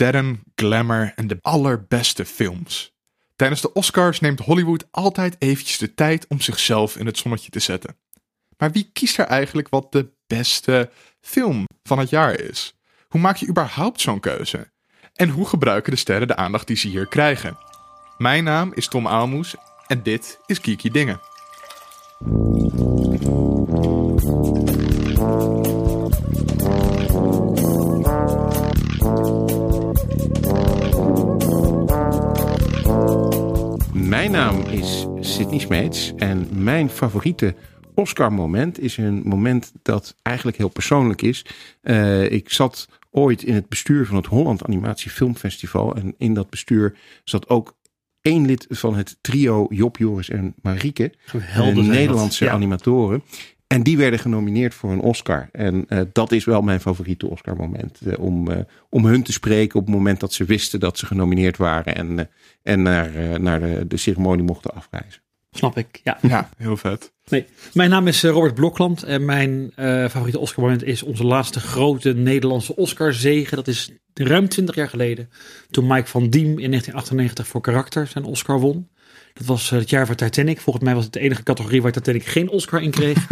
sterren, glamour en de allerbeste films. Tijdens de Oscars neemt Hollywood altijd eventjes de tijd om zichzelf in het zonnetje te zetten. Maar wie kiest er eigenlijk wat de beste film van het jaar is? Hoe maak je überhaupt zo'n keuze? En hoe gebruiken de sterren de aandacht die ze hier krijgen? Mijn naam is Tom Aalmoes en dit is Kiki Dingen. Sidney Smeets en mijn favoriete Oscar-moment is een moment dat eigenlijk heel persoonlijk is. Uh, ik zat ooit in het bestuur van het Holland Animatie Filmfestival en in dat bestuur zat ook één lid van het trio Job, Joris en Marieke, de Nederlandse ja. animatoren. En die werden genomineerd voor een Oscar. En uh, dat is wel mijn favoriete Oscar-moment. Uh, om, uh, om hun te spreken op het moment dat ze wisten dat ze genomineerd waren. En, en naar, naar de, de ceremonie mochten afreizen. Snap ik, ja. Ja, heel vet. Nee, mijn naam is Robert Blokland. En mijn favoriete Oscar-moment is onze laatste grote Nederlandse Oscar-zegen. Dat is ruim 20 jaar geleden. Toen Mike van Diem in 1998 voor karakter zijn Oscar won. Dat was het jaar van Titanic. Volgens mij was het de enige categorie waar Titanic geen Oscar in kreeg.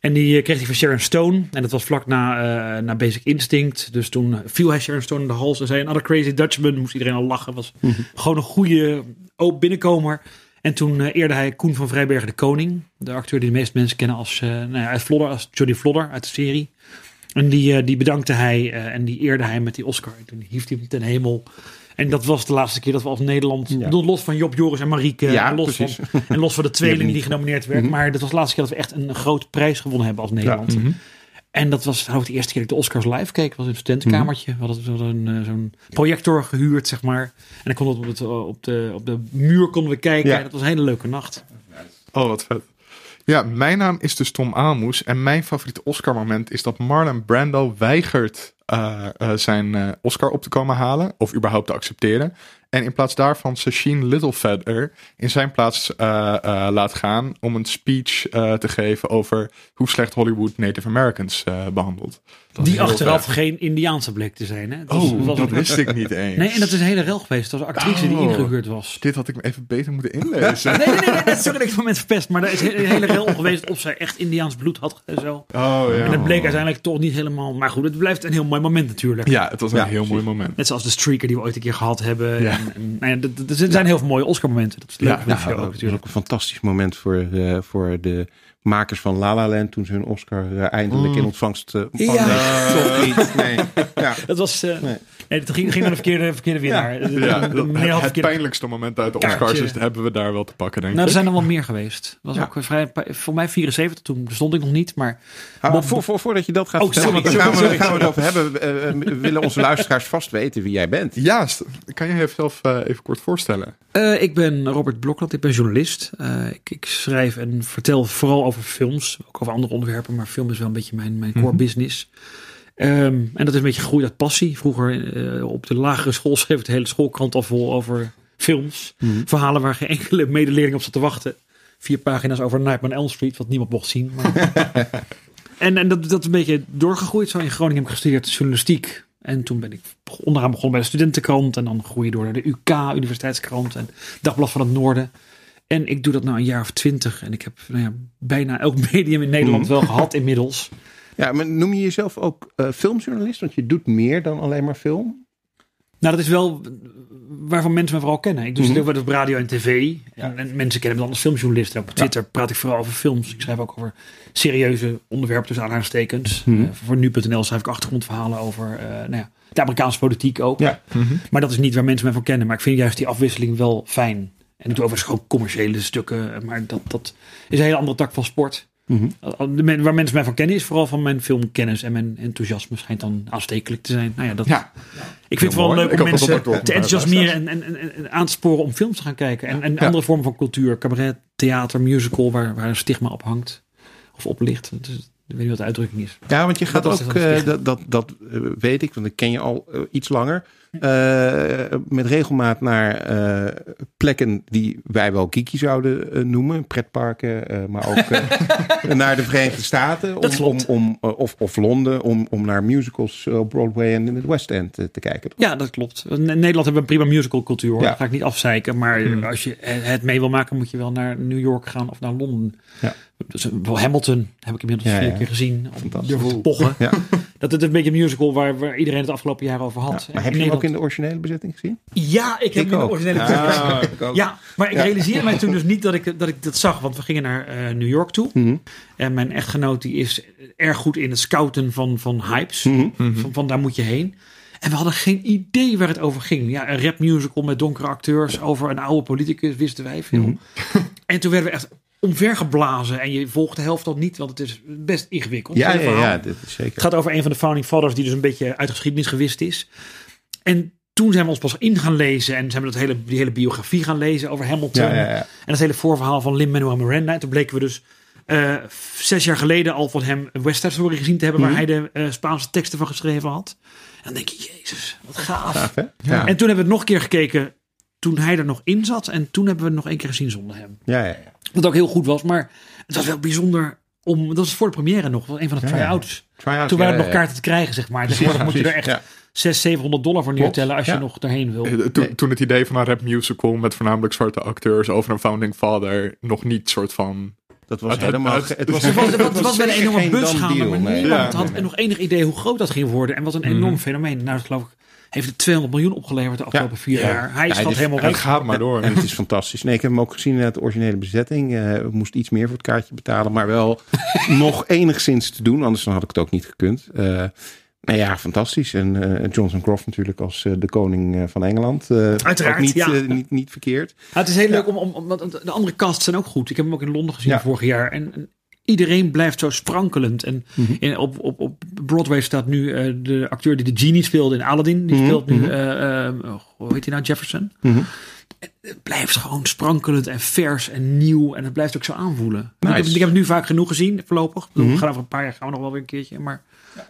en die kreeg hij van Sharon Stone. En dat was vlak na, uh, na Basic Instinct. Dus toen viel hij Sharon Stone in de hals en zei... Another Crazy Dutchman. Moest iedereen al lachen. Was gewoon een goede open binnenkomer. En toen uh, eerde hij Koen van Vrijbergen de Koning. De acteur die de meeste mensen kennen als, uh, nou ja, uit Vlodder, als Jodie Vlodder uit de serie. En die, die bedankte hij en die eerde hij met die Oscar. En toen hief hij hem ten hemel... En dat was de laatste keer dat we als Nederland, ja. los van Job, Joris en Marieke, ja, en, los van, en los van de tweeling die genomineerd werd. Mm -hmm. Maar dat was de laatste keer dat we echt een grote prijs gewonnen hebben als Nederland. Ja. Mm -hmm. En dat was nou, de eerste keer dat ik de Oscars live keek. was in het studentenkamertje. We hadden zo'n zo projector gehuurd, zeg maar. En dan kon op, het, op, de, op de muur konden we kijken. Ja. Dat was een hele leuke nacht. Oh, wat vet. Ja, mijn naam is dus Tom Aalmoes. En mijn favoriete Oscar-moment is dat Marlon Brando weigert uh, uh, zijn uh, Oscar op te komen halen. Of überhaupt te accepteren. En in plaats daarvan Sacheen Littlefeather in zijn plaats laat gaan om een speech te geven over hoe slecht Hollywood Native Americans behandelt. Dat Die achteraf geen Indiaanse blik te zijn. Hè? Dat oh, was, dat wist ik niet eens. Nee, en dat is een hele rel geweest. Dat was een actrice oh, die ingehuurd was. Dit had ik me even beter moeten inlezen. nee, nee, nee, nee, sorry dat ik het moment verpest. Maar er is een hele rel geweest of zij echt Indiaans bloed had en zo. Oh, ja. En het bleek uiteindelijk toch niet helemaal. Maar goed, het blijft een heel mooi moment natuurlijk. Ja, het was een ja, heel mooi moment. Net zoals de streaker die we ooit een keer gehad hebben. Ja. En, en, nou ja, er zijn heel veel mooie Oscar momenten. Dat is leuk ja, ook, natuurlijk. Ook een fantastisch moment voor, uh, voor de makers van La La Land toen ze hun Oscar uh, eindelijk mm. in ontvangst uh, ja. Nee, toch niet. Nee. Ja. Dat was uh, nee. nee, het ging, ging naar de verkeerde, verkeerde winnaar. Ja. het verkeerde... pijnlijkste moment uit de Oscars is, hebben we daar wel te pakken denk ik. Nou, er zijn er wel meer geweest. Was ja. ook vrij, voor mij 74, toen bestond ik nog niet, maar ah, Bob, voor, voor, voordat je dat gaat oh, vertellen, sorry, gaan, we, gaan we het over hebben. Uh, willen onze luisteraars vast weten wie jij bent? Ja, kan je jezelf uh, even kort voorstellen? Uh, ik ben Robert Blokland, ik ben journalist. Ik, ik, schrijf en vertel vooral over films, ook over andere onderwerpen, maar film is wel een beetje mijn, mijn core mm -hmm. business. Um, en dat is een beetje gegroeid uit passie. Vroeger uh, op de lagere school schreef ik de hele schoolkrant al vol over films. Mm -hmm. Verhalen waar geen enkele medeleerling op zat te wachten. Vier pagina's over Nightmare on Elm Street, wat niemand mocht zien. Maar... en en dat, dat is een beetje doorgegroeid. Zo in Groningen heb ik gestudeerd journalistiek. En toen ben ik onderaan begonnen bij de studentenkrant. En dan groei je door naar de UK, Universiteitskrant en Dagblad van het Noorden. En ik doe dat nou een jaar of twintig. En ik heb nou ja, bijna elk medium in Nederland mm. wel gehad inmiddels. Ja, maar noem je jezelf ook uh, filmjournalist? Want je doet meer dan alleen maar film. Nou, dat is wel waarvan mensen me vooral kennen. Ik doe mm -hmm. het op radio en tv. En, en, mensen kennen me dan als filmjournalist. En op Twitter ja. praat ik vooral over films. Ik schrijf ook over serieuze onderwerpen tussen aanhalingstekens. Mm -hmm. uh, voor nu.nl schrijf ik achtergrondverhalen over uh, nou ja, de Amerikaanse politiek ook. Ja. Mm -hmm. Maar dat is niet waar mensen me van kennen. Maar ik vind juist die afwisseling wel fijn. En ik doe overigens gewoon commerciële stukken. Maar dat, dat is een hele andere tak van sport. Mm -hmm. Waar mensen mij van kennen is vooral van mijn filmkennis en mijn enthousiasme schijnt dan aanstekelijk te zijn. Nou ja, dat, ja. Ik vind het wel leuk om mensen te enthousiasmeren en, en, en, en, aan te sporen om films te gaan kijken. En, en ja. andere vormen van cultuur, cabaret, theater, musical, waar, waar een stigma op hangt of op ligt. Dus, ik weet niet wat de uitdrukking is. Ja, want je gaat dat ook, uh, dat, dat, dat uh, weet ik, want ik ken je al uh, iets langer. Eh, met regelmaat naar eh, plekken die wij wel kiki zouden eh, noemen. Pretparken, maar ook naar de Verenigde Staten. Om. Om, om, of, of Londen, om, om naar musicals op Broadway en in het West End te kijken. Ja, dat klopt. In Nederland hebben we een prima musical cultuur hoor. Ja. Dat ga ik niet afzeiken. Maar Hmm. als je het mee wil maken, moet je wel naar New York gaan of naar Londen. Ja. Dus, eh, Hamilton heb ik inmiddels Ja, vier ja. keer gezien. Om te pochen. Ja. Dat het een beetje een musical waar, waar iedereen het afgelopen jaar over had. Maar heb je hem ook in de originele bezetting gezien? Ja, ik heb Ik hem in de originele Ah, gezien. ook. Ja, maar ik Ja. realiseerde mij toen dus niet dat ik, dat ik dat zag. Want we gingen naar eh, New York toe. Mhm. En mijn echtgenoot die is erg goed in het scouten van, van hypes. Mhm. Van, van daar moet je heen. En we hadden geen idee waar het over ging. Ja, een rapmusical met donkere acteurs over een oude politicus wisten wij veel. Mhm. En toen werden we echt omvergeblazen. En je volgt de helft al niet, want het is best ingewikkeld. Ja, Het ja, dit is Het zeker. gaat over een van de founding fathers die dus een beetje uit de geschiedenis gewist is. En toen zijn we ons pas in gaan lezen en zijn we dat hele, die hele biografie gaan lezen over Hamilton. Ja, ja, ja. En dat hele voorverhaal van Lin-Manuel Miranda. En toen bleken we dus eh, zes jaar geleden al van hem een West Story gezien te hebben... Mhm. waar hij de eh, Spaanse teksten van geschreven had. En dan denk je, jezus, wat gaaf. Gaaf. En toen hebben we het nog een keer gekeken toen hij er nog in zat. En toen hebben we het nog één keer gezien zonder hem. Ja, ja, ja. Wat ook heel goed was, maar het was wel bijzonder... Om, dat was voor de première nog, was een van de Ja, ja. try-outs. Try-out, Toen waren er nog kaarten te krijgen, zeg maar. Precies, Tegenwoordig moet je er echt ja. 600, 700 dollar voor neertellen als je nog daarheen wil. Eh, Toen, Nee. toen het idee van een rap musical met voornamelijk zwarte acteurs over een founding father nog niet soort van... Dat was Het- helemaal... het- was, Het was, het was wel een enorme geen bus done gaan, deal, maar nee. niemand Ja. had nog enig idee hoe groot dat ging worden. En wat een enorm fenomeen. Nou, dat geloof ik, heeft het 200 miljoen opgeleverd de afgelopen vier Ja. jaar. Hij Ja, het is- helemaal Het weg. gaat maar door. En het is fantastisch. Nee, ik heb hem ook gezien in het originele bezetting. Eh ik moest iets meer voor het kaartje betalen, maar wel nog enigszins te doen. Anders dan had ik het ook niet gekund. Eh nou ja, fantastisch. En eh, Johnson Croft natuurlijk als de koning van Engeland. Uiteraard, ook niet, niet, niet verkeerd. Nou, het is heel leuk om, om, om- want de andere casts zijn ook goed. Ik heb hem ook in Londen gezien vorig jaar. En, en iedereen blijft zo sprankelend. En Mhm. in, op, op, op Broadway staat nu eh, de acteur die de genie speelde in Aladdin. Die Mhm, speelt nu, mhm. eh, eh, hoe heet hij nou, Jefferson. Het blijft gewoon sprankelend en vers en nieuw. En het blijft ook zo aanvoelen. Ik, heb, Nice. ik heb het nu vaak genoeg gezien, voorlopig. We gaan over een paar jaar gaan we nog wel weer een keertje. Maar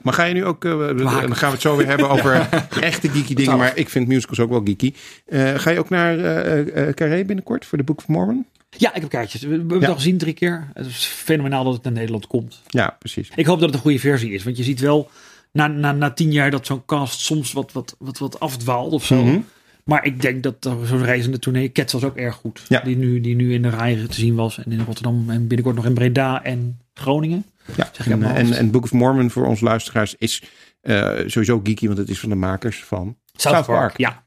Maar ga je nu ook, eh, dan gaan we het zo weer hebben over echte geeky dingen, maar ik vind musicals ook wel geeky. Ga je ook naar eh, Carré binnenkort voor de Book of Mormon? Ja, ik heb kaartjes. We, we hebben het al gezien drie keer. Het is fenomenaal dat het naar Nederland komt. Ja, precies. Ik hoop dat het een goede versie is. Want je ziet wel na, na, na tien jaar dat zo'n cast soms wat, wat, wat, wat afdwaalt of zo. Mhm. Maar ik denk dat zo'n reizende tournee, Cats was ook erg goed. Ja. Die, nu, die nu in de rij te zien was. En in Rotterdam en binnenkort nog in Breda en Groningen. Ja, Zeg ik en, en, en Book of Mormon voor onze luisteraars is eh, sowieso geeky, want het is van de makers van South, Park. Ja.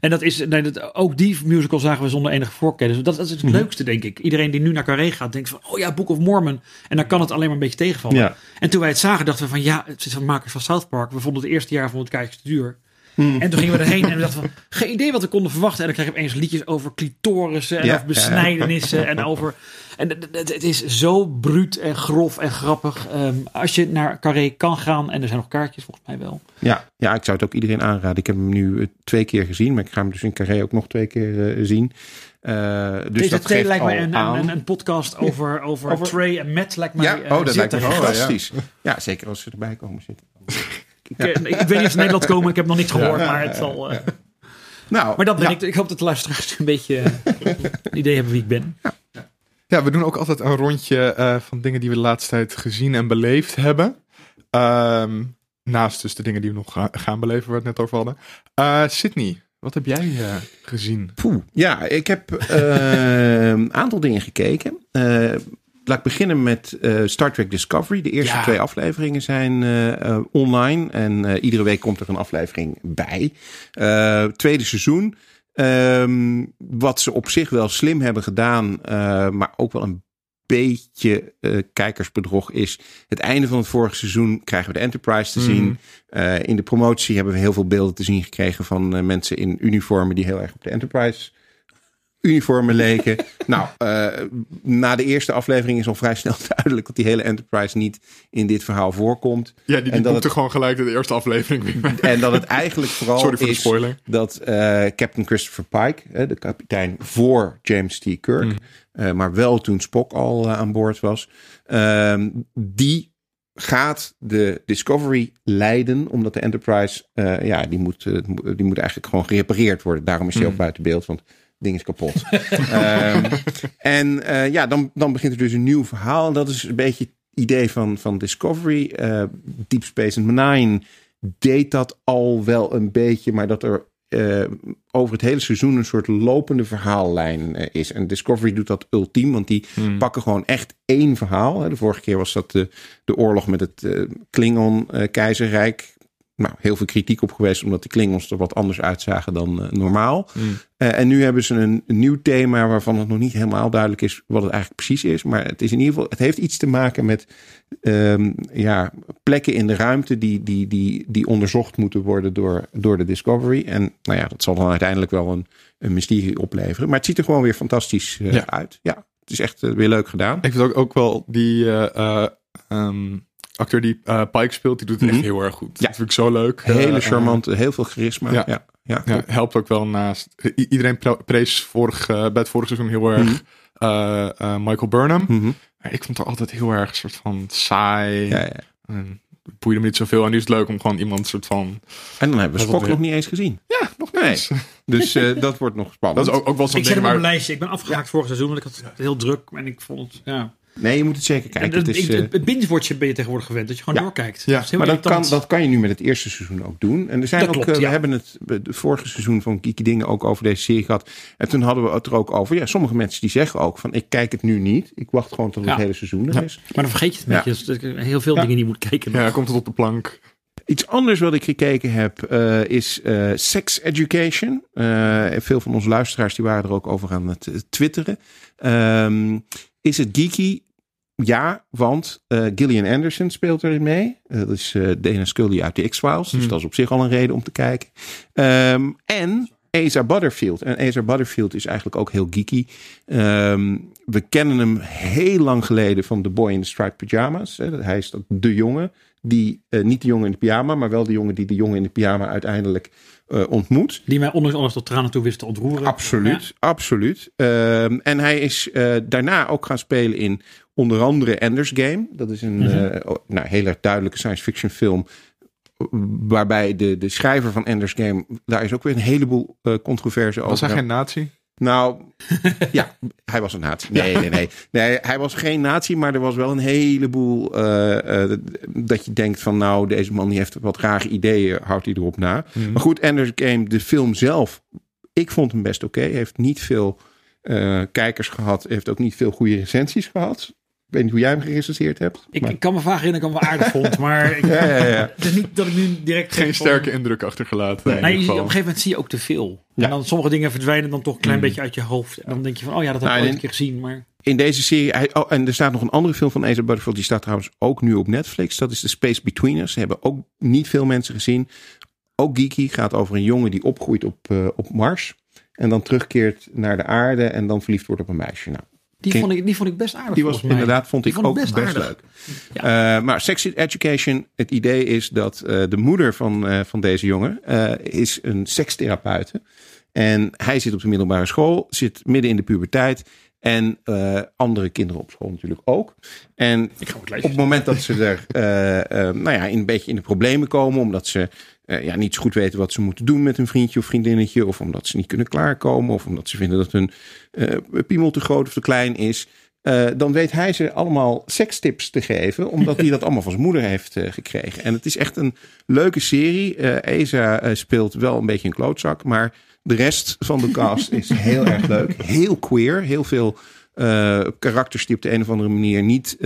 En dat is, nee, dat, ook die musical zagen we zonder enige voorkennis. Dat, dat is het Mhm. leukste, denk ik. Iedereen die nu naar Carré gaat, denkt van, oh ja, Book of Mormon. En dan kan het alleen maar een beetje tegenvallen. Ja. En toen wij het zagen, dachten we van, ja, het is van de makers van South Park. We vonden het eerste jaar van het kijken te duur. Mhm. En toen gingen we erheen en we dachten van, geen idee wat we konden verwachten. En dan kreeg ik opeens liedjes over clitorissen en Ja, over besnijdenissen en over... En het- is zo bruut en grof en grappig. Ehm, als je naar Carré kan gaan, en er zijn nog kaartjes volgens mij wel. Ja, ja, ik zou het ook iedereen aanraden. Ik heb hem nu eh, twee keer gezien, maar ik ga hem dus in Carré ook nog twee keer eh, zien. Eh, dus Deze dat twee geeft lijkt mij een, een, een podcast over, over, Over- Trey en Matt lijkt mij ja, oh, dat lijkt me terecht. Oh, ja. fantastisch. Ja. zeker als ze erbij komen zitten. Ik, eh, ik weet niet of ze in Nederland komen, ik heb nog niks gehoord, maar het zal... eh, Nou, Maar dat ben ja. ik. Ik hoop dat de luisteraars een beetje eh, een idee hebben wie ik ben. Ja, we doen ook altijd een rondje eh, van dingen die we de laatste tijd gezien en beleefd hebben. Ehm, naast dus de dingen die we nog ga- gaan beleven, waar we het net over hadden. Eh, Sydney, wat heb jij eh, gezien? Poeh. Ja, ik heb eh, een aantal dingen gekeken. Laat ik beginnen met eh, Star Trek Discovery. De eerste Ja. twee afleveringen zijn eh, eh, online. En iedere week komt er een aflevering bij. Tweede seizoen. Ehm, wat ze op zich wel slim hebben gedaan, maar ook wel een beetje kijkersbedrog is. Het einde van het vorige seizoen krijgen we de Enterprise te Mhm. zien. In de promotie hebben we heel veel beelden te zien gekregen van mensen in uniformen die heel erg op de Enterprise uniformen leken. nou, eh, na de eerste aflevering is al vrij snel duidelijk dat die hele Enterprise niet in dit verhaal voorkomt. Ja, die, die En dat boekte het- gewoon gelijk de eerste aflevering. En dat het eigenlijk vooral Sorry voor de is spoiler. dat eh, Captain Christopher Pike, de kapitein voor James T. Kirk, Mhm. eh, maar wel toen Spock al aan boord was, ehm, die gaat de Discovery leiden, omdat de Enterprise, ja, die moet, die moet eigenlijk gewoon gerepareerd worden. Daarom is hij Mm. ook buiten beeld, want ding is kapot. Ehm, en eh, ja, dan, dan begint er dus een nieuw verhaal. En dat is een beetje het idee van, van Discovery. Eh, Deep Space Nine deed dat al wel een beetje, maar dat er eh, over het hele seizoen een soort lopende verhaallijn is. En Discovery doet dat ultiem, want die Hmm. pakken gewoon echt één verhaal. De vorige keer was dat de, de oorlog met het Klingon-keizerrijk. Nou, heel veel kritiek op geweest, omdat de Klingons er wat anders uitzagen dan eh, normaal. Hmm. Eh, en nu hebben ze een, een nieuw thema waarvan het nog niet helemaal duidelijk is wat het eigenlijk precies is. Maar het is in ieder geval, het heeft iets te maken met ehm, ja, plekken in de ruimte die, die, die, die onderzocht moeten worden door, door de Discovery. En nou ja, dat zal dan uiteindelijk wel een, een mysterie opleveren. Maar het ziet er gewoon weer fantastisch eh, Ja. uit. Ja, het is echt weer leuk gedaan. Ik vind ook, ook wel die eh, eh, ehm, acteur die eh, Pike speelt, die doet het echt Mhm. heel erg goed. Ja. Dat vind ik zo leuk. Hele Eh, charmant, heel veel charisma. ja. Ja, ja, Ja, helpt ook wel naast. i- iedereen pre- prees vorig, eh, bij het vorige seizoen heel erg Mhm. eh, eh, Michael Burnham. Mhm. Maar ik vond het altijd heel erg soort van saai. ja, ja. En boeide me niet zoveel. En nu is het leuk om gewoon iemand soort van. En dan hebben we Spock weer. nog niet eens gezien. Ja, nog Nee. niks. Dus eh, dat wordt nog spannend. Dat is ook, ook wel zo'n Ik zet ding. hem op mijn lijstje. Ik ben afgehaakt vorig seizoen, want ik had het heel druk. En ik vond het, ja. Nee, je moet het zeker kijken. het, is, eh, het, het binge-watchen ben je tegenwoordig gewend. Dat je gewoon Ja. doorkijkt. Ja, Dat maar dat kan, dat kan je nu met het eerste seizoen ook doen. En er zijn Dat ook, klopt, eh, we hebben het het vorige seizoen van Kiki Dingen ook over deze serie gehad. En toen hadden we het er ook over. Ja, sommige mensen die zeggen ook van ik kijk het nu niet. Ik wacht gewoon tot het Ja. hele seizoen er Ja. is. Maar dan vergeet je het een Ja. beetje. Dus dat ik heel veel Ja. dingen niet moet kijken. ja, komt het op de plank. Iets anders wat ik gekeken heb eh, is eh, Sex Education. Eh, veel van onze luisteraars die waren er ook over aan het twitteren. Ehm, is het geeky? Ja, want eh, Gillian Anderson speelt erin mee. Eh, dat is eh, Dana Scully uit de X-Files. Dus Hmm. dat is op zich al een reden om te kijken. Ehm, en Asa Butterfield. En Asa Butterfield is eigenlijk ook heel geeky. Ehm, we kennen hem heel lang geleden van The Boy in the Striped Pyjamas. Hè. Hij is dat de jongen die, eh, niet de jongen in de pyjama, maar wel de jongen die de jongen in de pyjama uiteindelijk eh, ontmoet. Die mij ondanks alles tot tranen toe wist te ontroeren. Absoluut, absoluut. Ehm, en hij is eh, daarna ook gaan spelen in onder andere Ender's Game. Dat is een oh, nou, heel erg duidelijke science fiction film. Waarbij de, de schrijver van Ender's Game, daar is ook weer een heleboel eh, controverse over. Was hij geen nazi? Nou, ja, hij was een nazi. Nee, nee, nee, nee. Hij was geen nazi, maar er was wel een heleboel eh, eh, dat je denkt van nou, deze man die heeft wat rare ideeën, houdt hij erop na. Mhm. Maar goed, Ender's Game, de film zelf, ik vond hem best oké. Heeft niet veel eh, kijkers gehad, heeft ook niet veel goede recensies gehad. Ik weet niet hoe jij hem gerecenseerd hebt. Ik, maar- ik kan me vaak herinneren dat ik hem wel aardig vond. Maar ik, Ja, ja, ja. het is niet dat ik nu direct Geen van- sterke indruk achtergelaten. in Nee, ieder je- op een gegeven moment zie je ook te veel. Ja. En dan sommige dingen verdwijnen dan toch een klein Mm. beetje uit je hoofd. En dan denk je van, oh ja, dat heb ik Nou, ooit en- een keer gezien. Maar in deze serie. Oh, en er staat nog een andere film van Asa Butterfield. Die staat trouwens ook nu op Netflix. Dat is The Space Between Us. Ze hebben ook niet veel mensen gezien. Ook geeky. Gaat over een jongen die opgroeit op, eh, op Mars. En dan terugkeert naar de aarde. En dan verliefd wordt op een meisje. Nou, die, vond ik, die vond ik best aardig die was mij. inderdaad, vond Die ik vond ik ook best leuk. Eh, maar Sex Education, het idee is dat eh, de moeder van, eh, van deze jongen eh, is een sekstherapeute. En hij zit op de middelbare school, zit midden in de puberteit. En eh, andere kinderen op school natuurlijk ook. En Ik ga ook op het moment dat ze er eh, eh, nou ja, een beetje in de problemen komen, omdat ze eh, ja, niet zo goed weten wat ze moeten doen met hun vriendje of vriendinnetje, of omdat ze niet kunnen klaarkomen, of omdat ze vinden dat hun eh piemel te groot of te klein is. eh, dan weet hij ze allemaal sekstips te geven, omdat hij dat allemaal van zijn moeder heeft gekregen. En het is echt een leuke serie. Eh Esa speelt wel een beetje een klootzak, maar de rest van de cast is heel erg leuk. Heel queer, heel veel karakters die op de een of andere manier niet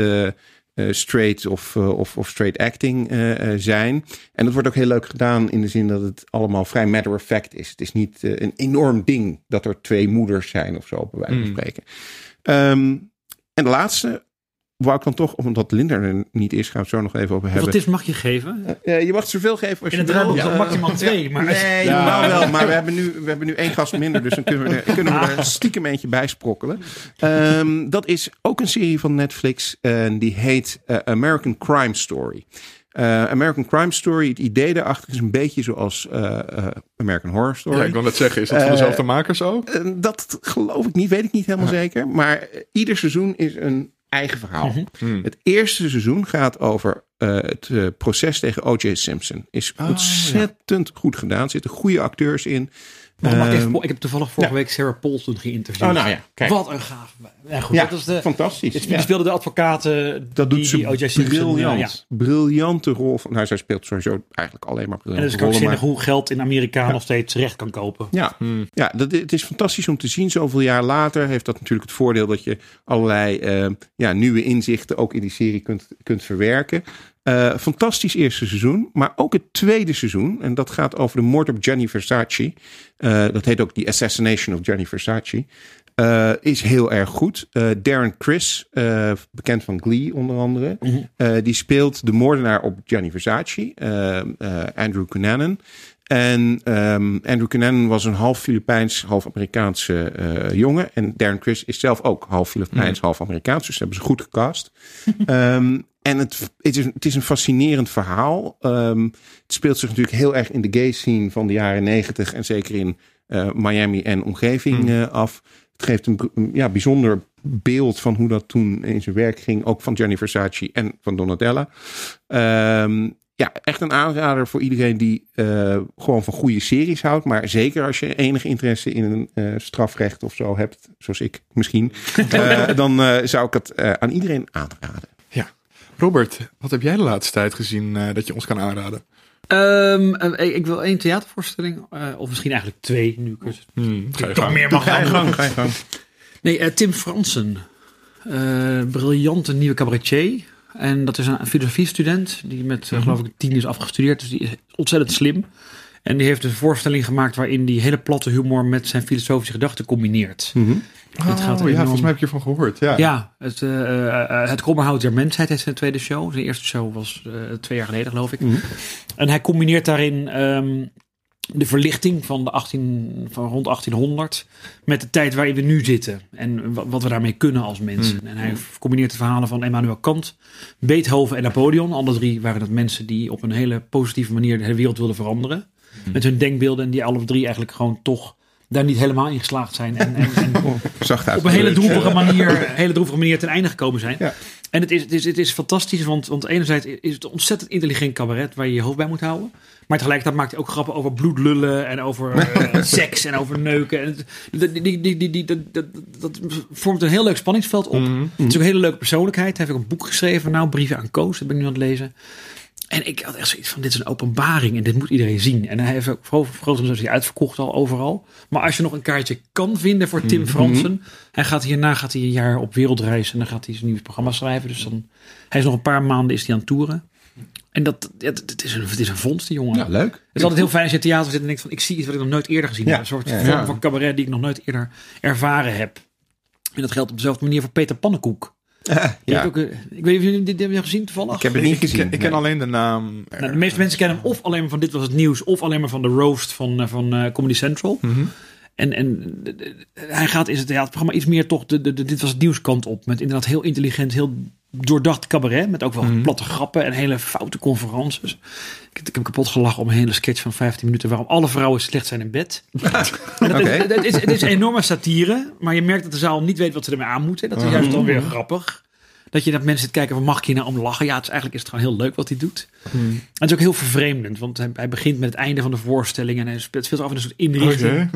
eh, straight of, eh, of, of straight acting eh, zijn. En dat wordt ook heel leuk gedaan in de zin dat het allemaal vrij matter of fact is. Het is niet een enorm ding dat er twee moeders zijn of zo, bij wijze van Mm. spreken. Ehm, en de laatste, wou ik dan toch, omdat Linda er niet is, gaan we het zo nog even over Hoeveel hebben. tips mag je geven? Eh, je mag zoveel geven als In je het wil. Ja. is maximaal twee. Maar Nee, Ja. normaal wel. Maar we hebben, nu, we hebben nu één gast minder. Dus dan kunnen we er, kunnen we er stiekem eentje bij sprokkelen. Ehm, dat is ook een serie van Netflix. En die heet eh, American Crime Story. Eh, American Crime Story, het idee daarachter is een beetje zoals eh, eh, American Horror Story. Ja, ik wil net zeggen, is dat van dezelfde makers ook? Dat geloof ik niet, weet ik niet helemaal zeker. Maar ieder seizoen is een eigen verhaal. Mhm. Hmm. Het eerste seizoen gaat over eh, het eh, proces tegen O.J. Simpson. Is Oh, ontzettend goed gedaan. Er zitten goede acteurs in. Ik, Ehm, even, ik heb toevallig vorige ja. week Sarah Paulson geïnterviewd. Oh, nou ja, kijk. Wat een gaaf. Ja, goed, ja, dat is de, fantastisch. die Ja. speelde de advocaten. Dat die, doet ze die. Simpson. briljant. ja. Briljante rol. Van, nou, zij speelt sowieso eigenlijk alleen maar En het briljante is maar- hoe geld in Amerika nog steeds recht kan kopen. Ja, ja dat, het is fantastisch om te zien. Zoveel jaar later heeft dat natuurlijk het voordeel dat je allerlei eh, ja, nieuwe inzichten ook in die serie kunt, kunt verwerken. Eh, fantastisch eerste seizoen, maar ook het tweede seizoen. En dat gaat over de moord op Gianni Versace. Eh, dat heet ook The Assassination of Gianni Versace. Eh, is heel erg goed. Darren Criss, eh, bekend van Glee onder andere, eh, die speelt de moordenaar op Gianni Versace, Andrew Cunanan. En ehm, Andrew Cunanan was een half Filipijns, half Amerikaanse jongen. En Darren Criss is zelf ook half Filipijns, half Amerikaans. Dus dat hebben ze goed gecast. Ehm, en het, het, is, het is een fascinerend verhaal. Ehm, het speelt zich natuurlijk heel erg in de gay scene van de jaren negentig. En zeker in eh, Miami en omgeving eh, af. Het geeft een, een, ja, bijzonder beeld van hoe dat toen in zijn werk ging. Ook van Gianni Versace en van Donatella. Ehm, ja, echt een aanrader voor iedereen die eh, gewoon van goede series houdt. Maar zeker als je enige interesse in een strafrecht of zo hebt, zoals ik misschien. dan zou ik het aan iedereen aanraden. Robert, wat heb jij de laatste tijd gezien eh, dat je ons kan aanraden? Ehm, eh, ik, ik wil één theatervoorstelling, eh, of misschien eigenlijk twee nu. ik het Hmm, ga je Toch gang. meer mag Ga je gaan. gang, ga je gang. Nee, eh, Tim Fransen. Eh, briljante nieuwe cabaretier. En dat is een filosofiestudent die met, eh, geloof ik, tien is afgestudeerd. Dus die is ontzettend slim. En die heeft een voorstelling gemaakt waarin die hele platte humor met zijn filosofische gedachten combineert. Mhm. Het gaat Oh, ja, enorm- volgens mij heb ik hiervan gehoord. Ja. Ja, het, eh, eh, het der Mensheid is zijn tweede show. Zijn eerste show was eh, twee jaar geleden, geloof ik. Mhm. En hij combineert daarin ehm, de verlichting van, de 18, van rond 1800 met de tijd waarin we nu zitten. En wa- wat we daarmee kunnen als mensen. En hij combineert de verhalen van Immanuel Kant, Beethoven en Napoleon. Alle drie waren dat mensen die op een hele positieve manier de hele wereld wilden veranderen. Met hun denkbeelden. En die alle drie eigenlijk gewoon toch daar niet helemaal in geslaagd zijn. En, en, en Zacht uit. op een hele droevige manier, hele droevige manier ten einde gekomen zijn. Ja. En het is, het, is, het is fantastisch, want, want enerzijds is het een ontzettend intelligent cabaret waar je je hoofd bij moet houden. Maar tegelijkertijd maakt hij ook grappen over bloedlullen en over eh, seks en over neuken. En het, die, die, die, die, die- dat, dat, dat vormt een heel leuk spanningsveld op. Mhm. Het is ook een hele leuke persoonlijkheid. Hij heeft ook een boek geschreven, nou, Brieven aan Koos, dat ben ik nu aan het lezen. En ik had echt zoiets van, dit is een openbaring en dit moet iedereen zien. En hij heeft ook voor groot omdat hij uitverkocht al overal. Maar als je nog een kaartje kan vinden voor Tim Fransen. Hij gaat hierna gaat hij een jaar op wereldreis en dan gaat hij zijn nieuwe programma schrijven. Dus dan, hij is nog een paar maanden is hij aan het toeren. En dat, het, het is een, het is een vondst, die jongen. Ja, leuk. Het is altijd heel fijn als je in theater zit en denkt van, ik zie iets wat ik nog nooit eerder gezien Ja. heb. Een soort Ja, vorm van cabaret die ik nog nooit eerder ervaren heb. En dat geldt op dezelfde manier voor Peter Pannenkoek. Ja. ook, eh, ik weet niet of jullie dit hebben gezien toevallig. Ik heb het niet Ik, gezien. ken- ik ken nee. alleen de naam. Nou, de meeste mensen kennen hem of alleen maar van Dit Was Het Nieuws... of alleen maar van de roast van, eh, van eh, Comedy Central. Mhm. En, en hij gaat in het theaterprogramma iets meer toch de, de, de Dit Was Het Nieuws kant op. Met inderdaad heel intelligent, heel doordacht cabaret. Met ook wel Mhm. platte grappen en hele foute conferences. Ik, ik heb kapot gelachen om een hele sketch van 15 minuten... waarom alle vrouwen slecht zijn in bed. Is, het, is, het is een enorme satire, maar je merkt dat de zaal niet weet wat ze ermee aan moeten. Dat is juist dan weer grappig. Dat je dat mensen zit kijken van mag ik hier nou om lachen? Ja, het is eigenlijk is het gewoon heel leuk wat hij doet. En het is ook heel vervreemdend, want hij, hij begint met het einde van de voorstelling en hij speelt veel af in een soort inrichting.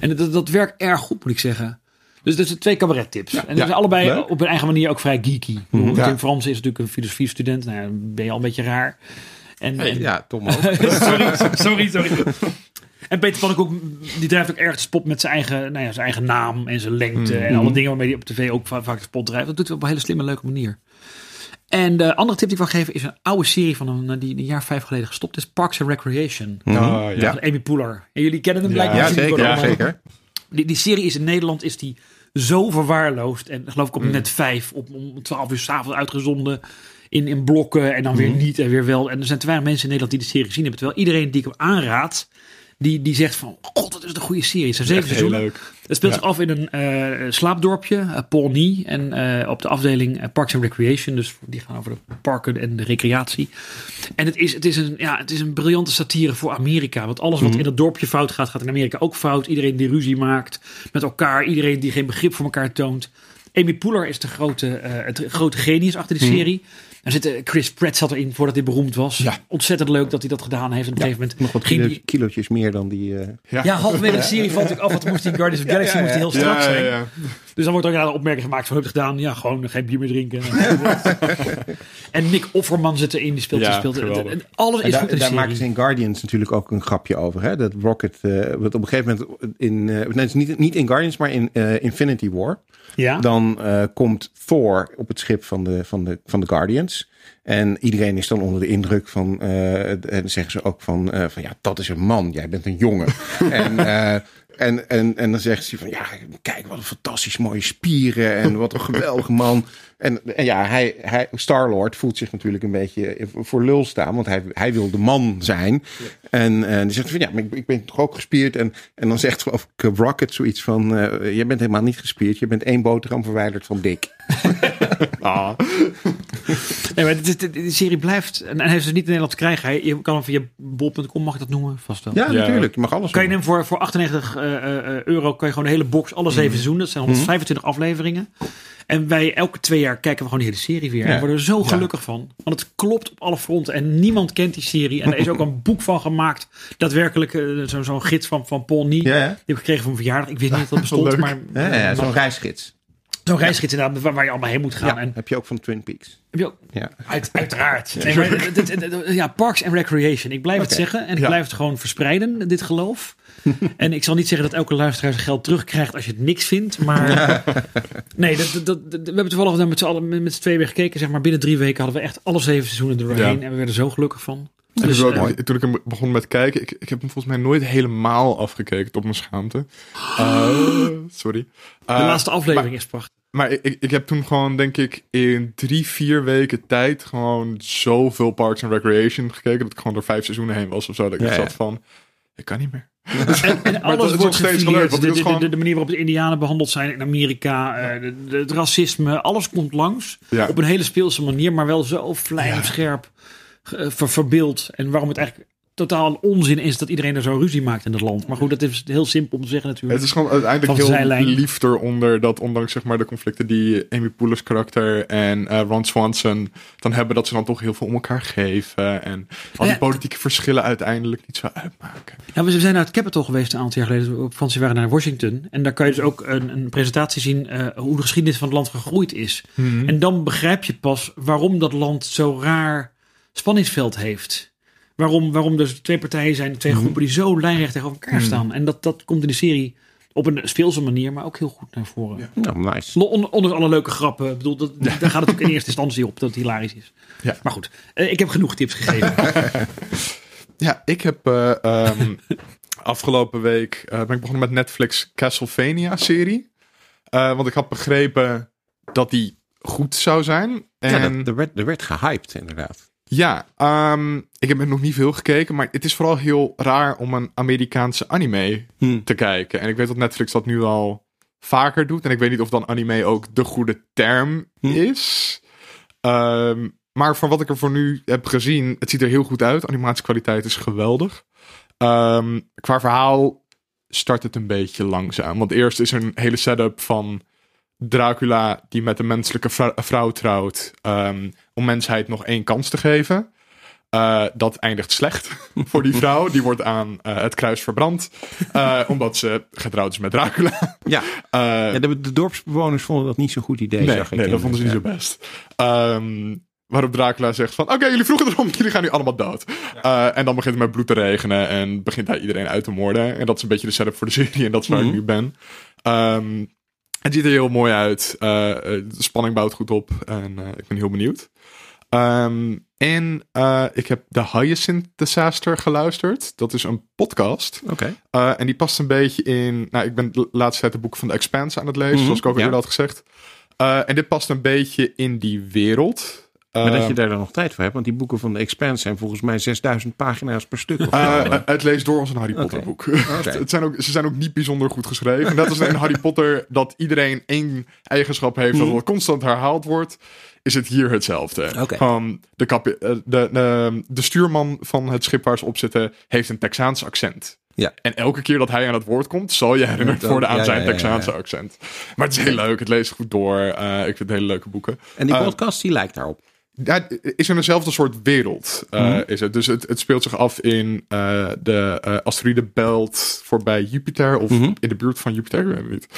En dat, dat werkt erg goed, moet ik zeggen. Dus dat zijn twee cabaret-tips. en die ja, zijn allebei leuk. op hun eigen manier ook vrij geeky. Ja. Tim Frans is natuurlijk een filosofiestudent. Nou, ben je al een beetje raar. En, en- Ja, Tom ook. sorry, sorry, sorry. En Peter Pannenkoek, die drijft ook erg de spot met zijn eigen, nou ja, zijn eigen naam en zijn lengte. En alle dingen waarmee hij op tv ook va- vaak de spot drijft. Dat doet hij op een hele slimme, leuke manier. En de andere tip die ik wil geven is een oude serie van een, die een jaar vijf geleden gestopt is. Parks and Recreation. Oh, ja. Ja. Van Amy Poehler. En jullie kennen hem blijkbaar. Ja, zeker. Ja, zeker. Die, die serie is in Nederland is die zo verwaarloosd. En geloof ik op Mm. net vijf, op, om 12 uur s'avonds uitgezonden. In, in blokken en dan weer Mm. niet en weer wel. En er zijn te weinig mensen in Nederland die de serie gezien hebben. Terwijl iedereen die ik hem aanraad, die, die zegt van... God, dat is een goede serie. Zijn zeven Echt heel seizoenen. leuk. Het speelt Ja. zich af in een eh, slaapdorpje, uh, Pawnee. En eh, op de afdeling Parks and Recreation. Dus die gaan over de parken en de recreatie. En het is, het is, een, ja, het is een briljante satire voor Amerika. Want alles wat in dat dorpje fout gaat, gaat in Amerika ook fout. Iedereen die ruzie maakt met elkaar. Iedereen die geen begrip voor elkaar toont. Amy Poehler is de grote, het grote genius achter die serie. Er zit, eh, Chris Pratt zat erin voordat hij beroemd was. Ja. Ontzettend leuk dat hij dat gedaan heeft. En op een gegeven moment Nog wat kilo, die- kilootjes meer dan die... eh, Ja, halverwege de serie valt natuurlijk af. Want moest die Guardians of the Galaxy moest heel strak ja, zijn. ja. Dus dan wordt ook inderdaad een opmerking gemaakt. Zo heb je het gedaan. Ja, gewoon geen bier meer drinken. en Nick Offerman zit erin. Die speelt, Ja, die speelt geweldig. en alles En is daar, goed in de daar maken ze in Guardians natuurlijk ook een grapje over. Hè? Dat Rocket, eh, wat op een gegeven moment in, eh, nee, het is niet, niet in Guardians, maar in eh, Infinity War. Ja? Dan eh, komt Thor op het schip van de, van, de, van de Guardians. En iedereen is dan onder de indruk van, eh, en zeggen ze ook van, eh, van ja, dat is een man, jij bent een jongen. en, en, en, en dan zegt ze van, ja, kijk wat een fantastisch mooie spieren en wat een geweldige man. En, en ja, hij, hij, Star-Lord voelt zich natuurlijk een beetje voor lul staan, want hij, hij wil de man zijn. En, en die zegt van, ja, maar ik, ik ben toch ook gespierd. En, en dan zegt Rocket zoiets van, eh je bent helemaal niet gespierd, je bent één boterham verwijderd van dik. Ah. Nee, maar dit, is- dit- die serie blijft. En hij heeft ze niet in Nederland te krijgen. Hij, je kan hem via bol.com, mag ik dat noemen? Vast wel. Ja, Ja. natuurlijk, je mag alles Kan je hem voor, voor 98 eh, eh, euro kan je gewoon de hele box, alle Mhm. zeven seizoenen. Dat zijn 125 afleveringen. En wij elke twee jaar kijken we gewoon die hele serie weer. En Ja. we worden er zo gelukkig van. Want het klopt op alle fronten. En niemand kent die serie. En er is ook een boek van gemaakt. Daadwerkelijk eh, zo- zo'n gids van, van Paul Nie. Ja, ja. Die heb ik gekregen van mijn verjaardag. Ik wist niet dat dat bestond. Maar Ja, ja, zo'n reisgids. Zo'n reisgids inderdaad. Waar, waar je allemaal heen moet gaan. Ja, En heb je ook van Twin Peaks. heb je ook, Ja. uit, uiteraard. Nee, maar, ja, Parks and Recreation. Ik blijf het zeggen. En ik blijf het gewoon verspreiden, dit geloof. en ik zal niet zeggen dat elke luisteraar zijn geld terugkrijgt als je het niks vindt. Maar nee, dat, dat, dat- we hebben toevallig dan met z'n allen met, z'n tweeën weer gekeken. Zeg maar binnen drie weken hadden we echt alle zeven seizoenen doorheen. En we werden zo gelukkig van. Dus, Dus, ook, eh, toen ik hem begon met kijken, ik, ik heb hem volgens mij nooit helemaal afgekeken, tot mijn schaamte. Eh, sorry. de Eh, laatste aflevering is prachtig. Maar ik, ik, heb toen gewoon, denk ik, in drie, vier weken tijd gewoon zoveel Parks and Recreation gekeken. Dat ik gewoon door vijf seizoenen heen was of zo. Dat ik Ja, zat ja. van, ik kan niet meer. En, alles nog wordt steeds De, de, manier waarop de indianen behandeld zijn in Amerika. eh, de, de- het racisme. Alles komt langs. Ja. Op een hele speelse manier. Maar wel zo vlijmscherp eh, ver, verbeeld. En waarom het eigenlijk totaal een onzin is dat iedereen er zo ruzie maakt in het land. Maar goed, dat is heel simpel om te zeggen natuurlijk. Het is gewoon uiteindelijk heel lief eronder dat ondanks zeg maar, de conflicten die Amy Poehler's karakter en eh, Ron Swanson dan hebben, dat ze dan toch heel veel om elkaar geven. En al die politieke verschillen uiteindelijk niet zo uitmaken. Ja, we zijn naar het Capitol geweest een aantal jaar geleden. Op vakantie waren naar Washington. En daar kan je dus ook een, een presentatie zien eh, hoe de geschiedenis van het land gegroeid is. En dan begrijp je pas waarom dat land zo raar spanningsveld heeft. Waarom, waarom dus twee partijen zijn, twee groepen die zo lijnrecht tegenover elkaar staan. En dat, dat komt in de serie op een speelse manier, maar ook heel goed naar voren. Ja. Nou, nice. Lo- on- Ondanks alle leuke grappen. Ik bedoel, dat, daar gaat het ook in eerste instantie op dat het hilarisch is. Ja. Maar goed, eh, ik heb genoeg tips gegeven. Ja, ik heb eh, ehm, afgelopen week eh, ben ik begonnen met Netflix Castlevania-serie. Eh, want ik had begrepen dat die goed zou zijn. En Ja, dat, er, werd, er werd gehyped, inderdaad. Ja, ehm, ik heb nog niet veel gekeken, maar het is vooral heel raar om een Amerikaanse anime Hmm. te kijken. En ik weet dat Netflix dat nu al vaker doet. En ik weet niet of dan anime ook de goede term Hmm. is. Ehm, maar van wat ik er voor nu heb gezien, het ziet er heel goed uit. Animatiekwaliteit is geweldig. Ehm, qua verhaal start het een beetje langzaam. Want eerst is er een hele setup van Dracula die met een menselijke vrou- vrouw trouwt. ehm, om mensheid nog één kans te geven. Eh, dat eindigt slecht voor die vrouw. Die wordt aan eh, het kruis verbrand. eh, omdat ze getrouwd is met Dracula. Ja, Eh, ja de, de dorpsbewoners vonden dat niet zo'n goed idee. nee, zag ik nee dat vonden ze niet ja. zo best. Ehm, waarop Dracula zegt van... Oké, jullie vroegen erom. Jullie gaan nu allemaal dood. Eh, en dan begint het met bloed te regenen. En begint hij iedereen uit te moorden. En dat is een beetje de setup voor de serie. En dat is waar Mhm. ik nu ben. Ehm, het ziet er heel mooi uit. De spanning bouwt goed op. En eh, ik ben heel benieuwd. Ehm, en eh, ik heb The Hyacinth Disaster geluisterd. Dat is een podcast. Oké. Eh, en die past een beetje in. Nou, ik ben de laatste tijd de boek van The Expanse aan het lezen, Mhm, zoals ik ook al ja. eerder had gezegd. Eh, en dit past een beetje in die wereld. Maar dat je daar dan nog tijd voor hebt, want die boeken van de Expanse zijn volgens mij 6000 pagina's per stuk. het leest door als een Harry Potter Oké. boek. Oké. het zijn ook, ze zijn ook niet bijzonder goed geschreven. Net als in Harry Potter dat iedereen één eigenschap heeft Mhm. dat het constant herhaald wordt. Is het hier hetzelfde. Oké. Gewoon de, kapi- eh, de, de, de stuurman van het schip waar ze op zitten heeft een Texaans accent. Ja. En elke keer dat hij aan het woord komt, zal je herinnerd worden aan ja, zijn ja. Texaanse accent. Maar het is heel leuk, het leest goed door. Eh, ik vind het hele leuke boeken. En die Eh, podcast die lijkt daarop. Ja, het is in dezelfde soort wereld. eh, Mhm. is het. Dus het, het speelt zich af in eh, de eh asteroïdebelt voorbij Jupiter. Of Mhm. in de buurt van Jupiter. Ik weet het niet.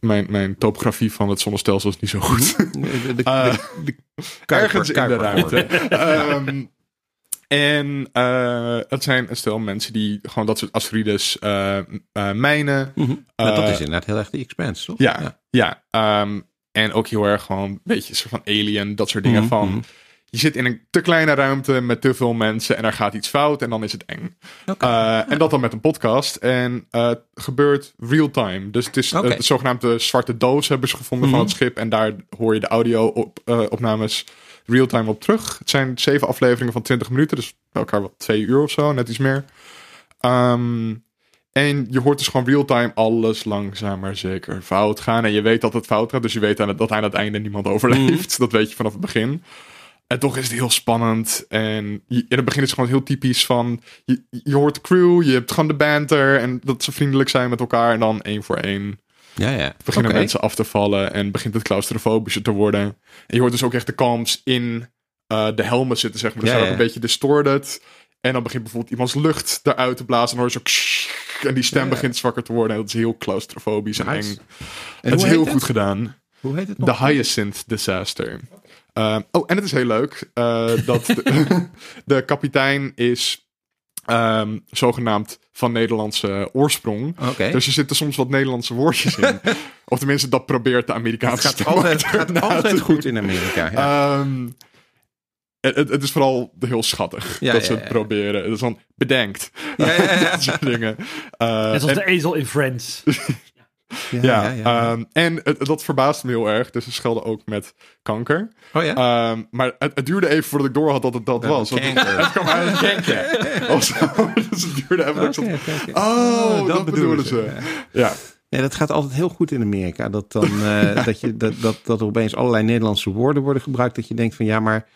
Mijn, mijn topografie van het zonnestelsel is niet zo goed. De, de, de, Eh, de Kuiper- Ergens in de ruimte. Ehm, en eh, het zijn een stel mensen die gewoon dat soort asteroïdes eh eh, mijnen. Mhm. Maar dat is inderdaad heel erg de Expanse, toch? Ja, ja. ehm, en ook heel erg gewoon een beetje een soort van alien, dat soort dingen Mhm, van... mhm. Je zit in een te kleine ruimte met te veel mensen en er gaat iets fout en dan is het eng. Eh, en dat dan met een podcast. En eh, het gebeurt real time. Dus het is eh, de zogenaamde zwarte doos hebben ze gevonden Mhm. van het schip. En daar hoor je de audio op, opnames real time op terug. Het zijn zeven afleveringen van 20 minuten. Dus bij elkaar wat twee uur of zo, net iets meer. Ehm, en je hoort dus gewoon real time alles langzaam maar zeker fout gaan. En je weet dat het fout gaat. Dus je weet aan het, dat aan het einde niemand overleeft. Dat weet je vanaf het begin. En toch is het heel spannend. En je, in het begin is het gewoon heel typisch van... Je, je hoort de crew, je hebt gewoon de banter... en dat ze vriendelijk zijn met elkaar. En dan één voor één Ja, ja. beginnen mensen af te vallen... en begint het claustrofobischer te worden. En je hoort dus ook echt de kamps in eh, de helmen zitten, zeg maar. Dus Ja, zijn ook ja. een beetje distorted. En dan begint bijvoorbeeld iemands lucht eruit te blazen... en dan hoor je zo... en die stem begint zwakker te worden. En dat is heel claustrofobisch en Nice. eng. En het is heel goed gedaan. Hoe heet het De nog? Hyacinth Disaster. Uh, oh, en het is heel leuk uh, dat de, de kapitein is um, zogenaamd van Nederlandse oorsprong. Oké. Dus er zitten soms wat Nederlandse woordjes in. of tenminste, dat probeert de Amerikaanse Het gaat altijd, gaat altijd goed in Amerika. Ja. Um, het, het is vooral heel schattig Ja, dat ja, ze het ja. proberen. Het is dan bedenkt. Ja, ja, ja. dat soort dingen. Uh, Net zoals en- de ezel in Friends. ja, ja, ja, ja. ehm, en het- dat verbaast me heel erg. Dus ze schelden ook met kanker. oh ja? Ehm, maar het, het duurde even voordat ik door had dat het dat was. Want het, kwam uit een kanker. Of zo. Dus het duurde even. dat ik Oké, zat, oké, oké. Oh, dat, bedoelen ze. Ja. Ja. Nee, dat gaat altijd heel goed in Amerika. Dat, dan, eh, dat, je, dat, dat, dat er opeens allerlei Nederlandse woorden worden gebruikt. Dat je denkt van ja, maar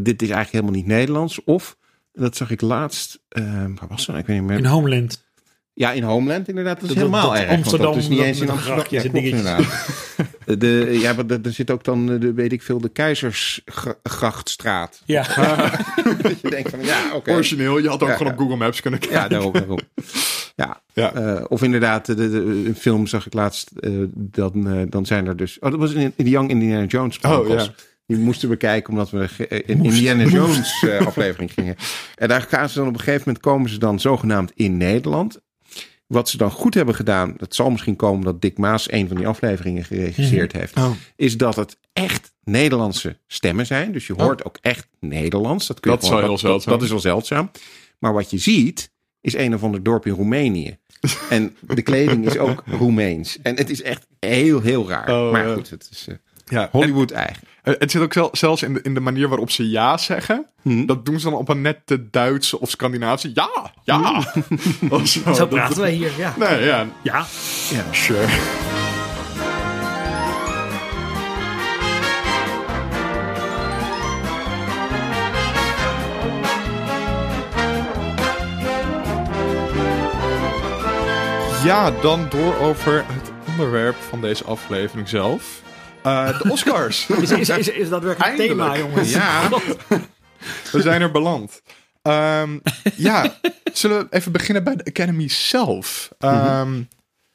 dit is eigenlijk helemaal niet Nederlands. Of, dat zag ik laatst, eh, waar was dat? Ik weet niet meer. In Homeland. Ja, in Homeland inderdaad. Dat is Dat- helemaal dat erg. Amsterdam, dat is niet dat eens in Amsterdam. Ja, en klopt inderdaad. De, ja, maar er zit ook dan, de, weet ik veel, de Keizersgrachtstraat. Ja. dat je denkt van ja, oké. Origineel. Je had ook Ja, gewoon ja. op Google Maps kunnen kijken. Ja, daarom. daarom. Ja, Ja. eh, of inderdaad, de, de, de- een film zag ik laatst. eh, dan, eh, dan zijn er dus. Oh, dat was in, in de Young Indiana Jones. Oh, ja. Die moesten we kijken omdat we eh, in Indiana Jones eh, aflevering gingen. En daar gaan ze dan op een gegeven moment komen ze dan zogenaamd in Nederland. Wat ze dan goed hebben gedaan, dat zal misschien komen dat Dick Maas een van die afleveringen geregisseerd heeft, Oh. is dat het echt Nederlandse stemmen zijn. Dus je hoort ook echt Nederlands. Dat, kun je Dat is gewoon- wel dat, zeldzaam. dat is wel zeldzaam. Maar wat je ziet, is een of ander dorp in Roemenië. En de kleding is ook Roemeens. En het is echt heel, heel raar. Oh, maar goed, het is eh, Ja. Hollywood eigen. En, het zit ook zel- zelfs in de, in de manier waarop ze ja zeggen. Hm. Dat doen ze dan op een nette Duitse of Scandinavische. Ja, ja. Of zo. Zo Dat- praten wij hier, ja. Nee, ja. Ja. Ja. Sure. Ja, dan door over het onderwerp van deze aflevering zelf. Eh, de Oscars. Is, is, is, is daadwerkelijk een thema, Eindelijk. jongens. Ja. We zijn er beland. Ehm, ja, zullen we even beginnen bij de Academy zelf? Ehm,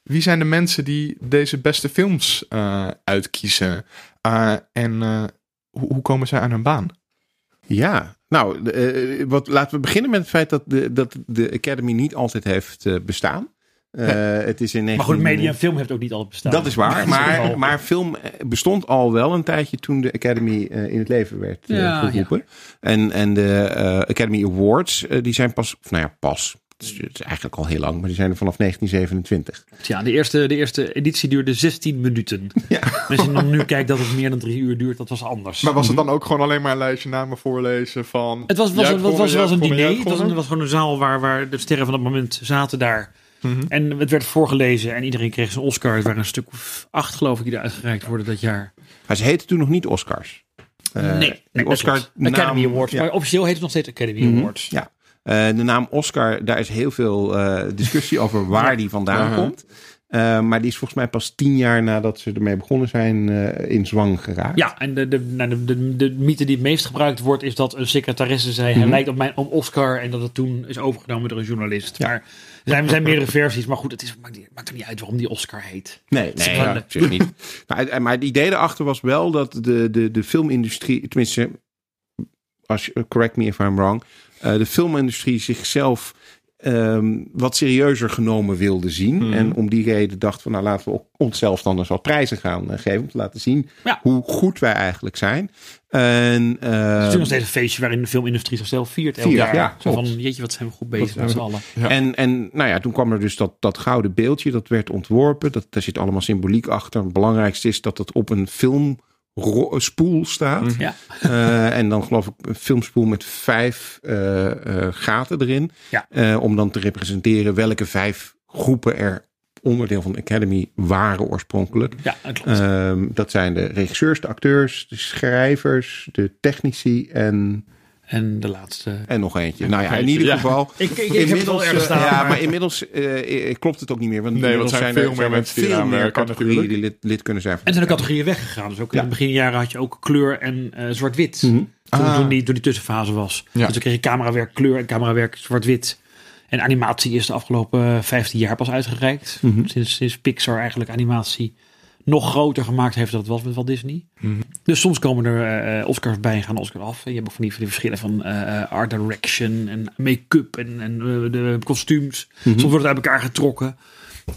Wie zijn de mensen die deze beste films eh, uitkiezen? Eh, en eh, hoe, hoe komen zij aan hun baan? Ja, nou, de, eh, wat, laten we beginnen met het feit dat de, dat de Academy niet altijd heeft eh, bestaan. Eh, het is in 19... Maar goed, media en film heeft ook niet altijd bestaan. Dat is waar, Dat maar, maar film eh, bestond al wel een tijdje toen de Academy eh, in het leven werd Ja, geroepen. En, en de eh, Academy Awards, die zijn pas, of nou ja, pas. Het is, het is eigenlijk al heel lang, maar die zijn er vanaf 1927. Ja, de eerste, de eerste editie duurde 16 minuten. Ja. Als je dan nu kijkt dat het meer dan drie uur duurt, dat was anders. Maar was het dan ook gewoon alleen maar een lijstje namen voorlezen van... het was, was, was, was, een diner. Het was, was gewoon een zaal waar, waar de sterren van dat moment zaten daar. Mhm. En het werd voorgelezen en iedereen kreeg zijn Oscar. Het waren een stuk of acht, geloof ik, die eruit gereikt worden dat jaar. Maar ze heten toen nog niet Oscars. Eh, nee, die nee dat Oscar. Academy Awards. ja. Maar officieel heet het nog steeds Academy Mhm. Awards. Ja. Eh, de naam Oscar, daar is heel veel eh, discussie over waar die vandaan Ja. komt. Uh, maar die is volgens mij pas tien jaar nadat ze ermee begonnen zijn uh, in zwang geraakt. Ja, en de, de, nou, de, de, de, mythe die het meest gebruikt wordt is dat een secretaresse zei: mm -hmm. hij lijkt op mijn op Oscar. En dat het toen is overgenomen door een journalist. Ja. Maar er zijn, er zijn meerdere versies. Maar goed, het is, maakt, maakt er niet uit waarom die Oscar heet. Nee, nee ja, op zich niet. maar, maar het idee erachter was wel dat de, de, de filmindustrie, tenminste, als je, correct me if I'm wrong, uh, de filmindustrie zichzelf um, wat serieuzer genomen wilde zien. Mhm. En om die reden dacht van nou laten we onszelf dan eens wat prijzen gaan uh, geven. Om te laten zien ja. hoe goed wij eigenlijk zijn. En, uh, het is nog steeds een feestje waarin de filmindustrie zichzelf viert elk jaar. ja, Zo van, jeetje, wat zijn we goed bezig met z'n allen. Ja. En, en nou ja, toen kwam er dus dat, dat gouden beeldje, dat werd ontworpen. Dat, daar zit allemaal symboliek achter. Het belangrijkste is dat het op een film spoel staat. Ja. Uh, en dan geloof ik een filmspoel met vijf uh, uh, gaten erin. Ja. om dan te representeren welke vijf groepen er onderdeel van de Academy waren oorspronkelijk. Ja, dat. Ehm, dat zijn de regisseurs, de acteurs, de schrijvers, de technici en... En de laatste. En nog eentje. Nou ja, in ieder Ja. geval. Ik, ik, ik heb het al ergens eh, staan. ja, maar- maar inmiddels eh, klopt het ook niet meer. Want Nee, inmiddels want er zijn er- veel meer er mensen die veel meer werken categorieën natuurlijk. die lid, lid kunnen zijn. van En zijn de categorieën weggegaan. Dus ook in Ja. de beginjaren had je ook kleur en eh, zwart-wit. Mhm. Toen, Ah. toen, die, toen die tussenfase was. Ja. Dus dan kreeg je camerawerk kleur en camerawerk zwart-wit. En animatie is de afgelopen 15 jaar pas uitgereikt. Mhm. Sinds, sinds Pixar eigenlijk animatie nog groter gemaakt heeft dan het was met Walt Disney. Mhm. Dus soms komen er eh, Oscars bij en gaan Oscars af. En je hebt ook van die, van die verschillen van eh, art direction en make-up en, en eh, de kostuums. Mhm. Soms wordt het uit elkaar getrokken.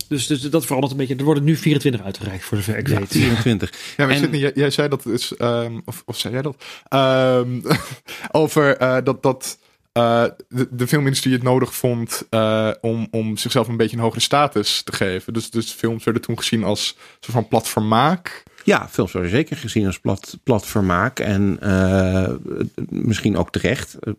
Dus, dus dat verandert een beetje. Er worden nu 24 uitgereikt voor zover ik Ja, weet. 24. Ja, maar En- Sydney, jij, jij zei dat is, ehm, of, of zei jij dat? Ehm, over eh, dat, dat eh, de, filmindustrie het nodig vond eh, om, om zichzelf een beetje een hogere status te geven. Dus, dus films werden toen gezien als soort van platformaak. Ja, films worden zeker gezien als plat, plat vermaak. En eh, misschien ook terecht. eh,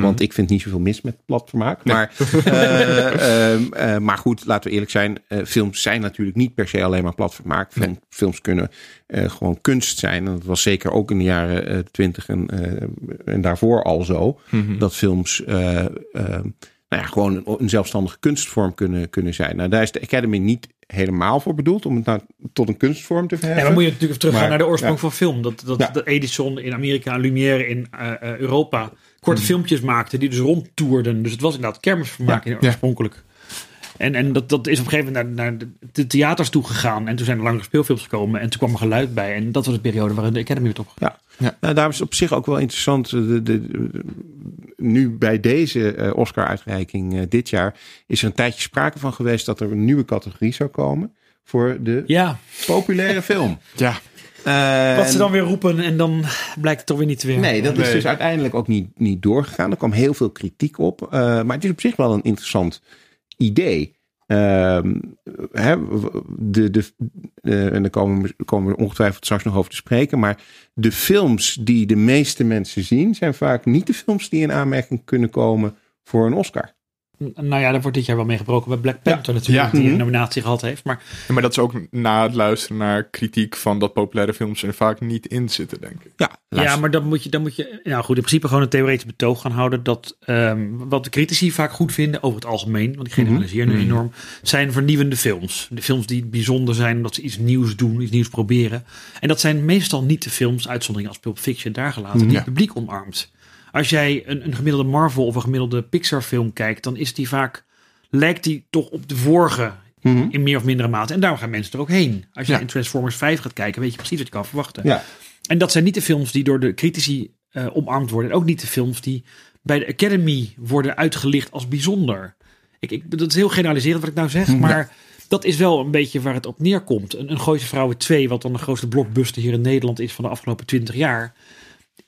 Want ik vind niet zoveel mis met plat vermaak. Maar, eh, maar goed, laten we eerlijk zijn. films zijn natuurlijk niet per se alleen maar plat vermaak. Film, Films kunnen gewoon kunst zijn. En dat was zeker ook in de jaren twintig en, en daarvoor al zo. Dat films... nou ja, gewoon een, een zelfstandige kunstvorm kunnen, kunnen zijn. Nou, daar is de Academy niet helemaal voor bedoeld om het nou tot een kunstvorm te verheffen. Ja, dan moet je natuurlijk teruggaan Maar, naar de oorsprong ja. van film. Dat, dat, Ja. dat Edison in Amerika en Lumière in eh, eh, Europa korte filmpjes maakte die dus rondtoerden. Dus het was inderdaad kermisvermaak in Ja. oorspronkelijk. En, en dat, dat is op een gegeven moment naar, naar de, theaters toe gegaan. En toen zijn er langere speelfilms gekomen. En toen kwam er geluid bij. En dat was de periode waarin de Academy werd opgegaan. Ja. Nou, daarom is het op zich ook wel interessant. eh, De, de, de- nu bij deze eh, Oscar-uitreiking eh, dit jaar is er een tijdje sprake van geweest dat er een nieuwe categorie zou komen voor de Ja, populaire film. Ja, Eh, wat ze dan weer roepen en dan blijkt het toch weer niet te werken. Nee, dat is dus uiteindelijk ook niet, niet doorgegaan. Er kwam heel veel kritiek op. eh, maar het is op zich wel een interessant idee. Ehm, de, de, en daar komen komen we ongetwijfeld straks nog over te spreken. Maar de films die de meeste mensen zien, zijn vaak niet de films die in aanmerking kunnen komen voor een Oscar. Nou ja, daar wordt dit jaar wel mee gebroken bij Black Panther natuurlijk. Ja. Die een Mhm. nominatie gehad heeft. Maar Ja, maar dat is ook na het luisteren naar kritiek van dat populaire films er vaak niet in zitten, denk ik. Ja, Ja, maar dan moet je, dan moet je, nou goed, in principe gewoon een theoretisch betoog gaan houden dat ehm, wat de critici vaak goed vinden over het algemeen, want ik generaliseer nu Mhm. enorm, zijn vernieuwende films. De films die bijzonder zijn omdat ze iets nieuws doen, iets nieuws proberen. En dat zijn meestal niet de films, uitzonderingen als Pulp Fiction daar gelaten, die Ja. het publiek omarmt. Als jij een, een gemiddelde Marvel of een gemiddelde Pixar film kijkt, dan is die vaak, lijkt die toch op de vorige Mhm. in meer of mindere mate. En daarom gaan mensen er ook heen. Als je Ja. in Transformers 5 gaat kijken, weet je precies wat je kan verwachten. ja. En dat zijn niet de films die door de critici eh, omarmd worden. En ook niet de films die bij de Academy worden uitgelicht als bijzonder. Ik, ik, dat is heel generaliserend wat ik nou zeg, maar dat is wel een beetje waar het op neerkomt. Een, een Gooise Vrouwen 2, wat dan de grootste blockbuster hier in Nederland is van de afgelopen 20 jaar,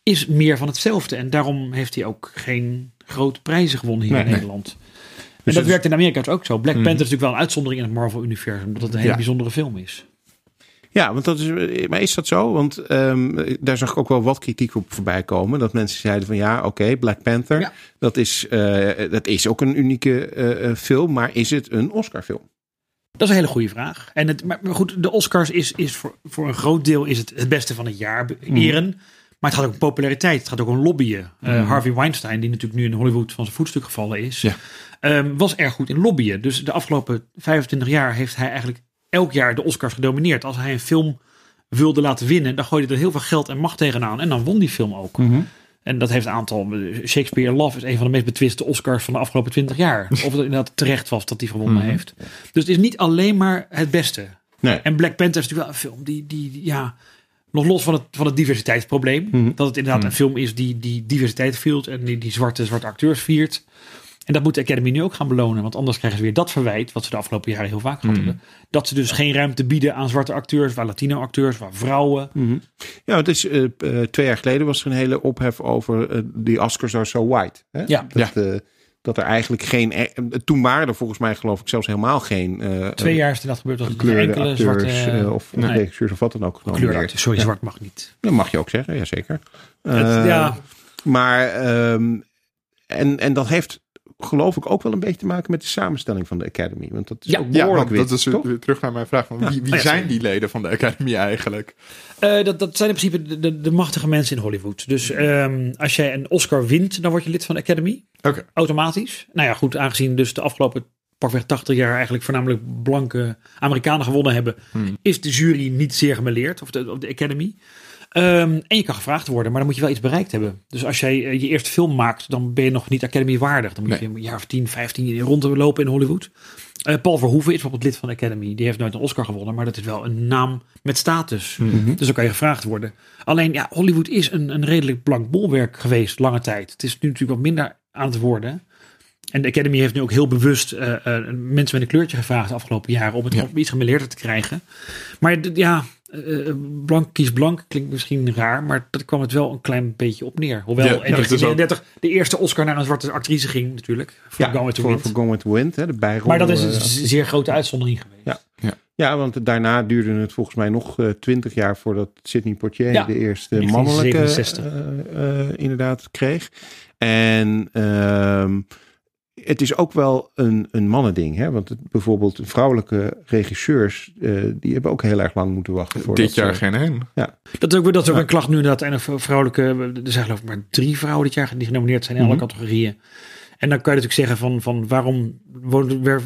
is meer van hetzelfde. En daarom heeft hij ook geen grote prijzen gewonnen hier Nee, in nee. Nederland. En Dus dat het- werkt in Amerika dus ook zo. Black Mhm. Panther is natuurlijk wel een uitzondering in het Marvel-universum, omdat het een hele Ja. bijzondere film is. Ja, want dat is, maar is dat zo? Want ehm, daar zag ik ook wel wat kritiek op voorbij komen. Dat mensen zeiden van ja, oké, Black Panther, Ja. dat, is, eh, dat is ook een unieke eh, eh, film, maar is het een Oscar-film? Dat is een hele goede vraag. En het, maar goed, de Oscars is, is voor, voor een groot deel is het, het beste van het jaar Mhm. Maar het gaat ook om populariteit. Het gaat ook om lobbyen. Eh, Harvey Weinstein, die natuurlijk nu in Hollywood van zijn voetstuk gevallen is, Ja. ehm, was erg goed in lobbyen. Dus de afgelopen 25 jaar heeft hij eigenlijk elk jaar de Oscars gedomineerd. Als hij een film wilde laten winnen, dan gooide hij er heel veel geld en macht tegenaan. En dan won die film ook. Mhm. En dat heeft een aantal. Shakespeare Love is een van de meest betwiste Oscars van de afgelopen twintig jaar. Of het inderdaad terecht was dat hij gewonnen Mhm. heeft. Dus het is niet alleen maar het beste. Nee. En Black Panther is natuurlijk wel een film die, die, die- ja, nog los van het, van het diversiteitsprobleem. Mhm. Dat het inderdaad Mhm. een film is die, die diversiteit viert en die, die zwarte, zwarte acteurs viert. En dat moet de Academy nu ook gaan belonen. Want anders krijgen ze weer dat verwijt, wat ze de afgelopen jaren heel vaak gehad Mhm. Dat ze dus geen ruimte bieden aan zwarte acteurs, waar Latino acteurs, waar vrouwen. Ja, het is eh, eh, twee jaar geleden was er een hele ophef over eh, die Oscars are so white. Hè? Ja. Dat, eh, dat er eigenlijk geen. eh, toen waren er volgens mij geloof ik zelfs helemaal geen. eh, Twee jaar is er dat gebeurd. Dat er enkele acteurs zwarte... eh, of nee. regisseurs of wat dan ook acteurs. Sorry, Ja. zwart mag niet. Dat mag je ook zeggen, jazeker. Het- Eh, ja, Maar, ehm, en, en dat heeft geloof ik ook wel een beetje te maken met de samenstelling van de Academy. Want dat is Ja. ook Ja, behoorlijk want dat is weer- toch? weer terug naar mijn vraag. Van wie wie Oh ja, zijn sorry. die leden van de Academy eigenlijk? Eh, dat, dat zijn in principe de, de, de machtige mensen in Hollywood. Dus ehm, als jij een Oscar wint, dan word je lid van de Academy. Automatisch. Nou ja, goed, aangezien dus de afgelopen pakweg 80 jaar eigenlijk voornamelijk blanke Amerikanen gewonnen hebben, Hmm. is de jury niet zeer gemeleerd, of de, of de Academy. Ehm, en je kan gevraagd worden, maar dan moet je wel iets bereikt hebben. Dus als jij eh, je eerste film maakt, dan ben je nog niet Academy waardig. Dan moet je een jaar of 10, 15 rondlopen in Hollywood. Eh, Paul Verhoeven is bijvoorbeeld lid van de Academy. Die heeft nooit een Oscar gewonnen, maar dat is wel een naam met status. Mhm. Dus dan kan je gevraagd worden. Alleen, ja, Hollywood is een, een redelijk blank bolwerk geweest lange tijd. Het is nu natuurlijk wat minder aan het worden. En de Academy heeft nu ook heel bewust eh, eh, mensen met een kleurtje gevraagd de afgelopen jaren om het Ja. om iets gemeleerder te krijgen. Maar ja, eh, blank kies blank klinkt misschien raar, maar dat kwam het wel een klein beetje op neer. Hoewel Ja, in ja, dat is 1939 de eerste Oscar naar een zwarte actrice ging natuurlijk. Voor Ja, Gone with the voor, Wind. voor Gone with the Wind, hè, de bijrol. Maar dat is een zeer grote uitzondering geweest. Ja. Ja, want daarna duurde het volgens mij nog twintig jaar voordat Sidney Poitier Ja, de eerste mannelijke 1967. eh, eh, inderdaad kreeg. En ehm, het is ook wel een, een mannending. Hè? Want het, bijvoorbeeld vrouwelijke regisseurs, eh, die hebben ook heel erg lang moeten wachten. Dit jaar ze- geen één. Dat is ook, dat is ook Ja. een klacht nu inderdaad. En een vrouwelijke, er zijn geloof ik maar drie vrouwen dit jaar die genomineerd zijn in alle Mhm. categorieën. En dan kan je natuurlijk zeggen van, van waarom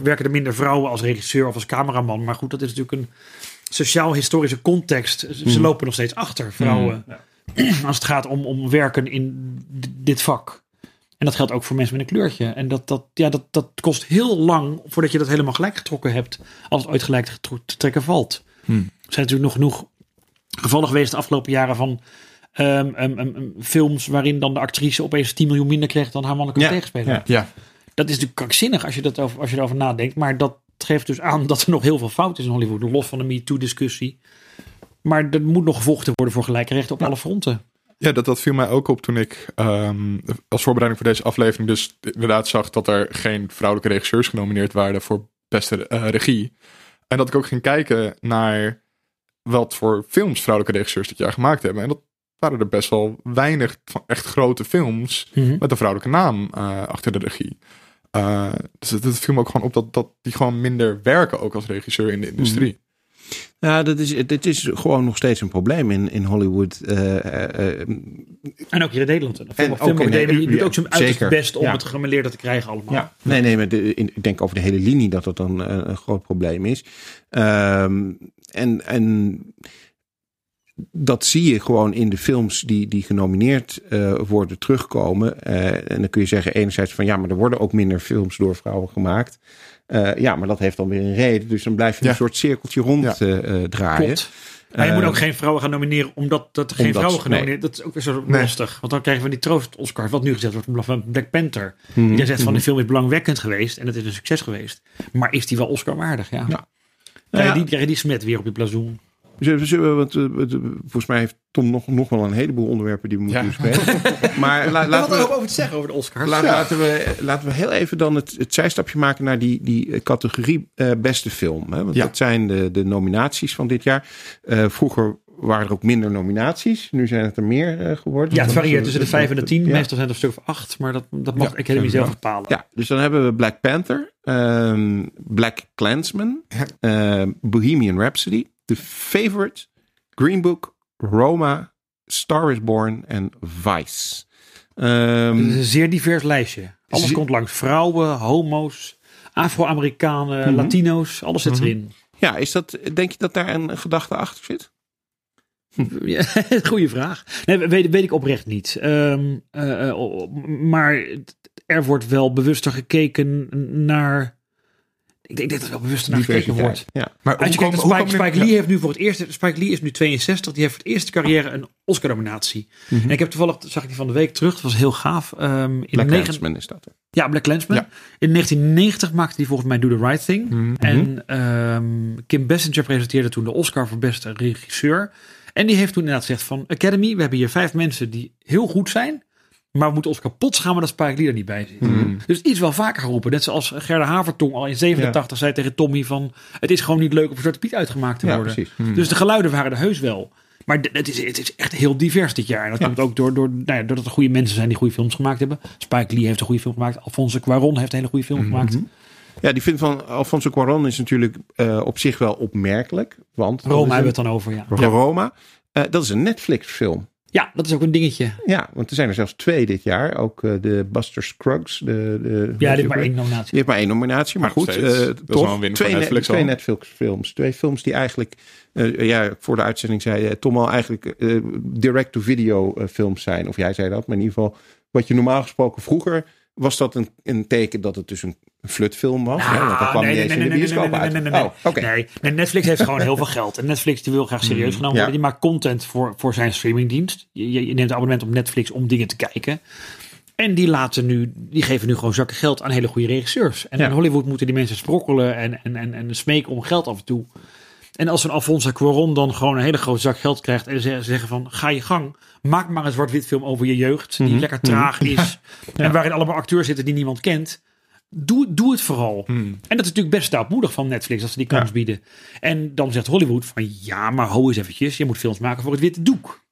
werken er minder vrouwen als regisseur of als cameraman. Maar goed, dat is natuurlijk een sociaal-historische context. Ze Mhm. lopen nog steeds achter, vrouwen. Als het gaat om, om werken in dit vak. En dat geldt ook voor mensen met een kleurtje. En dat, dat, ja, dat, dat kost heel lang voordat je dat helemaal gelijk getrokken hebt. Als het ooit gelijk te trekken valt. Hmm. Er zijn natuurlijk nog genoeg gevallen geweest de afgelopen jaren van ehm, ehm, ehm, films waarin dan de actrice opeens 10 miljoen minder kreeg dan haar mannelijke Ja, tegenspeler. ja. Ja, Dat is natuurlijk krankzinnig als je, dat over, als je erover nadenkt. Maar dat geeft dus aan dat er nog heel veel fout is in Hollywood. Los van de MeToo-discussie. Maar er moet nog gevochten worden voor gelijke rechten op alle fronten. Ja dat, dat viel mij ook op toen ik ehm, als voorbereiding voor deze aflevering dus inderdaad zag dat er geen vrouwelijke regisseurs genomineerd waren voor beste eh, regie. En dat ik ook ging kijken naar wat voor films vrouwelijke regisseurs dit jaar gemaakt hebben. En dat waren er best wel weinig van echt grote films met een vrouwelijke naam eh, achter de regie. Eh, dus het, het viel me ook gewoon op dat, dat die gewoon minder werken ook als regisseur in de industrie. Ja, dat is, dit is gewoon nog steeds een probleem in, in Hollywood. eh, eh, eh, En ook hier in Nederland. En ook in- die doet ja, ook zijn uiterste best om Ja. het gemeleerde te krijgen allemaal. Ja, nee, nee, maar de, in- ik denk over de hele linie dat dat dan een groot probleem is. Ehm, en, en dat zie je gewoon in de films die, die genomineerd worden terugkomen. En dan kun je zeggen enerzijds van ja, maar er worden ook minder films door vrouwen gemaakt. Eh, ja, maar dat heeft dan weer een reden. Dus dan blijf je Ja. een soort cirkeltje rond Ja. eh, eh, draaien. Klopt. Maar je moet ook geen vrouwen gaan nomineren omdat dat er geen Omdat- vrouwen genomineerd Dat is ook weer zo Nee. lastig. Want dan krijgen we die troost Oscar, wat nu gezegd wordt van Black Panther. mhm, Iedereen zegt van mhm. de film is belangwekkend geweest en het is een succes geweest. Maar is die wel Oscar waardig? Ja. Ja. Krijg, Nou je ja. die, krijg je die smet weer op je blazoen? Want, eh, het- volgens mij heeft Tom nog, nog wel een heleboel onderwerpen die we moeten Ja. bespreken. Maar la- laten we... er over te zeggen over de Oscars? Laten, we, laten we heel even dan het, het zijstapje maken naar die, die eh, categorie eh, beste film. Hè? Want Ja. dat zijn de, de nominaties van dit jaar. Eh, vroeger waren er ook minder nominaties. Nu zijn het er meer eh, geworden. ja, het varieert eh, tussen de vijf en de tien. Ja. Meestal zijn het een stuk of acht, maar dat, dat mag Ja, de Academy zelf bepalen. Ja, dus dan hebben we Black Panther, ehm, Black Klansman, ehm, Bohemian Rhapsody, The Favorite, Green Book, Roma, Star is Born en Vice. Is een zeer divers lijstje. Alles komt langs. Vrouwen, homo's, Afro-Amerikanen, Mhm. Latino's. Alles zit Mhm. erin. Ja, is dat, denk je dat daar een gedachte achter zit? Ja, goeie vraag. Nee, weet, weet ik oprecht niet. Ehm, eh, eh, maar er wordt wel bewuster gekeken naar. Ik denk dat er wel bewuster naar gekeken wordt. Ja. Maar Als je kijkt, Spike, Lee heeft nu voor het eerst. Spike Lee is nu 62. Die heeft voor het eerste carrière een Oscar-nominatie. Mhm. En ik heb toevallig, zag ik die van de week terug. Dat was heel gaaf. Ehm, in Black negen- Clansman is dat. hè? Ja, Black Clansman. Ja. In 1990 maakte hij volgens mij Do the Right Thing. Mhm. En ehm, Kim Basinger presenteerde toen de Oscar voor beste regisseur. En die heeft toen inderdaad gezegd van Academy, we hebben hier vijf mensen die heel goed zijn. Maar we moeten ons kapot schamen dat Spike Lee er niet bij zit. Mhm. Dus iets wel vaker geroepen. Net zoals Gerda Havertong al in 87 zei tegen Tommy van... Het is gewoon niet leuk om voor Zwarte Piet uitgemaakt te Ja, worden. precies. Mhm. Dus de geluiden waren er heus wel. Maar het is, het is echt heel divers dit jaar. En dat Ja. komt ook door, door, nou ja, doordat er goede mensen zijn die goede films gemaakt hebben. Spike Lee heeft een goede film gemaakt. Alfonso Cuarón heeft een hele goede film Mhm. gemaakt. Ja, die film van Alfonso Cuarón is natuurlijk eh, op zich wel opmerkelijk. Want is hebben we het dan over, ja. Roma. Eh, dat is een Netflix film. Ja, dat is ook een dingetje. Ja, want er zijn er zelfs twee dit jaar. Ook eh, de Buster Scruggs. De, de, Ja, dit is maar één nominatie. Die heeft maar één nominatie, maar Maar goed. eh, is toch, wel een twee, Netflix twee. Netflix films. Twee films die eigenlijk, eh, ja, voor de uitzending zei eh, Tom al eigenlijk eh, direct-to-video films zijn. Of jij zei dat, maar in ieder geval wat je normaal gesproken vroeger was dat een, een teken dat het dus een flutfilm was. hè? Want dat kwam nee, niet eens nee, in de nee, nee, bioscoop nee, uit. nee, nee, nee, Oh, oké. Nee, nee, Netflix heeft gewoon heel veel geld. En Netflix die wil graag serieus genomen worden. Ja. Die maakt content voor, voor zijn streamingdienst. Je, je, je neemt een abonnement op Netflix om dingen te kijken. En die, laten nu, die geven nu gewoon zakken geld aan hele goede regisseurs. En Ja. in Hollywood moeten die mensen sprokkelen en, en, en, en smeken om geld af en toe. En als een Alfonso Cuarón dan gewoon een hele grote zak geld krijgt en ze zeggen van ga je gang, maak maar een zwart-wit film over je jeugd die Mhm. lekker traag is en waarin allemaal acteurs zitten die niemand kent. Doe, doe het vooral. Mhm. En dat is natuurlijk best stoutmoedig van Netflix als ze die kans Ja. bieden. En dan zegt Hollywood van ja, maar ho eens eventjes, je moet films maken voor het witte doek.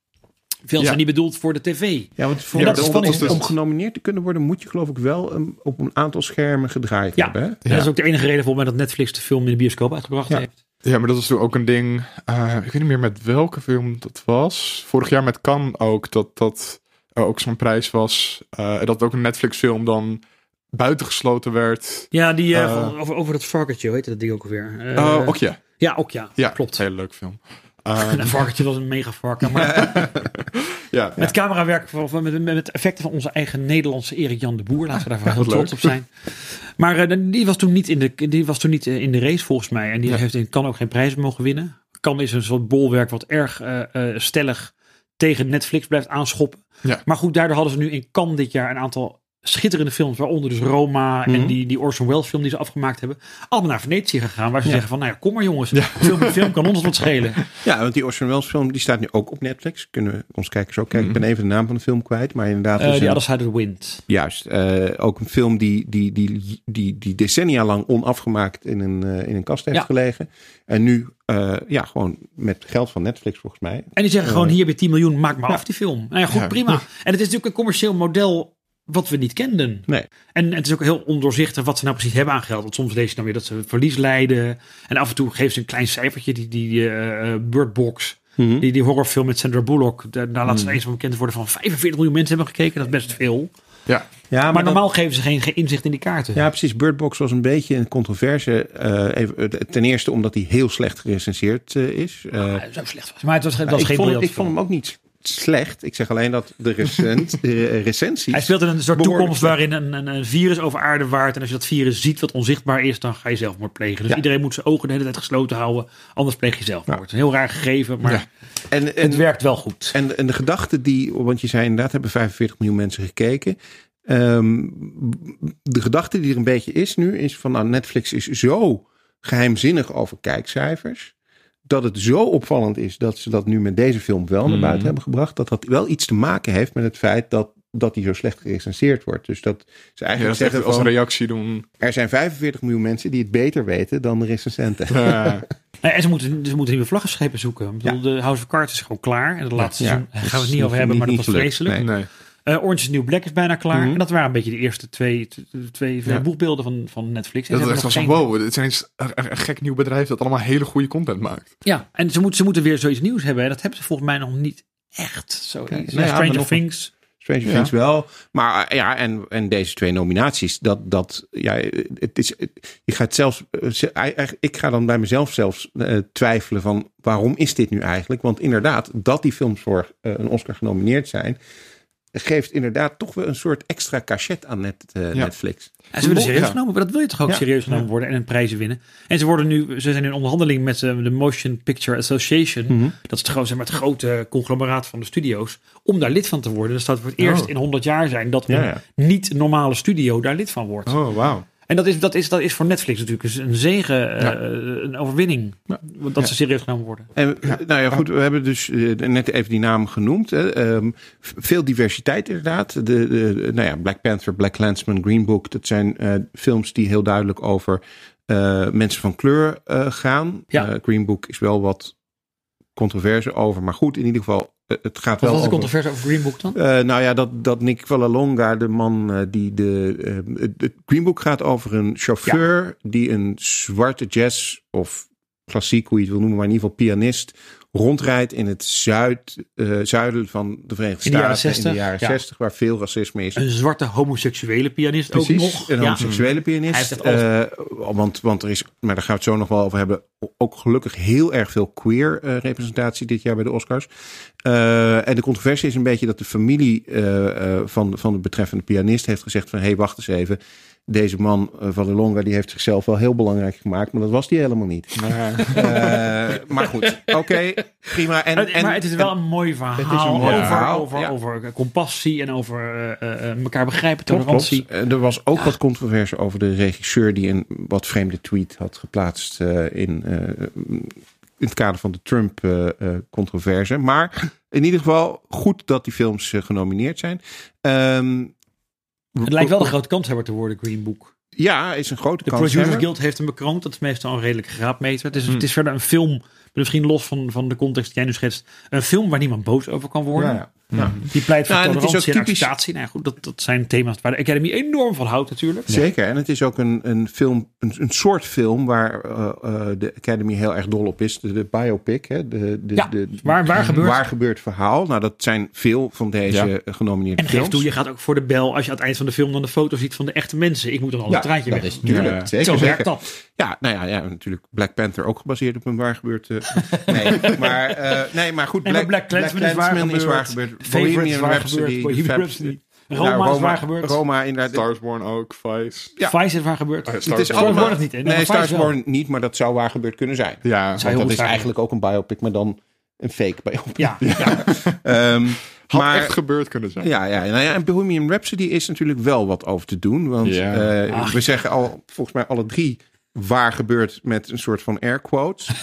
Films Ja. zijn niet bedoeld voor de tv. Ja, want voor, Ja, dat om, is van- om- is om genomineerd te kunnen worden, moet je geloof ik wel um, op een aantal schermen gedraaid Ja. hebben. Hè? En Dat is ook de enige reden voor mij dat Netflix de film in de bioscoop uitgebracht Ja. heeft. Ja, maar dat is toen ook een ding. eh, ik weet niet meer met welke film dat was. Vorig jaar met Cannes ook. Dat dat ook zo'n prijs was. eh, dat ook een Netflix film dan buitengesloten werd. Ja, die eh, over, over dat varkentje, hoe heet dat ding ook alweer? Oh, ook ja. Ja, ook ja. Ja, klopt. Hele leuke film. En Ehm, een varkentje was een mega varken. Maar ja, met camerawerk, met, met effecten van onze eigen Nederlandse Erik Jan de Boer. Laten we daar heel trots op zijn. Maar eh, die was toen niet in de, die was toen niet eh, in de race volgens mij. En die heeft in kan ook geen prijzen mogen winnen. Kan is een soort bolwerk wat erg eh, stellig tegen Netflix blijft aanschoppen. Ja. Maar goed, daardoor hadden ze nu in Cannes dit jaar een aantal schitterende films, waaronder dus Roma en Mhm. die, die Orson Welles film die ze afgemaakt hebben, allemaal naar Venetië gegaan, waar ze Ja. zeggen van, nou ja, kom maar jongens, film met film kan ons wat schelen. Ja, want die Orson Welles film die staat nu ook op Netflix. Kunnen we ons kijkers ook kijken. Ik ben even de naam van de film kwijt. Maar inderdaad, dus The Other Side of the Wind. juist. eh, ook een film die, die, die, die, die decennia lang onafgemaakt in een, eh, in een kast heeft Ja. gelegen. En nu ja, gewoon met geld van Netflix volgens mij. En die zeggen gewoon, hier bij 10 miljoen, maak maar Ja. af die film. Nou ja, goed, Ja. prima. En het is natuurlijk een commercieel model wat we niet kenden. Nee. En het is ook heel ondoorzichtig wat ze nou precies hebben aan geld. Want soms lees je dan weer dat ze verlies lijden. En af en toe geven ze een klein cijfertje. Die, die eh, eh, Bird Box, Mhm. die, die horrorfilm met Sandra Bullock. Daar, daar laat ze eens van bekend worden van 45 miljoen mensen hebben gekeken. Dat is best veel. ja. Ja, Maar, normaal geven ze geen, geen inzicht in die kaarten. Ja, precies. Bird Box was een beetje een controverse. eh, even, ten eerste omdat hij heel slecht gerecenseerd eh, is. Eh, Ah, zo slecht was. Maar het was, het was ik, geen vond, ik vond hem ook niet slecht. Ik zeg alleen dat de, recent, de recensies... Hij speelt in een soort toekomst waarin een, een, een virus over aarde waart. En als je dat virus ziet wat onzichtbaar is, dan ga je zelfmoord plegen. Dus Ja. iedereen moet zijn ogen de hele tijd gesloten houden. Anders pleeg je zelfmoord. Het is een heel raar gegeven, maar Ja. en, het en, werkt wel goed. en, en de gedachte die... Want je zei inderdaad, hebben 45 miljoen mensen gekeken. Ehm, de gedachte die er een beetje is nu... is van nou, Netflix is zo geheimzinnig over kijkcijfers... dat het zo opvallend is dat ze dat nu met deze film wel naar Mhm. buiten hebben gebracht... dat dat wel iets te maken heeft met het feit dat, dat die zo slecht gerecenseerd wordt. Dus dat ze ja, eigenlijk dat zeggen als van... een reactie doen. Er zijn 45 miljoen mensen die het beter weten dan de recensenten. Nee, en ze moeten, ze moeten nieuwe vlaggenschepen zoeken. Ik bedoel, De House of Cards is gewoon klaar. En de laatste Ja. seizoen Ja. gaan we het niet over hebben, maar dat was gelukt. vreselijk. Nee. nee. Eh, Orange is the New Black is bijna klaar. Mhm. En dat waren een beetje de eerste twee, twee, twee Ja. boekbeelden van, van Netflix. En Dat is echt zo van, geen- wow, dit is een, een, gek nieuw bedrijf dat allemaal hele goede content maakt. Ja, en ze moeten, ze moeten weer zoiets nieuws hebben. En dat hebben ze volgens mij nog niet echt. Oké. Ja, Nou ja, Stranger Things. Stranger Ja. Things wel. Maar eh, ja, en, en deze twee nominaties, dat, dat ja, het is, je gaat zelfs, eh, ik ga dan bij mezelf zelfs eh, twijfelen van waarom is dit nu eigenlijk? Want inderdaad, dat die films voor eh, een Oscar genomineerd zijn, geeft inderdaad toch wel een soort extra cachet aan net, eh, Ja. Netflix. En ze worden serieus genomen, maar dat wil je toch ook Ja. serieus genomen worden en een prijzen winnen. En ze worden nu, ze zijn in onderhandeling met eh, de Motion Picture Association. Mhm. Dat is het zeg maar, het grote conglomeraat van de studio's. Om daar lid van te worden. Dus dat voor het eerst Oh. in 100 jaar zijn dat Ja, een ja. niet normale studio daar lid van wordt. Oh, wauw. En dat is, dat, is, dat is voor Netflix natuurlijk een- zegen, eh, een overwinning. Want dat ze serieus genomen worden. En nou ja, goed, we hebben dus eh, net even die namen genoemd. Hè. Ehm, veel diversiteit inderdaad. De, de, nou ja, Black Panther, Black Landsman, Green Book, dat zijn eh, films die heel duidelijk over eh, mensen van kleur eh, gaan. Ja. Eh, Green Book is wel wat controverse over, maar goed, in ieder geval, eh, het gaat Wat wel was de over... controverse over Green Book dan? Eh, nou ja, dat, dat Nick Vallalonga, de man eh, die de. eh, het, het Green Book gaat over een chauffeur die een zwarte jazz of klassiek, hoe je het wil noemen, maar in ieder geval pianist, rondrijdt in het zuid, eh, zuiden van de Verenigde In de jaren Staten in 60, de jaren ja. 60, waar veel racisme is. Een zwarte homoseksuele pianist ook nog. een Ja. homoseksuele pianist. Eh, want, want er is, maar daar gaan we het zo nog wel over hebben, ook gelukkig heel erg veel queer eh, representatie dit jaar bij de Oscars. En de controversie is een beetje dat de familie van, van de betreffende pianist heeft gezegd van, hé, hey, wacht eens even. Deze man eh, van de Longa die heeft zichzelf wel heel belangrijk gemaakt, maar dat was die helemaal niet. Eh, maar goed, oké, prima. En, Het- en, maar het is wel en- een mooi verhaal, Het is een mooi over, verhaal, over, ja. over compassie en over eh, elkaar begrijpen, tolerantie. klopt. Er was ook wat controverse over de regisseur die een wat vreemde tweet had geplaatst eh, in, eh, in het kader van de Trump-controverse. maar in ieder geval goed dat die films genomineerd zijn. Ehm, Het lijkt wel de grote kanshebber te worden, Green Book. Ja, is een grote De. Producers. Guild heeft hem bekroond. Dat is meestal een redelijke graadmeter. Het is, Hmm. het is verder een film, misschien los van, van de context die jij nu schetst. Een film waar niemand boos over kan worden. Ja, ja. Ja. Die pleit voor Nou, en het is tolerantie en acceptatie. Nou, goed, dat, dat zijn thema's waar de Academy enorm van houdt natuurlijk. Zeker. En het is ook een, een film, een, een soort film waar eh, eh, de Academy heel erg dol op is. De, de biopic. Hè? De, de, Ja, de, waar, waar gebeurt waar gebeurt verhaal. Nou, dat zijn veel van deze Ja. genomineerde En geef films. toe, je gaat ook voor de bel als je aan het eind van de film dan de foto ziet van de echte mensen. Ik moet dan al een traantje dat weg. is natuurlijk. Ja. Zeker, Zo zeker. werkt dat. Ja, nou ja, ja, natuurlijk Black Panther ook gebaseerd op een waar gebeurd. eh, nee, maar, eh, nee, maar goed. Nee, maar Black Klansman is waar Klansman is waar gebeurd. is Bohemian waar Rhapsody. gebeurd. Bohemian Fab- Rhapsody. Ja, Roma is waar gebeurd. Roma inderdaad. Starsborn ook, Vice. Ja. Vice is waar gebeurd. Oh ja, het is Starsborn. allemaal. het niet, hè? Nee, Nee. Starsborn niet, maar dat zou waar gebeurd kunnen zijn. Ja, Zou Want dat is eigenlijk ook een biopic, maar dan een fake biopic. Ja, ja. Ehm, had maar, echt gebeurd kunnen zijn. Ja, ja, nou ja, en Bohemian Rhapsody is natuurlijk wel wat over te doen. Want Ja. eh, we zeggen al, volgens mij alle drie waar gebeurt met een soort van air quotes.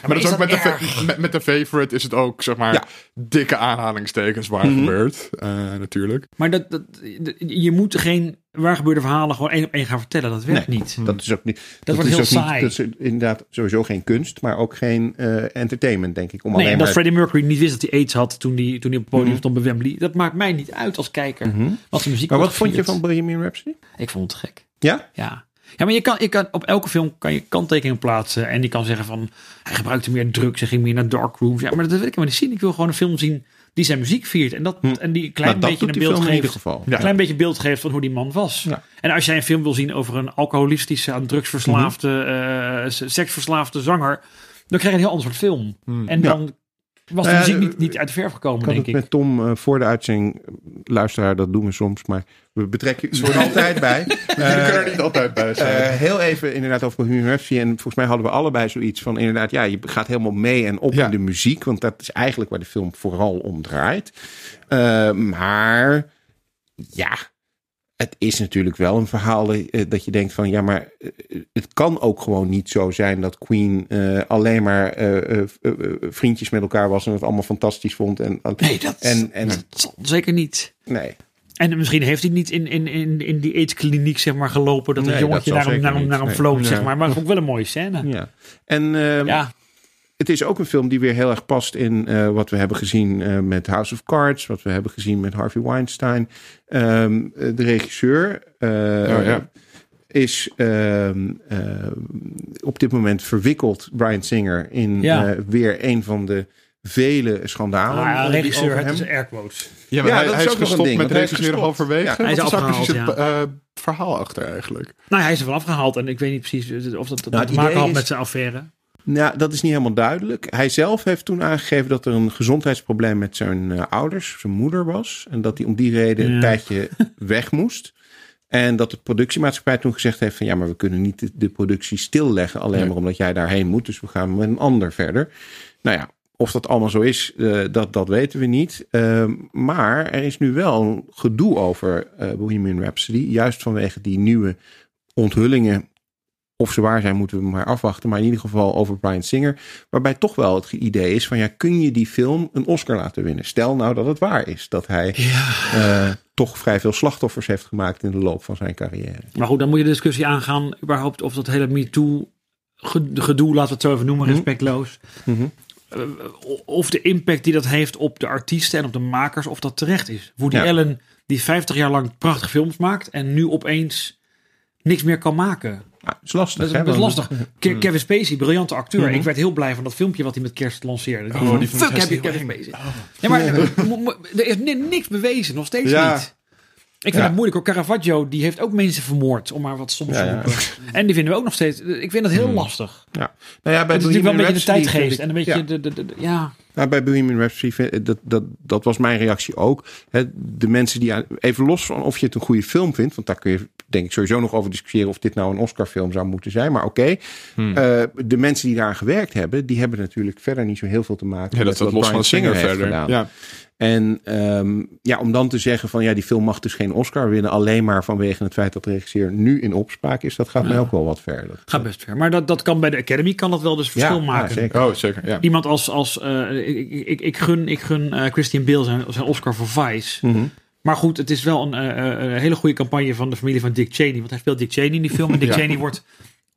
Eh, maar dat is is ook met de, met, met de favorite is het ook, zeg maar, Ja. dikke aanhalingstekens waar Mhm. gebeurt. eh, natuurlijk. Maar dat, dat, je moet geen waar gebeurde verhalen gewoon één op één gaan vertellen. Dat werkt Nee, niet. Dat is ook niet. Dat, wordt is heel saai. Niet, dat is inderdaad sowieso geen kunst, maar ook geen eh, entertainment, denk ik. Om Nee, alleen dat maar. Freddie Mercury niet wist dat hij aids had toen hij, toen hij op het podium Mhm. stond bij Wembley. Dat maakt mij niet uit als kijker. Wat de muziek Maar wat vond je van Bohemian Rhapsody? Ik vond het gek. Ja? Ja. Ja, maar je kan, je kan, op elke film kan je kanttekeningen plaatsen. En die kan zeggen van, hij gebruikte meer drugs. Hij ging meer naar dark rooms. Ja, maar dat wil ik helemaal niet zien. Ik wil gewoon een film zien die zijn muziek viert. En, dat, Hm. en die een klein Nou, dat beetje een beeld film in ieder geeft. geval. Ja. Een klein beetje beeld geeft van hoe die man was. Ja. En als jij een film wil zien over een alcoholistische, aan drugs verslaafde, eh, seksverslaafde zanger. Dan krijg je een heel ander soort film. Hmm. En Ja. dan was de Eh, muziek niet, niet uit de verf gekomen, Ik denk het ik. met Tom eh, voor de uitzending, luisteraar, dat doen we soms, maar we betrekken u er altijd bij. Jullie kunnen er niet altijd bij zijn. Eh, heel even inderdaad over Bohemian Rhapsody. En volgens mij hadden we allebei zoiets van inderdaad, ja, je gaat helemaal mee en op Ja. in de muziek. Want dat is eigenlijk waar de film vooral om draait. Eh, maar ja, het is natuurlijk wel een verhaal eh, dat je denkt van ja, maar eh, het kan ook gewoon niet zo zijn dat Queen eh, alleen maar vriendjes met elkaar was en het allemaal fantastisch vond. En, Nee, dat, en, en dat zal zeker niet. nee. En misschien heeft hij niet in, in, in, in die aidskliniek zeg maar, gelopen. Dat een Nee, jongetje dat naar hem, naar hem, naar zeg maar. Maar is ook wel een mooie scène. Ja. En ehm, Ja, Het is ook een film die weer heel erg past in eh, wat we hebben gezien eh, met House of Cards, wat we hebben gezien met Harvey Weinstein. Ehm, eh, de regisseur eh, Oh, ja. is ehm, eh, op dit moment verwikkeld, Brian Singer, in Ja. eh, weer een van de vele schandalen. Ah, ja, regisseur, het hem. is air quotes. Ja, maar Ja, hij, dat hij is ook nog een gestopt ding, met gestopt. halverwege. Ja. Hij is nou precies het afgehaald, verhaal achter eigenlijk? Nou, hij is er wel afgehaald en ik weet niet precies of dat, dat Nou, te maken had is- met zijn affaire. Nou, dat is niet helemaal duidelijk. Hij zelf heeft toen aangegeven dat er een gezondheidsprobleem met zijn eh, ouders, zijn moeder was. En dat hij om die reden een tijdje weg moest. En dat de productiemaatschappij toen gezegd heeft van ja, maar we kunnen niet de, de productie stilleggen. Alleen Ja. maar omdat jij daarheen moet. Dus we gaan met een ander verder. Nou ja, of dat allemaal zo is, eh, dat, dat weten we niet. Ehm, maar er is nu wel een gedoe over eh Bohemian Rhapsody. Juist vanwege die nieuwe onthullingen. Of ze waar zijn, moeten we maar afwachten. Maar in ieder geval over Brian Singer. Waarbij toch wel het idee is van ja, kun je die film een Oscar laten winnen? Stel nou dat het waar is. Dat hij eh, toch vrij veel slachtoffers heeft gemaakt in de loop van zijn carrière. Maar goed, dan moet je de discussie aangaan überhaupt of dat hele MeToo ge- gedoe, laten we het zo even noemen, Mhm. respectloos. Mhm. Eh, of de impact die dat heeft op de artiesten en op de makers, of dat terecht is. Woody Ja. Allen, die 50 jaar lang prachtige films maakt en nu opeens niks meer kan maken. Nou, is lastig. Dat is, hè, lastig. Ke- Kevin Spacey, briljante acteur. Mhm. Ik werd heel blij van dat filmpje wat hij met kerst lanceerde. Oh, die fuck heb je Kevin. Spacey. Ja, maar eh, er is ni- niks bewezen, nog steeds Ja. niet. Ik vind Ja. het moeilijk hoor. Caravaggio, die heeft ook mensen vermoord, om maar wat soms te ja. roepen. En die vinden we ook nog steeds. Ik vind dat heel lastig. Ja. Nou ja, bij Het is natuurlijk wel een beetje de tijdgeest. En een beetje ja. de, de, de, de- ja. Nou, bij Bohemian Rhapsody, vind- dat, dat, dat was mijn reactie ook. De mensen die, even los van of je het een goede film vindt, want daar kun je denk ik sowieso nog over discussiëren of dit nou een Oscar-film zou moeten zijn. Maar oké, Hmm. Eh, de mensen die daar gewerkt hebben, die hebben natuurlijk verder niet zo heel veel te maken Ja, dat met staat wat los van Singer verder. gedaan. Ja. En ehm, ja, om dan te zeggen van ja, die film mag dus geen Oscar winnen, alleen maar vanwege het feit dat de regisseur nu in opspraak is, dat gaat mij ook wel wat ver. Dat, Gaat best ver. Maar dat, dat kan bij de Academy kan dat wel dus verschil ja, maken. Ja, zeker. Oh, zeker. Ja. Iemand als, als eh, ik, ik, ik gun, ik gun eh, Christian Bale zijn, zijn Oscar voor Vice. Mhm. Maar goed, het is wel een, eh, eh, een hele goede campagne van de familie van Dick Cheney. Want hij speelt Dick Cheney in die film. En Dick Ja. Cheney wordt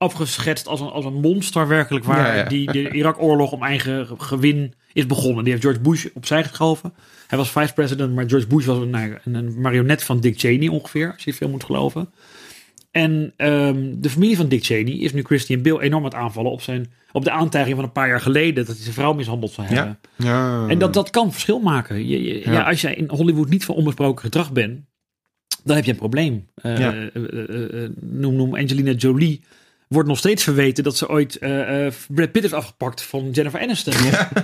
afgeschetst als een, als een monster werkelijk waar. Ja, ja. Die de Irak-oorlog om eigen gewin is begonnen. Die heeft George Bush opzij geschoven. Hij was vice-president, maar George Bush was een, nou, een, een marionet van Dick Cheney ongeveer. Als je film moet geloven. En ehm, de familie van Dick Cheney is nu Christian Bale enorm aan het aanvallen op, zijn, op de aantijging van een paar jaar geleden. Dat hij zijn vrouw mishandeld zou hebben. Ja. En dat, dat kan verschil maken. Je, je- ja. Als jij in Hollywood niet van onbesproken gedrag bent, dan heb je een probleem. Ja. eh, eh, eh, noem, noem Angelina Jolie. Wordt nog steeds verweten dat ze ooit eh, Brad Pitt heeft afgepakt van Jennifer Aniston.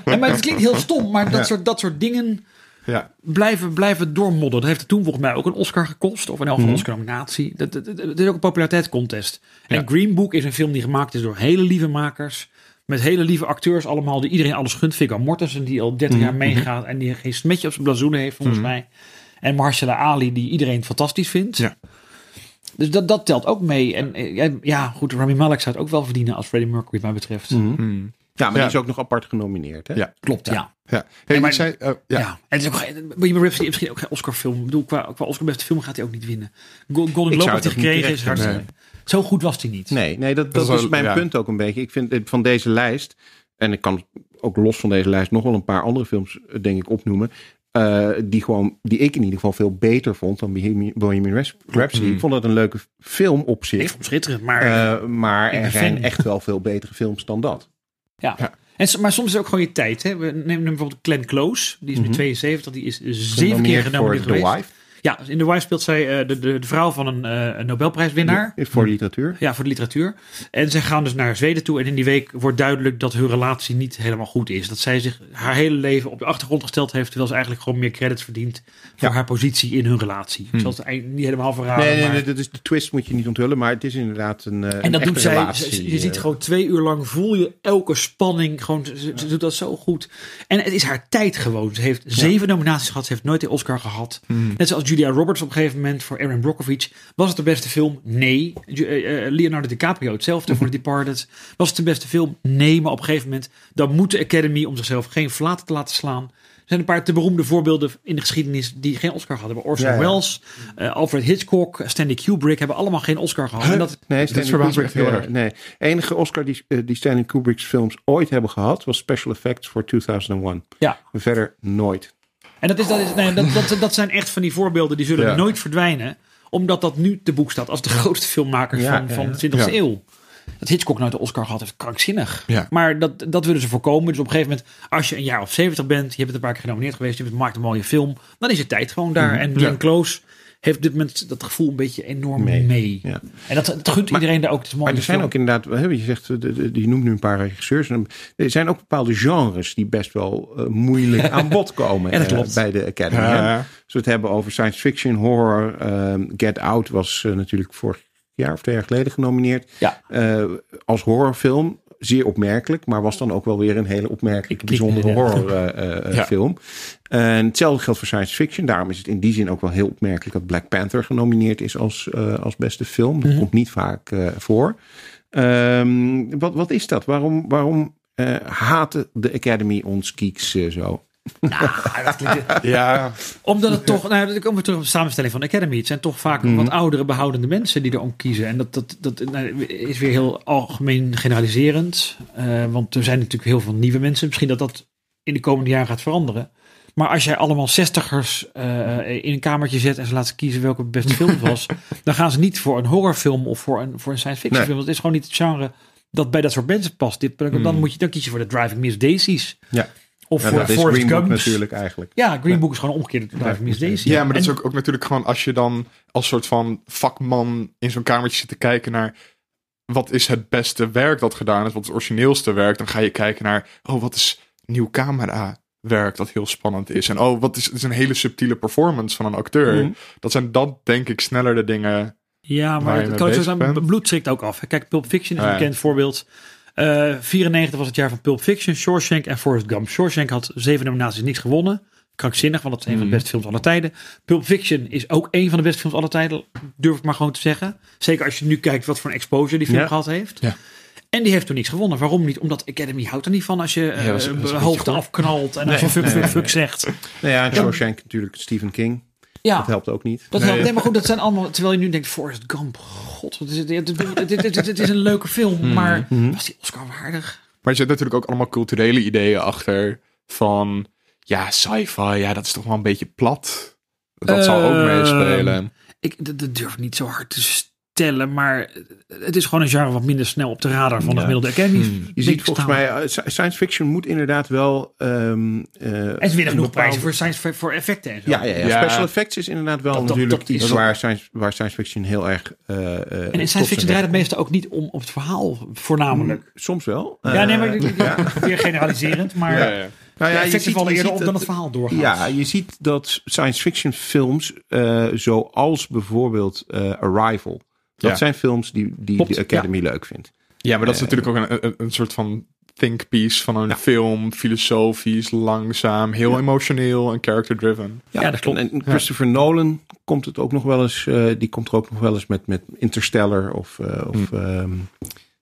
Ja, maar het klinkt heel stom, maar dat, Ja. soort, dat soort dingen ja. blijven, blijven doormodderen. Dat heeft toen volgens mij ook een Oscar gekost. Of elk een Mhm. Oscar-nominatie. Dat, dat, dat- Het is ook een populariteitscontest. Ja. En Green Book is een film die gemaakt is door hele lieve makers. Met hele lieve acteurs allemaal. Die iedereen alles gunt. Viggo Mortensen die al 30 jaar Mhm. meegaat. En die geen smetje op zijn blazoen heeft volgens Mhm. mij. En Marcella Ali die iedereen fantastisch vindt. Ja. Dus dat, dat telt ook mee. En eh, ja, goed, Rami Malek zou het ook wel verdienen als Freddie Mercury mij betreft. Mhm. Hmm. Ja, maar Ja. die is ook nog apart genomineerd. Hè? Ja. Klopt, ja. Ja. Hey, Ja, maar- zei, oh, ja. Ja. En het is ook is misschien ook geen Oscar-film. Ik bedoel, qua, qua Oscar beste film gaat hij ook niet winnen. Go- Golden Globe heeft hij gekregen. Is hartstikke. Zo goed was hij niet. Nee, nee dat, Dat dat, is wel- mijn ja. punt ook een beetje. Ik vind eh, van deze lijst, en ik kan ook los van deze lijst nog wel een paar andere films, eh, denk ik, opnoemen. Eh, die, gewoon, die ik in ieder geval veel beter vond dan Bohemian Rhapsody. Mm. Ik vond het een leuke film op Ik zich. vond hem schitterend, maar... Eh, maar ik er zijn fan. echt wel veel betere films dan dat. ja. ja. En, maar soms is het ook gewoon je tijd. Hè? We nemen bijvoorbeeld Glenn Close. Die is nu Mhm. 72. Die is zeven keer Genomineerd The. Wife. Ja, in The Wife speelt zij eh, de, de, de vrouw van een, eh, Nobelprijswinnaar. Voor literatuur. Ja, voor de literatuur. En zij gaan dus naar Zweden toe. En in die week wordt duidelijk dat hun relatie niet helemaal goed is. Dat zij zich haar hele leven op de achtergrond gesteld heeft. Terwijl ze eigenlijk gewoon meer credits verdient. Voor Ja. haar positie in hun relatie. Ik zal het eigenlijk niet helemaal verraden. Nee, nee, maar- nee, dat is de twist moet je niet onthullen, maar het is inderdaad een. eh, En een dat doet zij. relatie, je ziet gewoon twee uur lang voel je elke spanning. Gewoon, ze, ze doet dat zo goed. En het is haar tijd gewoon. Ze heeft zeven nominaties gehad. Ze heeft nooit de Oscar gehad. Hmm. Net zoals Julia Roberts op een gegeven moment voor Aaron Brockovich. Was het de beste film? Nee. Eh, eh, Leonardo DiCaprio hetzelfde voor The Departed. Was het de beste film? Nee. Maar op een gegeven moment dan moet de Academy om zichzelf geen flaten te laten slaan. Er zijn een paar te beroemde voorbeelden in de geschiedenis die geen Oscar hadden. Orson Ja, ja. Welles, eh, Alfred Hitchcock, Stanley Kubrick hebben allemaal geen Oscar gehad. En dat, Nee, Stanley Kubrick, heel nee. enige Oscar die, die Stanley Kubrick's films ooit hebben gehad was Special Effects voor 2001. ja. Verder nooit. En dat, is, dat, is, nee, dat, dat, dat zijn echt van die voorbeelden die zullen Ja. nooit verdwijnen. Omdat dat nu te boek staat als de grootste filmmakers Ja, van, van de 20e Ja. eeuw. dat Hitchcock nooit de Oscar gehad heeft, krankzinnig. Maar dat, dat willen ze voorkomen. Dus op een gegeven moment, als je een jaar of 70 bent, je bent een paar keer genomineerd geweest, je hebt maakt een mooie film, dan is het tijd gewoon daar. En Glenn. Close heeft op dit moment dat gevoel een beetje enorm Mee. mee. Ja. En dat, dat gunt iedereen daar ook. Het is een Maar er zijn film. ook inderdaad, je zegt, je noemt nu een paar regisseurs. En Er zijn ook bepaalde genres die best wel eh, moeilijk aan bod komen Ja, dat eh, klopt. bij de Academy. Ja. Als we het hebben over science fiction, horror. ehm, Get Out was eh, natuurlijk vorig jaar of twee jaar geleden genomineerd. Ja. Eh, als horrorfilm. Zeer opmerkelijk, maar was dan ook wel weer een hele opmerkelijke, bijzondere ja. horrorfilm. Ja. film. En hetzelfde geldt voor science fiction. Daarom is het in die zin ook wel heel opmerkelijk dat Black Panther genomineerd is als, eh, als beste film. Dat Mhm. komt niet vaak eh, voor. Ehm, wat, wat is dat? Waarom, waarom eh haten de Academy ons geeks eh, zo? Dat klinkt- Ja, Omdat het toch, nou, dan komen we terug op de samenstelling van de Academy. Het zijn toch vaak Mhm. wat oudere, behoudende mensen die erom kiezen. En dat, dat, dat nou, is weer heel algemeen generaliserend. Eh, want er zijn natuurlijk heel veel nieuwe mensen. Misschien dat dat in de komende jaren gaat veranderen. Maar als jij allemaal zestigers eh in een kamertje zet en ze laat ze kiezen welke het beste film was, dan gaan ze niet voor een horrorfilm of voor een, voor een science fiction Nee. film. Dat is gewoon niet het genre dat bij dat soort mensen past. Dit, dan, moet je, dan kies je voor de Driving Miss Daisies. Ja. Of Ja, voor dat is Forrest Green Book Gump. natuurlijk eigenlijk. Ja, Green Book is gewoon omgekeerd Driving Miss Daisy. ja maar dat is ook, ook natuurlijk gewoon als je dan als soort van vakman in zo'n kamertje zit te kijken naar wat is het beste werk dat gedaan is, wat is het origineelste werk, dan ga je kijken naar, oh, wat is nieuw camera werk dat heel spannend is. En oh, wat is, het is een hele subtiele performance van een acteur. Mhm. Dat zijn dan denk ik sneller de dingen. Ja, maar kan ook zo zijn. bent. Bloed schrikt ook af. Kijk, Pulp Fiction is een Ja. bekend voorbeeld. Eh 94 was het jaar van Pulp Fiction, Shawshank en Forrest Gump. Shawshank had zeven nominaties niet gewonnen. Krankzinnig, want dat is een van de Mhm. beste films aller tijden. Pulp Fiction is ook een van de beste films aller tijden, durf ik maar gewoon te zeggen. Zeker als je nu kijkt wat voor een exposure die film Ja. gehad heeft. Ja. En die heeft toen niets gewonnen. Waarom niet? Omdat Academy houdt er niet van als je eh een beetje hoofden goor. afknalt en als je Nee. fuck, fuck, Nee. fuck zegt. Nou ja, en Shawshank natuurlijk Stephen King. Ja, Dat helpt ook niet. Dat Nee. helpt. Nee, maar goed, dat zijn allemaal. Terwijl je nu denkt: Forrest Gump, god, wat is het? Het, het is een leuke film, maar Mhm. was die Oscar waardig? Maar er zitten natuurlijk ook allemaal culturele ideeën achter van, ja, sci-fi, ja, dat is toch wel een beetje plat. Dat zal ook Ehm, meespelen. Ik dat, dat durf niet zo hard te stellen, maar het is gewoon een genre wat minder snel op de radar van de gemiddelde Academy. Hmm. Je ziet volgens mij, eh, sci- science fiction moet inderdaad wel... ehm, eh, En ze winnen een genoeg bepaalde- prijzen voor, science, voor effecten en zo. Ja, ja, ja. Ja. special effects is inderdaad wel Dat- dat- natuurlijk dat is- iets waar science, waar science fiction heel erg... eh, eh, En in science fiction draait het meestal ook niet om op het verhaal, voornamelijk. komt. Soms wel. ja, nee, maar ja. weer generaliserend, maar Ja, ja. Nou ja, je effecten ziet- vallen je eerder op dan dat- het verhaal doorgaat. Ja, je ziet dat science fiction films, eh, zoals bijvoorbeeld eh, Arrival, dat Ja. zijn films die, die Klopt, de Academy leuk vindt. Ja, maar dat is Eh, natuurlijk ook een, een, een soort van think piece van een Ja. film. Filosofisch, langzaam, heel emotioneel en character-driven. Ja, dat klopt. En Christopher Nolan komt het ook nog wel eens, eh, die komt er ook nog wel eens met, met Interstellar of, eh, of ehm,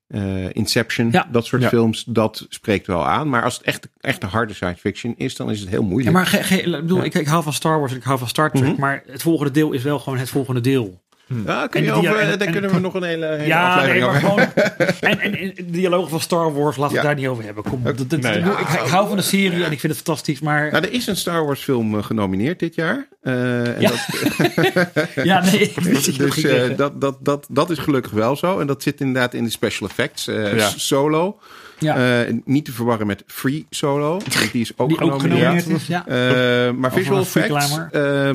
eh, Inception. Ja. Dat soort Ja. films, dat spreekt wel aan. Maar als het echt, echt een harde science fiction is, dan is het heel Ja, moeilijk. maar ge- ge- ik, bedoel, Ja. ik, ik hou van Star Wars, ik hou van Star Trek, Mhm. maar het volgende deel is wel gewoon het volgende deel. Ja, kun je die- over, en- daar en- kunnen we nog een hele, hele Ja, nee, aflevering maar over gewoon. En, en, en de dialogen van Star Wars, laten we Ja. daar niet over hebben. Kom, dat, dat- Nee. ik, bedoel, ik, ik hou van de serie en ik vind het fantastisch, maar. Nou, er is een Star Wars film eh, genomineerd dit jaar. Eh, en Ja. dat, ja, nee, dus eh, dat, dat, dat, dat is gelukkig wel zo. En dat zit inderdaad in de special effects. eh, Ja. Solo. Ja, Eh, niet te verwarren met Free Solo. Die is ook die genomineerd. Ja. Eh, maar visual effects, eh,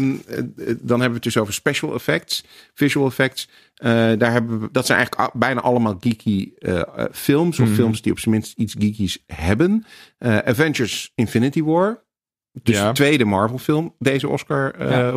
dan hebben we het dus over special effects. Visual effects, daar hebben we, dat zijn eigenlijk bijna allemaal geeky films. Of Mhm. films die op zijn minst iets geekies hebben. Avengers Infinity War. Dus Ja. de tweede Marvel film, deze Oscar eh,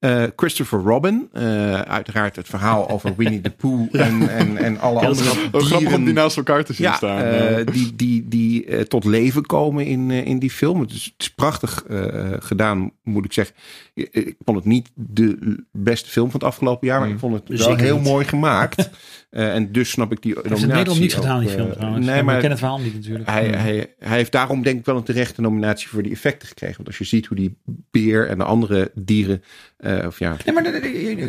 Eh, Christopher Robin, eh, uiteraard het verhaal over Winnie the Pooh en, en, en alle andere grappig. Ook grappig om die dieren naast elkaar te zien ja, staan. eh, die, die, die eh, tot leven komen in, eh, in die film. Het is, het is prachtig eh, gedaan, moet ik zeggen. Ik, ik vond het niet de beste film van het afgelopen jaar, maar Mm. ik vond het wel heel niet. mooi gemaakt. Eh, en dus snap ik die Hij heeft nominatie het Nederland niet gedaan, die film trouwens. Nee, maar maar ik ken het verhaal niet natuurlijk. hij, hij, hij heeft daarom denk ik wel een terechte nominatie voor die effecten gekregen. Want als je ziet hoe die beer en de andere dieren, eh, of ja, Nee, maar dat-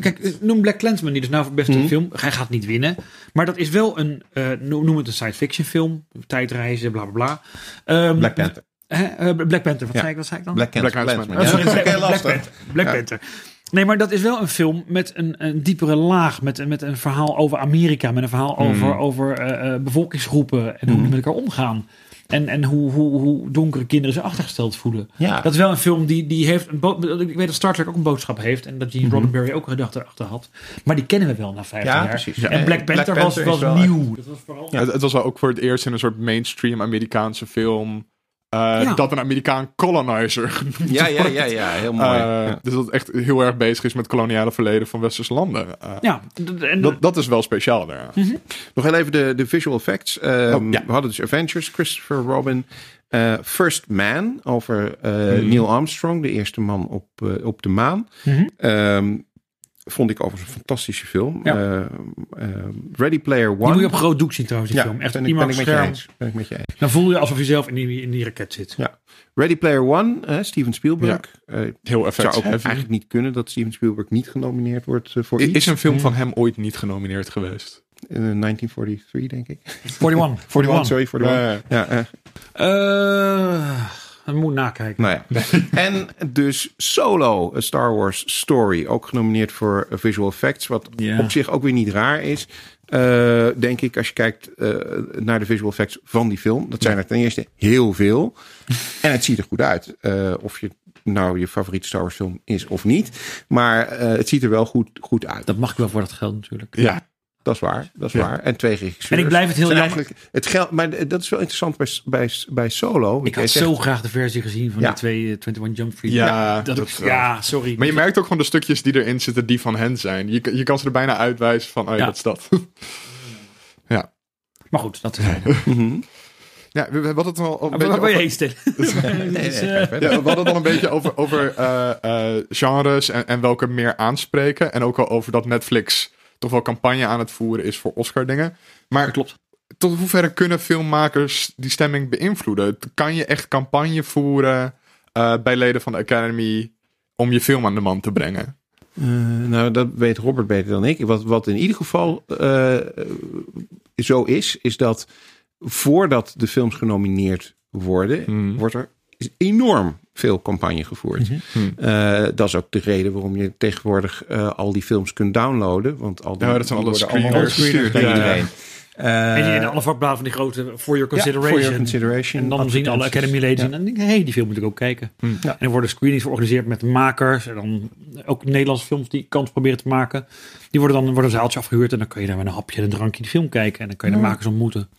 kijk, noem Black Clansman, die dus nou voor beste Mhm. film. Hij gaat niet winnen. Maar dat is wel een, eh, noem het een science fiction film. Tijdreizen, bla bla bla. Ehm, Black Panther. hè, eh, Black Panther, wat, Ja. zei ik, wat zei ik dan? Black, Black. Oh, Black, heel Black lastig. Panther. Black Ja. Panther. Nee, maar dat is wel een film met een, een diepere laag. Met, met een verhaal over Amerika. Met een verhaal over, over eh, eh, bevolkingsgroepen. En hoe die met elkaar omgaan. En, en hoe, hoe, hoe donkere kinderen zich achtergesteld voelen. Ja. Dat is wel een film die, die heeft. Een ik weet dat Star Trek ook een boodschap heeft. En dat Gene Roddenberry ook een gedachte erachter had. Maar die kennen we wel na 15 Ja, jaar. precies. En Ja. Black Black Panther, Panther was, was wel nieuw. Dat was vooral. Het, het was wel ook voor het eerst in een soort mainstream Amerikaanse film. Eh, Ja. Dat een Amerikaan colonizer genoemd Ja, ja, wordt. ja, ja, heel mooi. Eh, Ja. Dus dat echt heel erg bezig is met het koloniale verleden van westerse landen. Eh, Ja, en, dat, dat is wel speciaal daar. Nog heel even de, de visual effects. Ehm, Oh, ja. We hadden dus Avengers, Christopher Robin. eh, First Man over eh, Neil Armstrong, de eerste man op, eh, op de maan. Mhm. Ehm, vond ik overigens een fantastische film. Ja. Eh, ehm, Ready Player die moet je One. op groot doek zien trouwens, die ja, film. Echt ben, ik, ben, iemand ik met je eens. ben ik met je eens. Dan voel je alsof je zelf in die, in die raket zit. Ja. Ready Player One, hè, Steven Spielberg. Eh, Heel zou effect ook eigenlijk niet kunnen dat Steven Spielberg niet genomineerd wordt eh, voor iets. Is een film van hem ooit niet genomineerd geweest? In 1943, denk ik. 41. 41, sorry, 41. Ja, Ja, eh, Eh, dat moet nakijken. Nou ja. En dus Solo, A Star Wars Story. Ook genomineerd voor visual effects. Wat Ja. op zich ook weer niet raar is. Eh, denk ik, als je kijkt eh, naar de visual effects van die film. Dat zijn er ten eerste heel veel. en het ziet er goed uit. Eh, of je nou je favoriete Star Wars film is of niet. Maar eh, het ziet er wel goed, goed uit. Dat mag ik wel voor dat geld natuurlijk. ja. Dat is waar, dat is Ja. waar. En twee regisseurs. En ik blijf het heel jammer- Eigenlijk het geld, maar dat is wel interessant bij, bij, bij Solo. Ik had zo graag de versie gezien van Ja. die twee eh, 21 Jump Street. Ja, dat dat ik- wel. ja, sorry. Maar je merkt ook gewoon de stukjes die erin zitten die van hen zijn. Je, je kan ze er bijna uitwijzen van, oh ja, Ja. dat is dat. ja. Maar goed, dat is... Mhm. Ja, we, we hadden het al een Waar beetje waar ben je over, heen, Het we hadden het al een beetje over, over eh, eh, genres en, en welke meer aanspreken. En ook al over dat Netflix toch wel campagne aan het voeren is voor Oscar dingen. Maar klopt. tot hoeverre kunnen filmmakers die stemming beïnvloeden? Kan je echt campagne voeren eh, bij leden van de Academy om je film aan de man te brengen? Eh, nou, dat weet Robert beter dan ik. Wat, wat in ieder geval eh, zo is, is dat voordat de films genomineerd worden, Hmm. wordt er is enorm veel campagne gevoerd. Hmm. Eh, dat is ook de reden waarom je tegenwoordig eh, al die films kunt downloaden. Want al die, Ja, dat zijn die alle worden allemaal screeners. Ja, ja. iedereen. Eh, en je in alle vakbladen van die grote For Your ja, Consideration. for your consideration. En dan zien alle. Academy-leden Ja. en dan denk ik, hé, hey, die film moet ik ook kijken. Hmm. Ja. En er worden screenings georganiseerd met de makers. En dan ook Nederlandse films die kans proberen te maken. Die worden dan worden een zaaltje afgehuurd. En dan kun je daar met een hapje en een drankje de film kijken. En dan kun je de Ja. makers ontmoeten.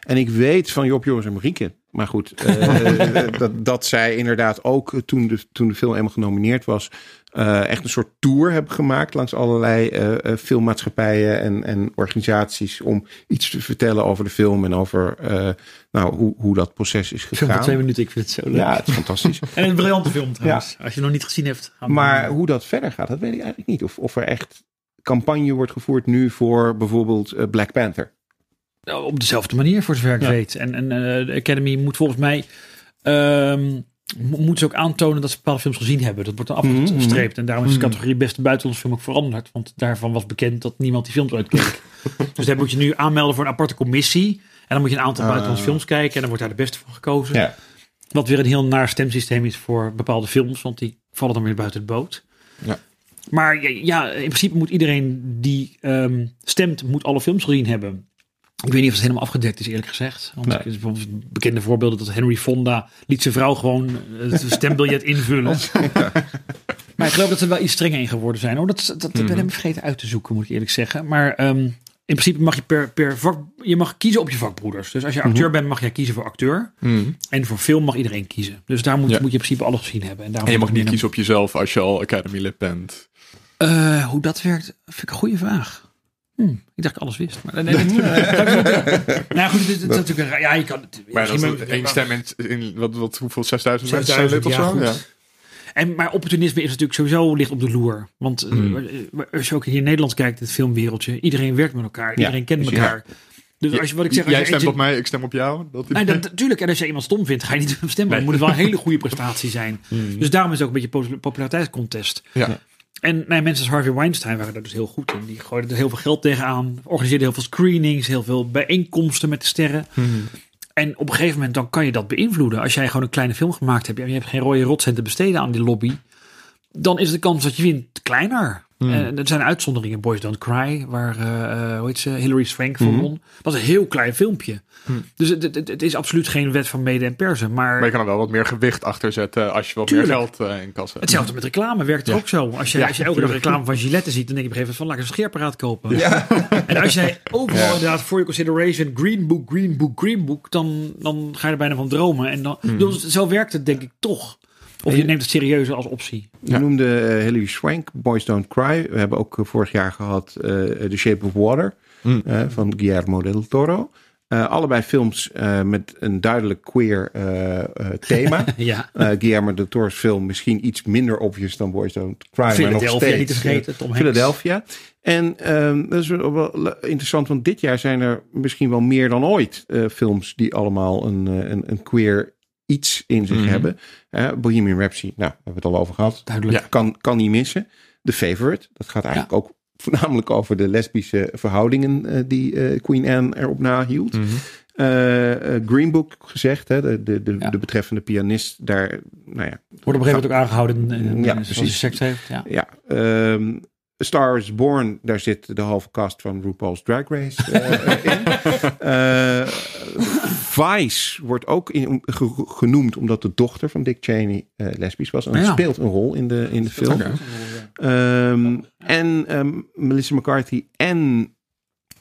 En ik weet van Job, Joris en Marieke. Maar goed, eh, dat, dat zij inderdaad ook eh, toen de, toen de film eenmaal genomineerd was. eh, echt een soort tour hebben gemaakt langs allerlei eh, eh, filmmaatschappijen en, en organisaties. Om iets te vertellen over de film en over eh, nou, hoe, hoe dat proces is Film van gegaan. twee minuten, ik vind het zo leuk. Ja, het is fantastisch. En een briljante film trouwens. Als je nog niet gezien hebt. Maar hoe dat verder gaat, dat weet ik eigenlijk niet. Of, of er echt campagne wordt gevoerd nu voor bijvoorbeeld Black Panther. Nou, Op dezelfde manier, voor zover ik Ja. weet. En, en eh, de Academy moet volgens mij. moeten ze ook aantonen dat ze bepaalde films gezien hebben. Dat wordt dan Mhm, afgestreept. En daarom is de Mhm. categorie beste buitenlandse film ook veranderd. Want daarvan was bekend dat niemand die films uitkeek. dus daar moet je nu aanmelden voor een aparte commissie. En dan moet je een aantal Ah. buitenlandse films kijken. En dan wordt daar de beste van gekozen. Wat weer een heel naar stemsysteem is voor bepaalde films. Want die vallen dan weer buiten het boot. Ja. Maar ja, ja, in principe moet iedereen die ehm, stemt, moet alle films gezien hebben. Ik weet niet of het helemaal afgedekt is, eerlijk gezegd. Want Nee. bijvoorbeeld bekende voorbeelden dat Henry Fonda liet zijn vrouw gewoon eh, het stembiljet invullen. Maar ik geloof dat ze wel iets strenger in geworden zijn. Hoor. Dat, dat, dat Mhm. ben ik vergeten uit te zoeken, moet ik eerlijk zeggen. Maar ehm, in principe mag je per, per vak, je mag kiezen op je vakbroeders. Dus als je acteur bent, mag jij kiezen voor acteur. Hmm. En voor film mag iedereen kiezen. Dus daar moet, Ja. moet je in principe alles gezien hebben. En, daarom En je mag niet kiezen op jezelf als je al Academy lid bent. Eh, hoe dat werkt, vind ik een goede vraag. Hm, ik dacht dat ik alles wist. Maar, nee, nee, nou goed, dit, dit is natuurlijk een- ja, je kan het. Maar dat is één stem in, in wat, wat, hoeveel, 6000 mensen zijn 6000, lid of ja, zo? goed. Ja. En, maar opportunisme is natuurlijk sowieso ligt op de loer. Want eh, Hmm. als je ook hier in Nederland kijkt, het filmwereldje, iedereen werkt met elkaar, iedereen kent elkaar. Dus als je, wat ik zeg, als Jij je stemt op mij, ik stem op jou. Dat Nee, dat, natuurlijk. En als je iemand stom vindt, ga je niet op hem stemmen. Nee. Dan moet het wel een hele goede prestatie zijn. Dus daarom is het ook een beetje een populariteitscontest. Ja. En nee, mensen als Harvey Weinstein waren daar dus heel goed in. Die gooiden er heel veel geld tegenaan. Organiseerden heel veel screenings, heel veel bijeenkomsten met de sterren. En op een gegeven moment dan kan je dat beïnvloeden. Als jij gewoon een kleine film gemaakt hebt en je hebt geen rode rotcent te besteden aan die lobby. dan is de kans dat je wint kleiner. Hmm. En er zijn uitzonderingen. Boys Don't Cry, waar uh, uh, hoe heet ze, Hilary Swank voor Mhm. won. was een heel klein filmpje. Hmm. Dus het, het, het is absoluut geen wet van mede en persen. Maar, Maar je kan er wel wat meer gewicht achter zetten als je wat Tuurlijk. meer geld eh, in kas hebt. hetzelfde met reclame werkt er Ja. ook zo. Als je, Ja, als je elke dag reclame van Gillette ziet, dan denk je op een gegeven moment van laat ik een scheerapparaat kopen. Ja. En als jij overal inderdaad voor je consideration green book, green book, green book, dan, dan ga je er bijna van dromen. En dan, Hmm. dus zo werkt het denk ik toch. Of je neemt het serieus als optie. Je Ja. noemde eh, Hilary Swank, Boys Don't Cry. We hebben ook eh, vorig jaar gehad eh, The Shape of Water Mm. eh, van Guillermo del Toro. Eh, allebei films eh, met een duidelijk queer eh, eh, thema. Ja. Eh, Guillermo del Toro's film misschien iets minder obvious dan Boys Don't Cry. maar nog Philadelphia steeds, niet te vergeten. Tom Hanks. Philadelphia. En ehm, dat is wel interessant, want dit jaar zijn er misschien wel meer dan ooit eh, films die allemaal een, een, een queer iets in zich Mhm. hebben. Eh, Bohemian Rhapsody, nou, we hebben het al over gehad. Duidelijk. Ja. Kan, kan niet missen. The Favorite, dat gaat eigenlijk ook voornamelijk over de lesbische verhoudingen eh, die eh, Queen Anne erop nahield. Eh, Green Book gezegd, hè, de, de, de, Ja. de betreffende pianist, daar, nou ja, Wordt op een gegeven moment ook aangehouden. Ja, hij precies. seks heeft. Ja. Ja, ehm Star is Born, daar zit de halve cast van RuPaul's Drag Race in. Vice wordt ook in, ge- genoemd omdat de dochter van Dick Cheney eh, lesbisch was. En Ja. speelt een rol in de, in de film. Ehm, en ehm, Melissa McCarthy en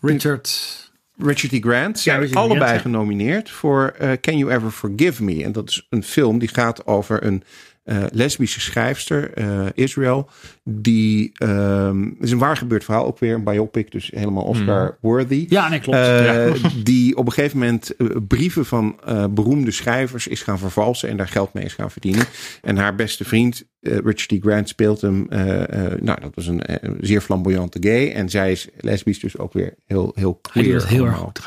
Richard. Richard E. Grant zijn E. allebei Grant, ja. genomineerd voor eh, Can You Ever Forgive Me? En dat is een film die gaat over een eh, lesbische schrijfster, eh, Israel, die ehm, is een waar gebeurd verhaal, ook weer een biopic, dus helemaal Oscar-worthy. Ja, nee, klopt. Eh, ja. Die op een gegeven moment brieven van beroemde schrijvers is gaan vervalsen en daar geld mee is gaan verdienen. En haar beste vriend, Richard E. Grant, speelt hem. nou, dat was een, zeer flamboyante gay. En zij is lesbisch, dus ook weer heel, heel queer. heel erg goed.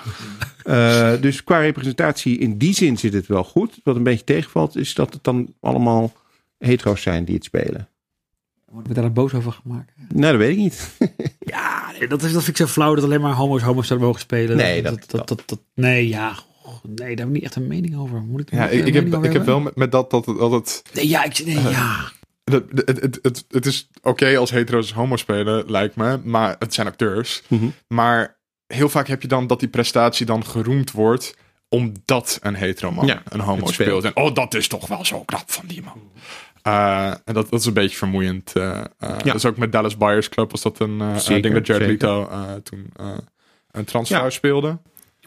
Dus qua representatie in die zin zit het wel goed. Wat een beetje tegenvalt, is dat het dan allemaal hetero's zijn die het spelen. Wordt daar een boos over gemaakt? Nou, dat weet ik niet. Ja, nee, dat, is, dat vind ik zo flauw dat alleen maar homo's homo's zouden mogen spelen. Nee, dat, dat- dat, dat, dat- nee, ja. Nee, daar heb ik niet echt een mening over. Moet ik, Ja, ik, heb, ik heb wel met, met dat dat, het- dat het Nee, ja, ik, nee, ja. Het, het, het, het, het is oké als hetero's homo spelen, lijkt me. Maar het zijn acteurs. Mhm. Maar heel vaak heb je dan dat die prestatie dan geroemd wordt. Omdat een hetero man Ja, een homo speelt. En oh, dat is toch wel zo knap van die man. Eh, en dat, dat is een beetje vermoeiend. eh Ja. Dus ook met Dallas Buyers Club was dat een Zeker, ding dat Jared. Leto toen een Ja. speelde.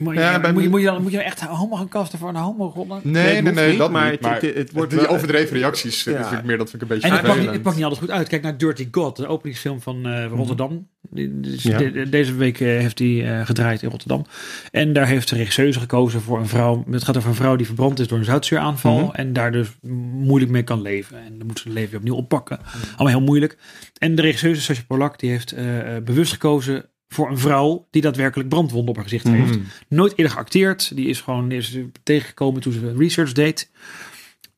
Moet, Ja, je, bij moet, je, moet, je dan, moet je echt homo gaan kasten voor een homo-rol? Nee, nee, nee, niet, dat maar niet. het- het- het wordt die overdreven reacties, Ja. dat vind ik meer, dat vind ik een beetje En het pakt, niet, het pakt niet altijd goed uit. Kijk naar Dirty God, de openingsfilm van eh, van Rotterdam. Die- dus Ja. de- deze week eh, heeft hij eh, gedraaid in Rotterdam. En daar heeft de regisseuse gekozen voor een vrouw. Het gaat over een vrouw die verbrand is door een zoutzuuraanval. Mhm. En daar dus moeilijk mee kan leven. En dan moet ze het leven weer opnieuw oppakken. Allemaal heel moeilijk. En de regisseuse Sascha Polak die heeft eh, eh, bewust gekozen voor een vrouw die daadwerkelijk brandwonden op haar gezicht heeft. Mhm. Nooit eerder geacteerd. Die is gewoon is tegengekomen toen ze research deed.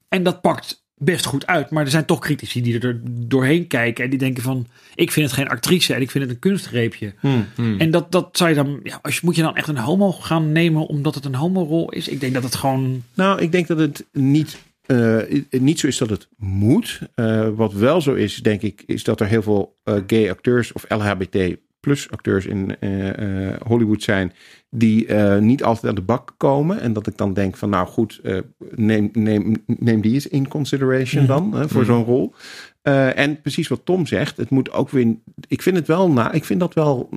En dat pakt best goed uit. Maar er zijn toch critici die er doorheen kijken. En die denken van, ik vind het geen actrice. En ik vind het een kunstgreepje. Hmm. En dat, dat zou je dan, ja, als je, moet je dan echt een homo gaan nemen omdat het een homorol is? Ik denk dat het gewoon, Nou, ik denk dat het niet, eh, niet zo is dat het moet. Eh, wat wel zo is, denk ik, is dat er heel veel eh, gay acteurs of LHBT plus acteurs in eh, eh, Hollywood zijn die eh, niet altijd aan de bak komen. En dat ik dan denk van, nou goed, neem, neem, neem die eens in consideration dan hè, voor Mhm. zo'n rol. En precies wat Tom zegt, het moet ook weer. Ik vind het wel, na, ik vind dat wel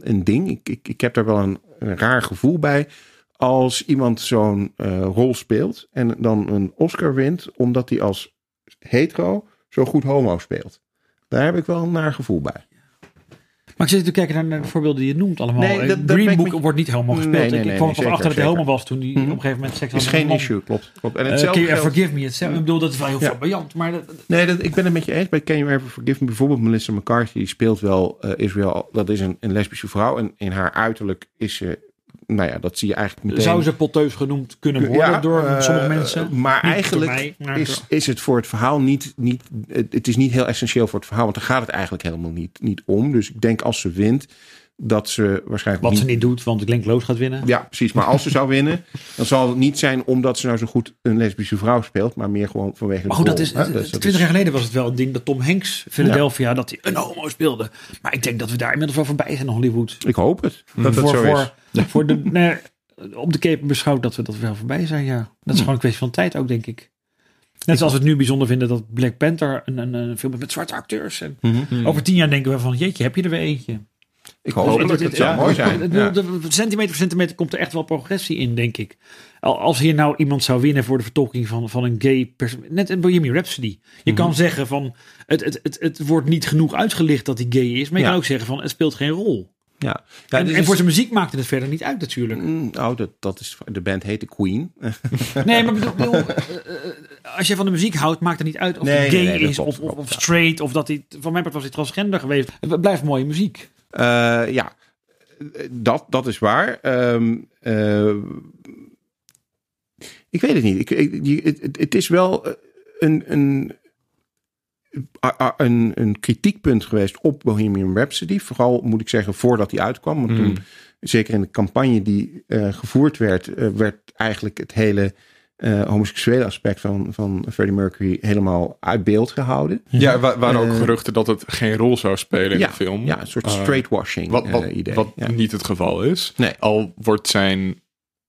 een ding. Ik, ik, ik heb daar wel een, een raar gevoel bij als iemand zo'n rol speelt en dan een Oscar wint omdat hij als hetero zo goed homo speelt. Daar heb ik wel een naar gevoel bij. Maar ik zit te kijken naar, de voorbeelden die je noemt allemaal. Nee, Eh, dat- dat Green Book wordt niet helemaal gespeeld. Nee, nee, ik ik kwam er erachter dat hij zeker. was toen hij Mhm. op een gegeven moment seks had Is geen issue, klopt. klopt. En Eh, hetzelfde Can you geldt- forgive me? Het, ik bedoel, dat is wel heel Ja. flamboyant. Maar dat, Nee, dat, ik ben het met je eens. Bij Can You Ever Forgive Me? Bijvoorbeeld Melissa McCarthy die speelt wel eh, Israël. Dat is een, een lesbische vrouw. En in haar uiterlijk is ze... Nou ja, dat zie je eigenlijk meteen. zou ze potteus genoemd kunnen worden Ja, door eh, sommige mensen. Maar Niet eigenlijk door mij, maar is, is het voor het verhaal niet, niet... Het het is niet heel essentieel voor het verhaal. Want daar gaat het eigenlijk helemaal niet, niet om. Dus ik denk als ze wint... dat ze waarschijnlijk Wat niet ze niet doet, want Glenn Close gaat winnen. Ja, precies. Maar als ze zou winnen, dan zal het niet zijn omdat ze nou zo goed een lesbische vrouw speelt, maar meer gewoon vanwege Maar de goed, dat is, hè? Dat 20 is- jaar geleden was het wel een ding dat Tom Hanks, Philadelphia, dat hij een homo speelde. Maar ik denk dat we daar inmiddels wel voorbij zijn in Hollywood. Ik hoop het, dat voor, zo voor, is. voor de, nee, op de Cape beschouwd dat we dat we wel voorbij zijn, ja. Dat is gewoon een kwestie van tijd ook, denk ik. Net zoals we het nu bijzonder vinden dat Black Panther een, een, een film met zwarte acteurs. En Mhm. over tien jaar denken we van, jeetje, heb je er weer eentje. Ik hoop het, Het- het het- zou ja, mooi zijn. Ja. Centimeter voor centimeter komt er echt wel progressie in, denk ik. Al- Als hier nou iemand zou winnen voor de vertolking van, van een gay persoon. Net in Bohemian Rhapsody. Je Mhm. kan zeggen van het, het, het, het wordt niet genoeg uitgelicht dat hij gay is. Maar je Ja. kan ook zeggen van het speelt geen rol. Ja. Ja, en, voor zijn muziek maakte het verder niet uit natuurlijk. Mm, Oh, dat, dat is, de band heet de Queen. Nee, maar bedoel, eh, eh, als je van de muziek houdt, maakt het niet uit of Nee, hij gay nee, nee, dat is klopt, of, of, klopt, of ja. straight. Of dat hij, van mijn part was hij transgender geweest. Het blijft mooie muziek. Eh, ja, dat, dat is waar. Ehm, eh, ik weet het niet. Ik, het, het- is wel eh, een, een, een, een kritiekpunt geweest op Bohemian Rhapsody. Vooral moet ik zeggen voordat die uitkwam. Want toen, zeker in de campagne die gevoerd werd, werd eigenlijk het hele eh, homoseksuele aspect van, van Freddie Mercury helemaal uit beeld gehouden. Ja, er wa- waren ook Eh, geruchten dat het geen rol zou spelen in ja, de film. Ja, een soort Eh, straightwashing Wat, wat, idee. wat ja. niet het geval is. Nee. Al wordt zijn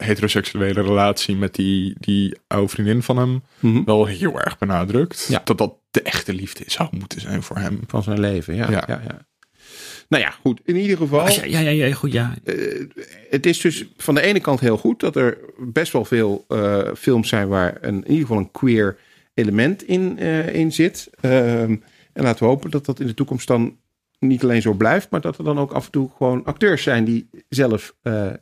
heteroseksuele relatie met die, die oude vriendin van hem Mhm. wel heel erg benadrukt. Ja. Dat dat de echte liefde zou moeten zijn voor hem. van zijn leven. Ja, ja. Ja. Ja, Nou ja, goed. In ieder geval, je- ja, ja, ja, goed, ja. eh, het is dus van de ene kant heel goed dat er best wel veel eh, films zijn waar een, in ieder geval een queer element in, eh, in zit. Ehm, en laten we hopen dat dat in de toekomst dan niet alleen zo blijft, maar dat er dan ook af en toe gewoon acteurs zijn die zelf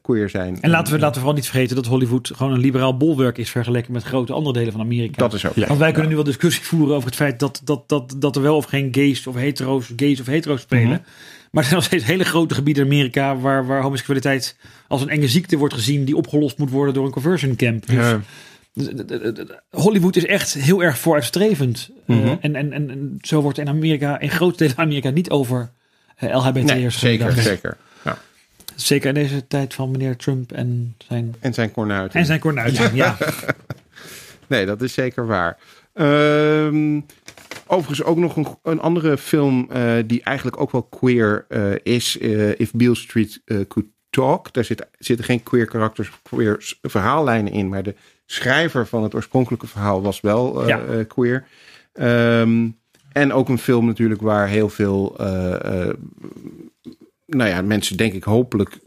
queer zijn. En laten we, laten we vooral niet vergeten dat Hollywood gewoon een liberaal bolwerk is vergeleken met grote andere delen van Amerika. Dat is ook. Ja. Want wij kunnen nu wel discussie voeren over het feit dat, dat, dat, dat er wel of geen gays of hetero's, gays of hetero's spelen. Mhm. Maar er zijn nog steeds hele grote gebieden in Amerika waar, waar homoseksualiteit als een enge ziekte wordt gezien die opgelost moet worden door een conversion camp. Dus Ja. Hollywood is echt heel erg vooruitstrevend. Eh, Mhm. en, en, en, en zo wordt in Amerika, in grote delen van Amerika, niet over eh, LHBT'ers Nee, zeker, gedacht. zeker. Ja. Zeker in deze tijd van meneer Trump en zijn, En zijn kornuit. en zijn kornuiten. Ja. Nee, dat is zeker waar. Ehm, overigens ook nog een, een andere film eh, die eigenlijk ook wel queer eh, is. eh, If Beale Street Could Talk. Daar zit, zitten geen queer karakters, queer verhaallijnen in. Maar de schrijver van het oorspronkelijke verhaal was wel Ja. queer. Ehm, en ook een film natuurlijk waar heel veel... nou ja, mensen denk ik hopelijk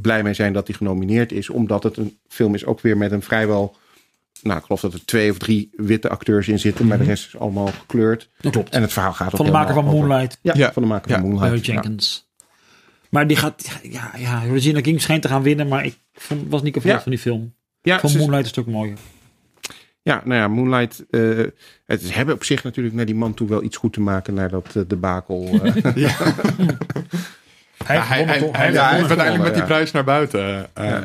blij mee zijn dat hij genomineerd is. Omdat het een film is ook weer met een vrijwel... Nou, ik geloof dat er twee of drie witte acteurs in zitten. Maar de rest is allemaal gekleurd. Dat klopt. En het verhaal gaat ook Van de maker van over- Moonlight, Ja, Ja. van de maker Ja. van Barry Moonlight. ja. Jenkins. Maar die gaat, ja, ja, Regina King schijnt te gaan winnen, maar ik vond, was niet Ja. van die film. Ja, Van Moonlight is het ook mooier. ja, nou ja, Moonlight. eh het is, hebben op zich natuurlijk naar die man toe wel iets goed te maken. Naar dat eh, debakel. eh. Hij, Ja, hij, hij, heeft uiteindelijk met die ja. prijs naar buiten. eh, Ja.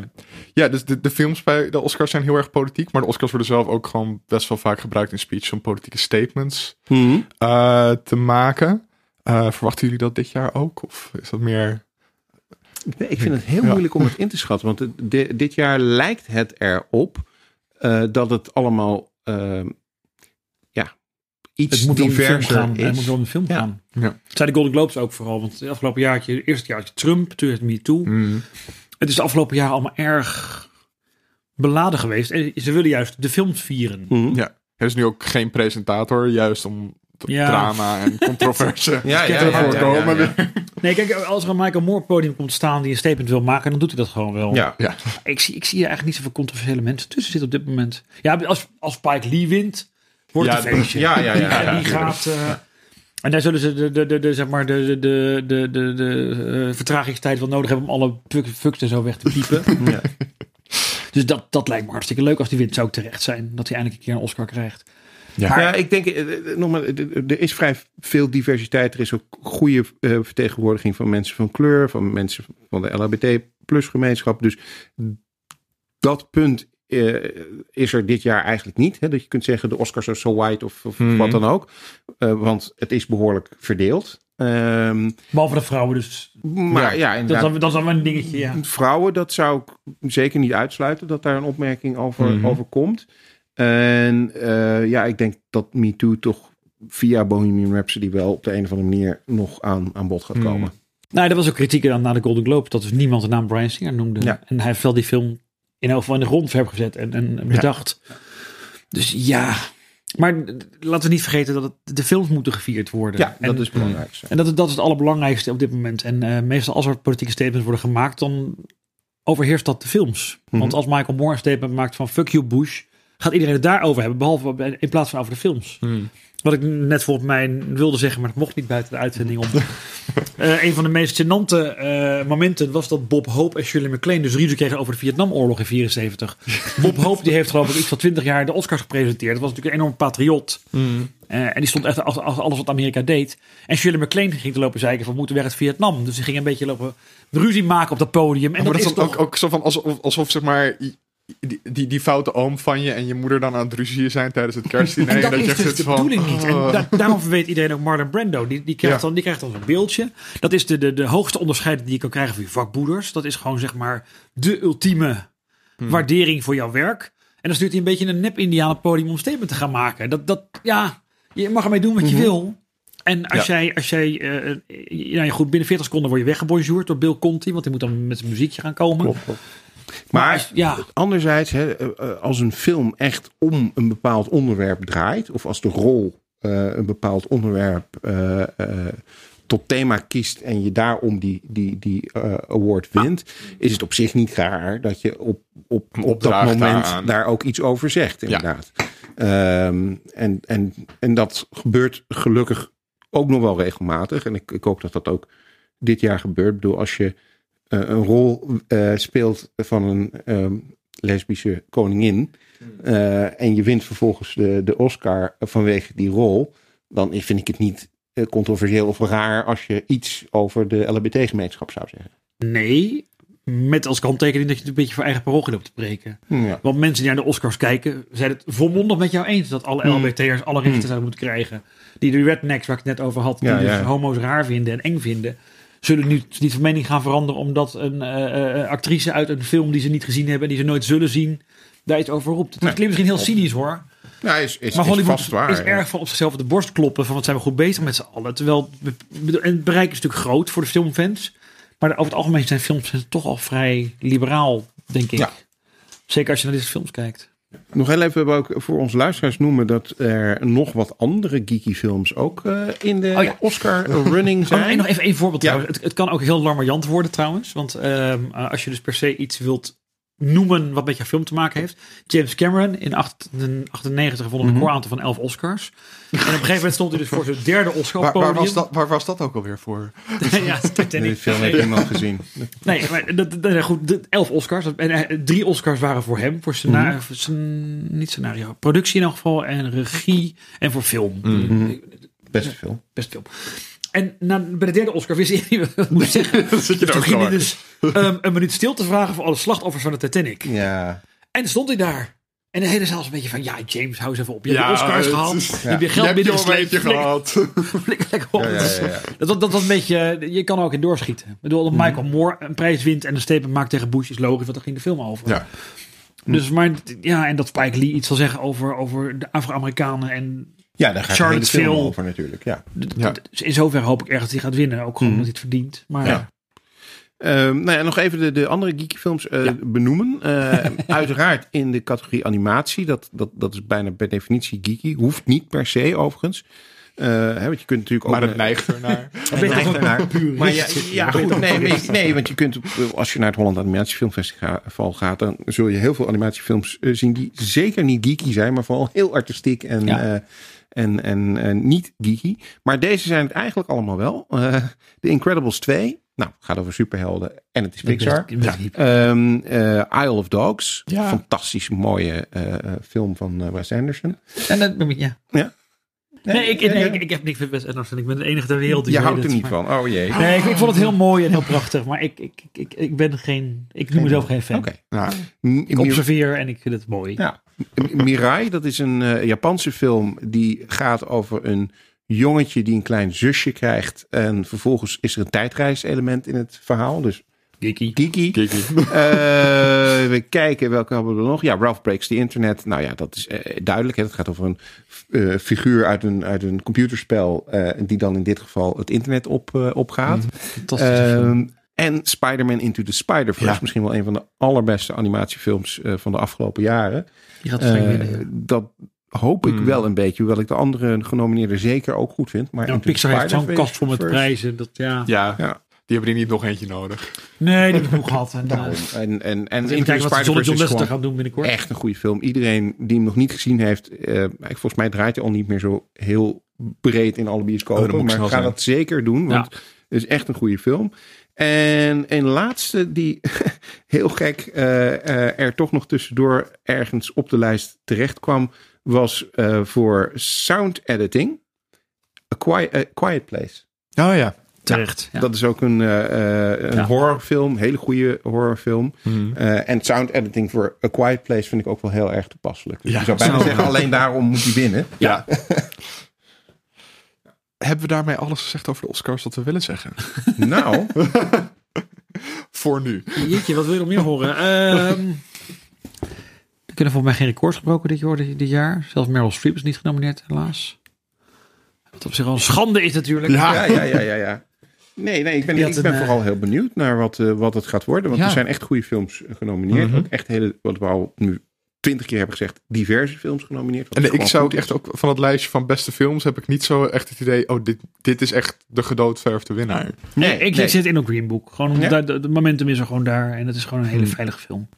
ja. dus de, de films bij de Oscars zijn heel erg politiek. Maar de Oscars worden zelf ook gewoon best wel vaak gebruikt in speech om politieke statements Mhm. eh, te maken. Eh, verwachten jullie dat dit jaar ook? Of is dat meer... Nee, ik vind het heel Ja. moeilijk om het in te schatten. Want dit jaar lijkt het erop eh, dat het allemaal eh, ja, iets het moet film diverser gaan. is. Het moet wel in de film Ja. gaan. Ja. Het zijn de Golden Globes ook vooral. Want het afgelopen jaartje, het eerste jaartje Trump, toen het Me Too. Mm. Het is de afgelopen jaar allemaal erg beladen geweest. En ze willen juist de films vieren. Mhm. Ja. Er is nu ook geen presentator, juist om Ja. drama en controverse Ja, ja, te ja, ja, voorkomen. ja, ja. Nee, kijk, als er een Michael Moore podium komt staan die een statement wil maken, dan doet hij dat gewoon wel. Ja. Ja. Ik zie, ik zie hier eigenlijk niet zoveel controversiële mensen tussen zitten op dit moment. Ja, als, als Spike Lee wint, wordt Ja, een feestje. ja, ja, ja, ja, die gaat... eh, en daar zullen ze de, de, de, de, zeg maar de, de, de, de, de, de eh, vertragingstijd wel nodig hebben om alle fuck- fucks en zo weg te piepen. Ja. dus dat, dat lijkt me hartstikke leuk als die wint. Zou ook terecht zijn dat hij eindelijk een keer een Oscar krijgt. Ja. Ja, ik denk, eh, nogmaals, er is vrij veel diversiteit. Er is ook goede vertegenwoordiging van mensen van kleur, van mensen van de LHBT plus gemeenschap. Dus dat punt eh, is er dit jaar eigenlijk niet. Hè? Dat je kunt zeggen de Oscars are so white of, of Mhm. wat dan ook. Eh, want het is behoorlijk verdeeld. Ehm, Behalve de vrouwen, dus maar ja, dat, inderdaad. is- dat is dan een dingetje, ja. Vrouwen, dat zou ik zeker niet uitsluiten dat daar een opmerking over, Mhm. over komt. En eh, ja, ik denk dat MeToo toch via Bohemian Rhapsody wel op de een of andere manier nog aan, aan bod gaat Mhm. komen. Nou, er was ook kritiek aan na de Golden Globe dat dus niemand de naam Brian Singer noemde. Ja. En hij heeft wel die film in elk geval in de grondverf gezet en, en bedacht. Dus ja, maar laten we niet vergeten dat het, de films moeten gevierd worden. Ja, en, dat is het belangrijkste. En dat, is- dat is het allerbelangrijkste op dit moment. En eh, meestal als er politieke statements worden gemaakt, dan overheerst dat de films. Want Mhm. als Michael Moore een statement maakt van fuck you Bush, gaat iedereen het daarover hebben, behalve in plaats van over de films. Hmm. Wat ik net volgens mij wilde zeggen, maar dat mocht niet buiten de uitzending om. Eh, een van de meest gênante eh, momenten was dat Bob Hope en Shirley MacLaine dus ruzie kregen over de Vietnamoorlog in 74. Bob Hope die heeft geloof ik iets van 20 jaar de Oscars gepresenteerd. Dat was natuurlijk een enorm patriot. Hmm. Eh, en die stond echt achter, alles wat Amerika deed. En Shirley MacLaine ging te lopen zeiken van moeten weg uit Vietnam. Dus ze ging een beetje lopen ruzie maken op dat podium. En maar dat, dat is is dan toch... ook, ook zo van alsof, alsof zeg maar die, die, die foute oom van je en je moeder dan aan het ruzie zijn tijdens het kerstdiner. En dat, je is echt dus zit de van, bedoeling niet. En da- daarom weet iedereen ook Marlon Brando. Die, die, krijgt, Ja. dan, die krijgt dan zo'n beeldje. Dat is de, de, de hoogste onderscheiding die je kan krijgen voor je vakboeders. Dat is gewoon zeg maar de ultieme Hmm. waardering voor jouw werk. En dan stuurt hij een beetje een nep-Indiaan podium om een statement te gaan maken. Dat, dat, ja, je mag ermee doen wat je wil. En als Ja. jij, als jij eh, eh, nou ja, goed, binnen 40 seconden word je weggebonjourd door Bill Conti, want die moet dan met zijn muziekje gaan komen. Klopt, klopt. Maar ja, anderzijds, hè, eh, eh, als een film echt om een bepaald onderwerp draait, of als de rol eh, een bepaald onderwerp tot thema kiest en je daarom die, die, die award wint, is het op zich niet raar dat je op, op, op dat moment daaraan. daar ook iets over zegt, inderdaad. Ehm, en, en, en dat gebeurt gelukkig ook nog wel regelmatig. En ik, ik hoop dat dat ook dit jaar gebeurt. Ik bedoel, als je een rol eh, speelt van een ehm, lesbische koningin. eh, en je wint vervolgens de, de Oscar vanwege die rol. Dan vind ik het niet eh, controversieel of raar als je iets over de LHBT-gemeenschap zou zeggen. nee. Met als kanttekening dat je het een beetje voor eigen parochie loopt te breken. Ja. Want mensen die naar de Oscars kijken, zijn het volmondig met jou eens dat alle Hmm. LBT'ers alle rechten zouden moeten krijgen. Die de rednecks, waar ik het net over had, die Ja, dus ja. homo's raar vinden en eng vinden, zullen nu niet van mening gaan veranderen omdat een eh, eh, actrice uit een film die ze niet gezien hebben en die ze nooit zullen zien, daar iets over roept. Het Nee. klinkt misschien heel cynisch hoor. Ja, is, is, Maar is Hollywood waar. is ja. erg van op zichzelf op de borst kloppen van wat zijn we goed bezig met z'n allen. Terwijl en het bereik is natuurlijk groot voor de filmfans. Maar over het algemeen zijn films toch al vrij liberaal, denk ik. Ja. Zeker als je naar deze films kijkt. Nog heel even wil ik voor onze luisteraars noemen dat er nog wat andere geeky films ook eh, in de Oh ja. Oscar running Oh, en zijn. nog even één voorbeeld Ja. trouwens. Het, het kan ook heel larmoyant worden trouwens. Want ehm, eh, als je dus per se iets wilt noemen wat met jouw film te maken heeft. James Cameron in 1998 vond een Mhm. recordaantal van 11 Oscars. En op een gegeven moment stond hij dus voor zijn derde Oscar Waar, waar, was dat, waar was dat ook alweer voor? ja, Titanic. Die film heeft niemand gezien. Nee, maar dat, dat, goed, de, elf Oscars. En eh, drie Oscars waren voor hem. Voor scenario, Mhm. scen- niet scenario, productie in elk geval. En regie en voor film. Beste film. Best film. En na, bij de derde Oscar wist hij, moet ik zeggen, zit je toen ging hij dus um, een minuut stil te vragen voor alle slachtoffers van de Titanic. Ja. En stond hij daar. En de hele zaal was een beetje van, ja James, hou eens even op. Je hebt Ja, de Oscars gehaald. is- Je hebt je geld je binnengesleept. gehad. lekker op. Ja. Dat, dat, dat was een beetje, je kan er ook in doorschieten. Ik bedoel, dat Michael Moore een prijs wint en een statement maakt tegen Bush is logisch, want daar ging de film over. Ja. Dus maar, ja, en dat Spike Lee iets zal zeggen over, over de Afro-Amerikanen. En Ja, daar gaat de hele film Charlottesville. over natuurlijk. Ja. in zoverre hoop ik erg dat hij gaat winnen. Ook gewoon Mhm. omdat hij het verdient. Maar Ja. Ehm, nou ja, nog even de, de andere geeky films eh, Ja. benoemen. Eh, uiteraard in de categorie animatie. Dat, dat, dat is bijna per definitie geeky. Hoeft niet per se overigens. Eh, hè, want je kunt natuurlijk ook... Maar het neigt ernaar. je neigt ernaar. Maar ja, ja goed, nee, nee, want je kunt, als je naar het Holland Animatiefilmfestival gaat, dan zul je heel veel animatiefilms eh, zien die zeker niet geeky zijn, maar vooral heel artistiek en, Ja. En, en, en niet geeky. Maar deze zijn het eigenlijk allemaal wel. Eh The Incredibles 2, nou, het gaat over superhelden en het is Pixar. Ehm, eh, Isle of Dogs, Ja. fantastisch mooie eh, film van Wes Anderson. En dat, ja. Ja. Nee, ik, nee, ik, ik heb niks met Wes Anderson. Ik ben de enige ter wereld die Je houdt er niet maar- van. Oh jee. Nee, ik, ik vond het heel mooi en heel prachtig. Maar ik, ik, ik, ik, ben geen... Ik noem mezelf geen fan. Oké. Ja. Ik observeer en ik vind het mooi. Ja. Mirai, dat is een eh, Japanse film die gaat over een jongetje die een klein zusje krijgt. En vervolgens is er een tijdreiselement in het verhaal. Dus. Kiki. Kiki. Eh, we kijken, welke hebben we nog? Ja, Ralph Breaks the Internet. Nou ja, dat is eh, duidelijk. Hè? Het gaat over een figuur uit een, uit een computerspel... eh, die dan in dit geval het internet op, eh, opgaat. Film. En Spider-Man Into the Spider-Verse. Ja. Misschien wel een van de allerbeste animatiefilms eh, van de afgelopen jaren. Die gaat Eh, winnen. ja. dat hoop ik Hmm. wel een beetje. Hoewel ik de andere genomineerden zeker ook goed vind. Maar Ja, Pixar heeft zo'n kast vol met prijzen. Dat, ja. Ja, Ja. die hebben er niet nog eentje nodig. Nee, die heb ik nog gehad. En, Daarom. eh, En, en, en even Into the Spider-Verse gaat doen binnenkort. echt een goede film. Iedereen die hem nog niet gezien heeft, eh, volgens mij draait hij al niet meer zo heel breed in alle Oh, bioscopen. ik maar ga dat zeker doen, want het is echt een goede film. En een laatste die heel gek eh, eh, er toch nog tussendoor ergens op de lijst terecht kwam, was eh, voor sound editing A Quiet, A Quiet Place. Oh ja. Terecht. Ja. Dat is ook een, eh, een Ja. horrorfilm, hele goede horrorfilm. Mhm. En sound editing voor A Quiet Place vind ik ook wel heel erg toepasselijk. Dus Ja, je zou bijna zeggen, alleen daarom moet hij winnen. Ja. Hebben we daarmee alles gezegd over de Oscars wat we willen zeggen? Nou, Voor nu. Jeetje, wat wil je nog meer horen? Ehm er kunnen volgens mij geen records gebroken dit jaar, dit jaar. Zelfs Meryl Streep is niet genomineerd, helaas. Wat op zich al een schande is natuurlijk. Ja. ja, ja, ja, ja. Nee, nee, ik ben, ik ben een, eh, vooral heel benieuwd naar wat, eh, wat het gaat worden. Want Ja. er zijn echt goede films genomineerd. Mhm. Ook echt hele, wat we al nu twintig keer hebben gezegd, diverse films genomineerd. En ik zou is. echt ook van het lijstje van beste films heb ik niet zo echt het idee, oh, dit, dit is echt de gedoodverfde winnaar. Nee, ik nee. zit in een Green Book. Gewoon omdat Ja. de, de momentum is er gewoon daar. En het is gewoon een hele Hmm. veilige film.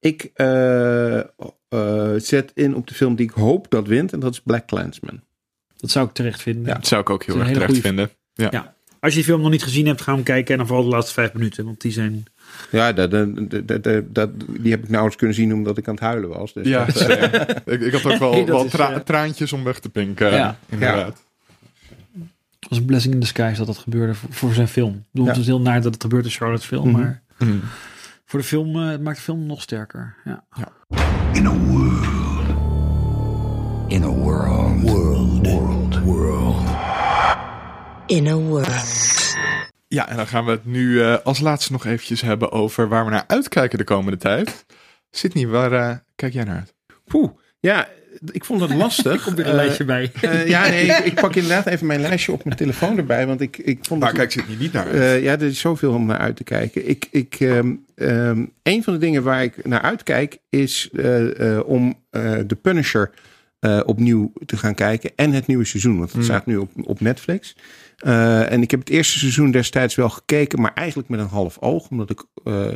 Ik eh, eh, zet in op de film die ik hoop dat wint. En dat is Black Clansman. Dat zou ik terecht vinden. Ja. Dat zou ik ook heel Het erg terecht vinden. Als je die film nog niet gezien hebt, ga hem kijken. En dan vooral de laatste vijf minuten. Want die zijn... Ja, dat, dat, dat, dat, dat- die heb ik nauwelijks kunnen zien omdat ik aan het huilen was. Dus Ja, dat, same. ik, ik had ook wel, Nee, dat wel is, tra- eh, traantjes om weg te pinken. Ja. Inderdaad. Het was een blessing in the skies dat dat gebeurde voor, voor zijn film. Ik bedoel, Ja. Het is heel naar dat het gebeurt in Charlotte's film. Mhm. Maar Mhm. voor de film eh, het maakt de film nog sterker. Ja. In a world. In a world. World. World. World. In a world. Ja, en dan gaan we het nu eh, als laatste nog eventjes hebben over waar we naar uitkijken de komende tijd. Sydney, waar eh, kijk jij naar uit? Poeh, ja, ik vond het lastig. Komt weer een Eh, lijstje bij. ja, nee, ik, ik pak inderdaad even mijn lijstje op mijn telefoon erbij. Want ik, ik vond Waar het... kijkt Sydney niet naar uit? Eh, ja, er is zoveel om naar uit te kijken. Ik, ik, ehm, ehm, een van de dingen waar ik naar uitkijk is eh, eh, om eh The Punisher eh, opnieuw te gaan kijken. En het nieuwe seizoen, want het Mm. staat nu op, op Netflix. Eh, en ik heb het eerste seizoen destijds wel gekeken, maar eigenlijk met een half oog. Omdat ik. eh,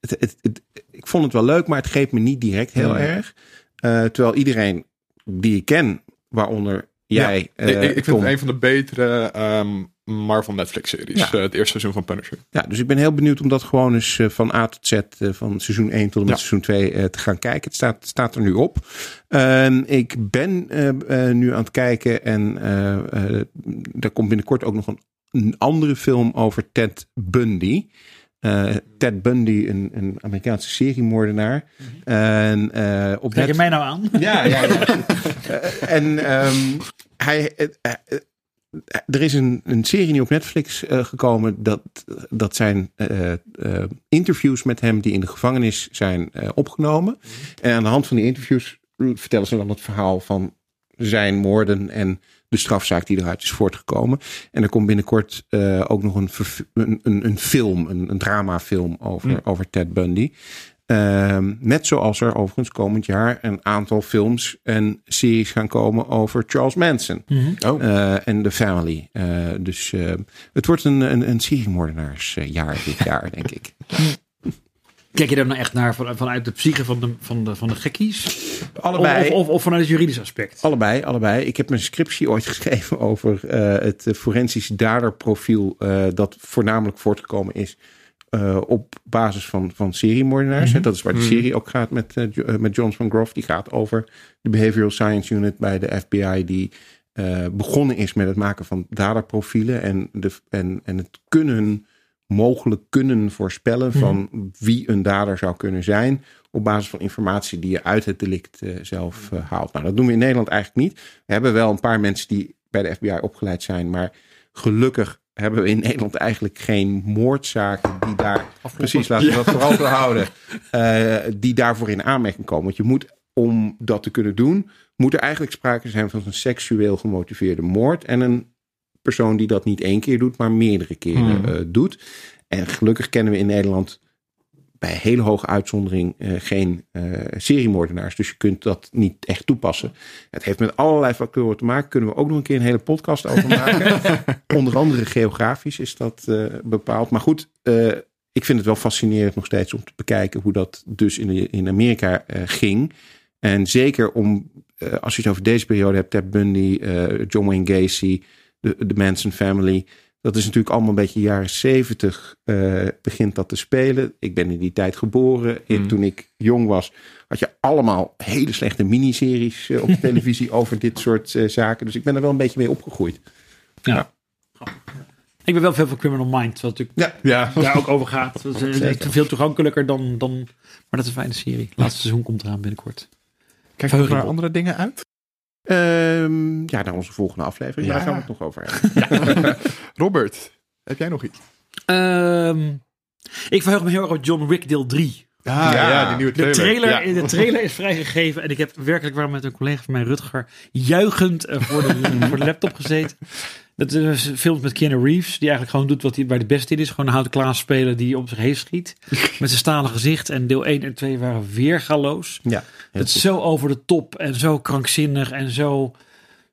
het, het, het- ik vond het wel leuk, maar het greep me niet direct heel Mm. erg. Eh, terwijl iedereen die ik ken, waaronder jij. ik, eh, ik, ik vind het een van de betere ehm, Marvel Netflix series. Ja. eh, het eerste seizoen van Punisher. Ja, dus ik ben heel benieuwd om dat gewoon eens eh, van A tot Z, eh, van seizoen 1 tot en met Ja. seizoen 2 eh, te gaan kijken. Het staat, staat er nu op. Ehm, ik ben eh, eh, nu aan het kijken en eh, eh, er komt binnenkort ook nog een, een andere film over Ted Bundy. Eh, Ted Bundy, een, een Amerikaanse seriemoordenaar. En eh, op je Net- mij nou aan? ja, ja, ja. Eh, en ehm, hij, er is een, een serie nu op Netflix gekomen. Dat, dat zijn interviews met hem die in de gevangenis zijn opgenomen. En aan de hand van die interviews vertellen ze dan het verhaal van zijn moorden en de strafzaak die eruit is voortgekomen. En er komt binnenkort eh, ook nog een, een, een, een film, een, een dramafilm over, over Ted Bundy. Ehm, net zoals er overigens komend jaar een aantal films en series gaan komen over Charles Manson Oh. eh, en The Family. Eh, dus eh, het wordt een, een, een seriemoordenaarsjaar dit jaar, denk ik. Kijk je daar nou echt naar van, vanuit de psyche van de, van de, van de gekkies? Allebei. of, of, of vanuit het juridisch aspect? Allebei, allebei. Ik heb mijn scriptie ooit geschreven over eh, het forensisch daderprofiel eh, dat voornamelijk voortgekomen is eh, op basis van, van seriemoordenaars. hè. Dat is waar de serie ook gaat met, met John van Groff. Die gaat over de Behavioral Science Unit bij de FBI die begonnen is met het maken van daderprofielen en, de, en, en het kunnen, mogelijk kunnen voorspellen van wie een dader zou kunnen zijn op basis van informatie die je uit het delict eh, zelf eh, haalt. Nou, dat doen we in Nederland eigenlijk niet. We hebben wel een paar mensen die bij de FBI opgeleid zijn. Maar gelukkig hebben we in Nederland eigenlijk geen moordzaken die daar. Precies, laten we dat vooral houden. eh, die daarvoor in aanmerking komen. Want je moet, om dat te kunnen doen, moet er eigenlijk sprake zijn van een seksueel gemotiveerde moord. En een persoon die dat niet één keer doet, maar meerdere keren Hmm. eh, doet. En gelukkig kennen we in Nederland bij hele hoge uitzondering eh, geen eh, seriemoordenaars. Dus je kunt dat niet echt toepassen. Het heeft met allerlei factoren te maken. Kunnen we ook nog een keer een hele podcast over maken. Onder andere geografisch is dat bepaald. Maar goed, ik vind het wel fascinerend nog steeds om te bekijken hoe dat dus in, de, in Amerika ging. En zeker om, als je het over deze periode hebt, Ted Bundy, John Wayne Gacy, de, de Manson family. Dat is natuurlijk allemaal een beetje jaren zeventig eh, begint dat te spelen. Ik ben in die tijd geboren. In, Mm. Toen ik jong was, had je allemaal hele slechte miniseries eh, op de televisie over dit soort eh, zaken. Dus ik ben er wel een beetje mee opgegroeid. Ik ben wel veel van Criminal Minds, wat natuurlijk Ja, daar ook over gaat. Dat is veel toegankelijker dan, dan... Maar dat is een fijne serie. Laatste seizoen komt eraan binnenkort. kijk Verheug naar andere dingen uit. Ehm, ja, naar onze volgende aflevering. Ja. Daar gaan we het nog over hebben. Robert, heb jij nog iets? Ehm, ik verheug me heel erg op John Wick deel 3. Ah, ja, Ja, die nieuwe De trailer. trailer, Ja. de trailer is vrijgegeven en ik heb werkelijk waar met een collega van mij, Rutger, juichend eh, voor de, voor de laptop gezeten. Dat is een film met Keanu Reeves, die eigenlijk gewoon doet wat hij bij de beste in is. Gewoon een houten klaas spelen die op zich heen schiet. Met zijn stalen gezicht. En deel 1 en 2 waren weergaloos. Ja, heel Het is zo over de top en zo krankzinnig en zo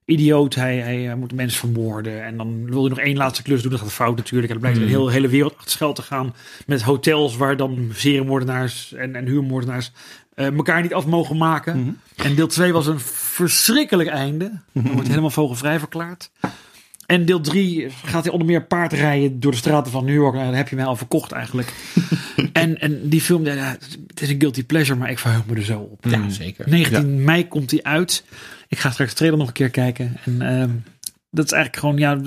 idioot. Hij, hij, eh, moet een mens vermoorden. En dan wil hij nog één laatste klus doen. Dat gaat fout natuurlijk. En dan blijkt Hmm. een hele, hele wereld achter schuil te gaan. Met hotels waar dan seriemoordenaars en, en huurmoordenaars eh, elkaar niet af mogen maken. Mhm. En deel 2 was een verschrikkelijk einde. Er wordt helemaal vogelvrij verklaard. En deel 3 gaat hij onder meer paardrijden door de straten van New York. Nou, dan heb je mij al verkocht eigenlijk. en, en die film, ja, het is een guilty pleasure, maar ik verheug me er zo op. Ja, zeker. 19 mei komt hij uit. Ik ga straks de trailer nog een keer kijken. En ehm, dat is eigenlijk gewoon, ja,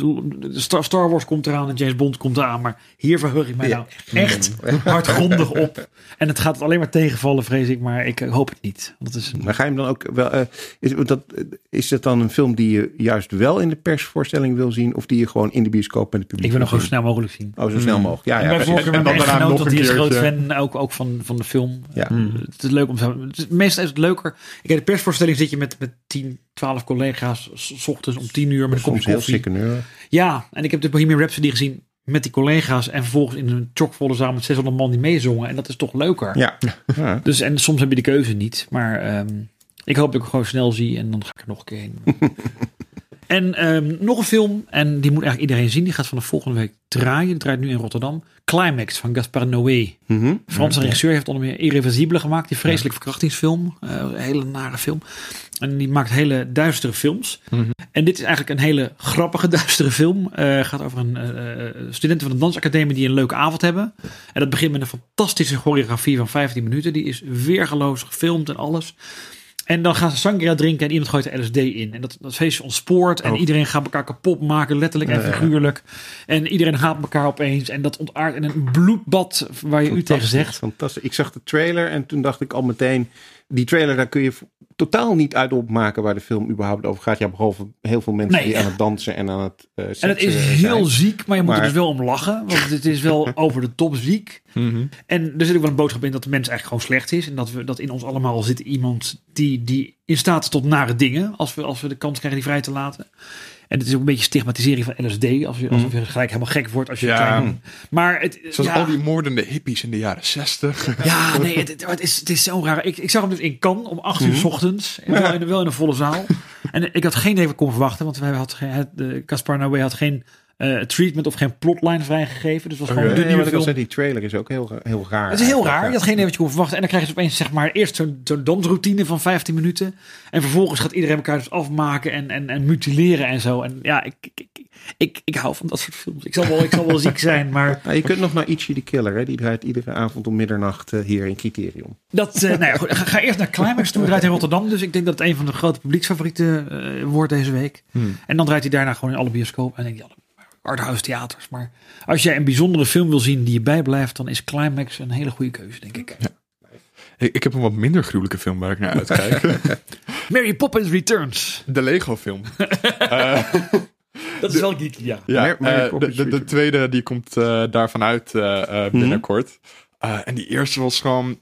Star, Wars komt eraan en James Bond komt eraan. Maar hier verheug ik mij Ja. nou echt hardgrondig op. En het gaat alleen maar tegenvallen, vrees ik. Maar ik eh, hoop het niet. Want dat is een- Maar ga je hem dan ook wel. eh, is, dat, is dat dan een film die je juist wel in de persvoorstelling wil zien? Of die je gewoon in de bioscoop met het publiek ik wil nog zo snel mogelijk zien. Oh, zo snel Mm. mogelijk. Ja, en ja. En met dan daarna nog een is groot fan ook, ook van, van de film. Ja. Eh, het is leuk om zo. het is- Meestal is het leuker. Ik in de persvoorstelling zit je met, met 10, 12 collega's. s- ochtends om 10 uur met een kopje heel koffie. Ja, en ik heb de Bohemian Rhapsody gezien met die collega's. En vervolgens in een chockvolle zaal met 600 man die meezongen. En dat is toch leuker. Ja. ja. Dus, en soms heb je de keuze niet. Maar ehm, ik hoop dat ik gewoon snel zie. En dan ga ik er nog een keer heen. en ehm, nog een film. En die moet eigenlijk iedereen zien. Die gaat vanaf volgende week draaien. Die draait nu in Rotterdam. Climax van Gaspar Noé. Mhm. Franse regisseur heeft onder meer Irreversibele gemaakt. Die vreselijk verkrachtingsfilm. Een hele nare film. En die maakt hele duistere films. Mhm. En dit is eigenlijk een hele grappige duistere film. Eh gaat over een eh, studenten van de dansacademie die een leuke avond hebben. En dat begint met een fantastische choreografie van 15 minuten. Die is weergeloos gefilmd en alles. En dan gaan ze sangria drinken en iemand gooit er LSD in. En dat, dat feestje ontspoort. En Oh. iedereen gaat elkaar kapot maken, letterlijk en figuurlijk. En iedereen haat elkaar opeens. En dat ontaart in een bloedbad waar je u tegen zegt. Fantastisch. Ik zag de trailer en toen dacht ik al meteen... Die trailer, daar kun je totaal niet uit opmaken waar de film überhaupt over gaat. Ja, behalve heel veel mensen Nee. die aan het dansen en aan het eh En het is zijn. heel ziek, maar je moet er dus wel om lachen. Want het is wel over de top ziek. Mhm. En er zit ook wel een boodschap in dat de mens eigenlijk gewoon slecht is. En dat, we, dat in ons allemaal zit iemand die, die in staat is tot nare dingen. Als we, als we de kans krijgen die vrij te laten. En het is ook een beetje stigmatisering van LSD. Als je, alsof je gelijk helemaal gek wordt als je Ja. klein... Maar het, Zoals ja, al die moordende hippies in de jaren 60. ja, nee, het, het, het is, het is zo raar. Ik, ik zag hem dus in Cannes om 8 uur 's ochtends. En wel, in, wel in een volle zaal. En ik had geen idee wat ik kon verwachten. Want wij had geen, het, de Caspar Noé had geen eh, treatment of geen plotline vrijgegeven. Dus was gewoon Nee, de nieuwe wat ik al film. zei, die trailer is ook heel, heel raar. Het is heel raar. Je had geen idee wat je kon verwachten. En dan krijg je opeens zeg maar eerst zo'n zo'n dansroutine van 15 minuten. En vervolgens gaat iedereen elkaar dus afmaken en, en, en mutileren en zo. En ja, ik, ik, ik, ik, ik hou van dat soort films. Ik zal wel, ik zal wel ziek zijn, maar Nou, je kunt nog naar Ichi the Killer. Hè? Die draait iedere avond om middernacht eh, hier in Criterion. dat... eh, nou ja, goed, ga, ga eerst naar Climax toe. Draait in Rotterdam. Dus ik denk dat het een van de grote publieksfavorieten wordt deze week. Hmm. En dan draait hij daarna gewoon in alle bioscopen. En denk je, alle arthouse theaters. Maar als jij een bijzondere film wil zien die je bijblijft, dan is Climax een hele goede keuze, denk ik. Ik, ik heb een wat minder gruwelijke film waar ik naar uitkijk. Mary Poppins Returns. De Lego film. Dat is wel geeky, ja. Ja, Poppins de, de, tweede die komt eh, daarvan uit eh, eh, binnenkort. Eh, en die eerste was gewoon...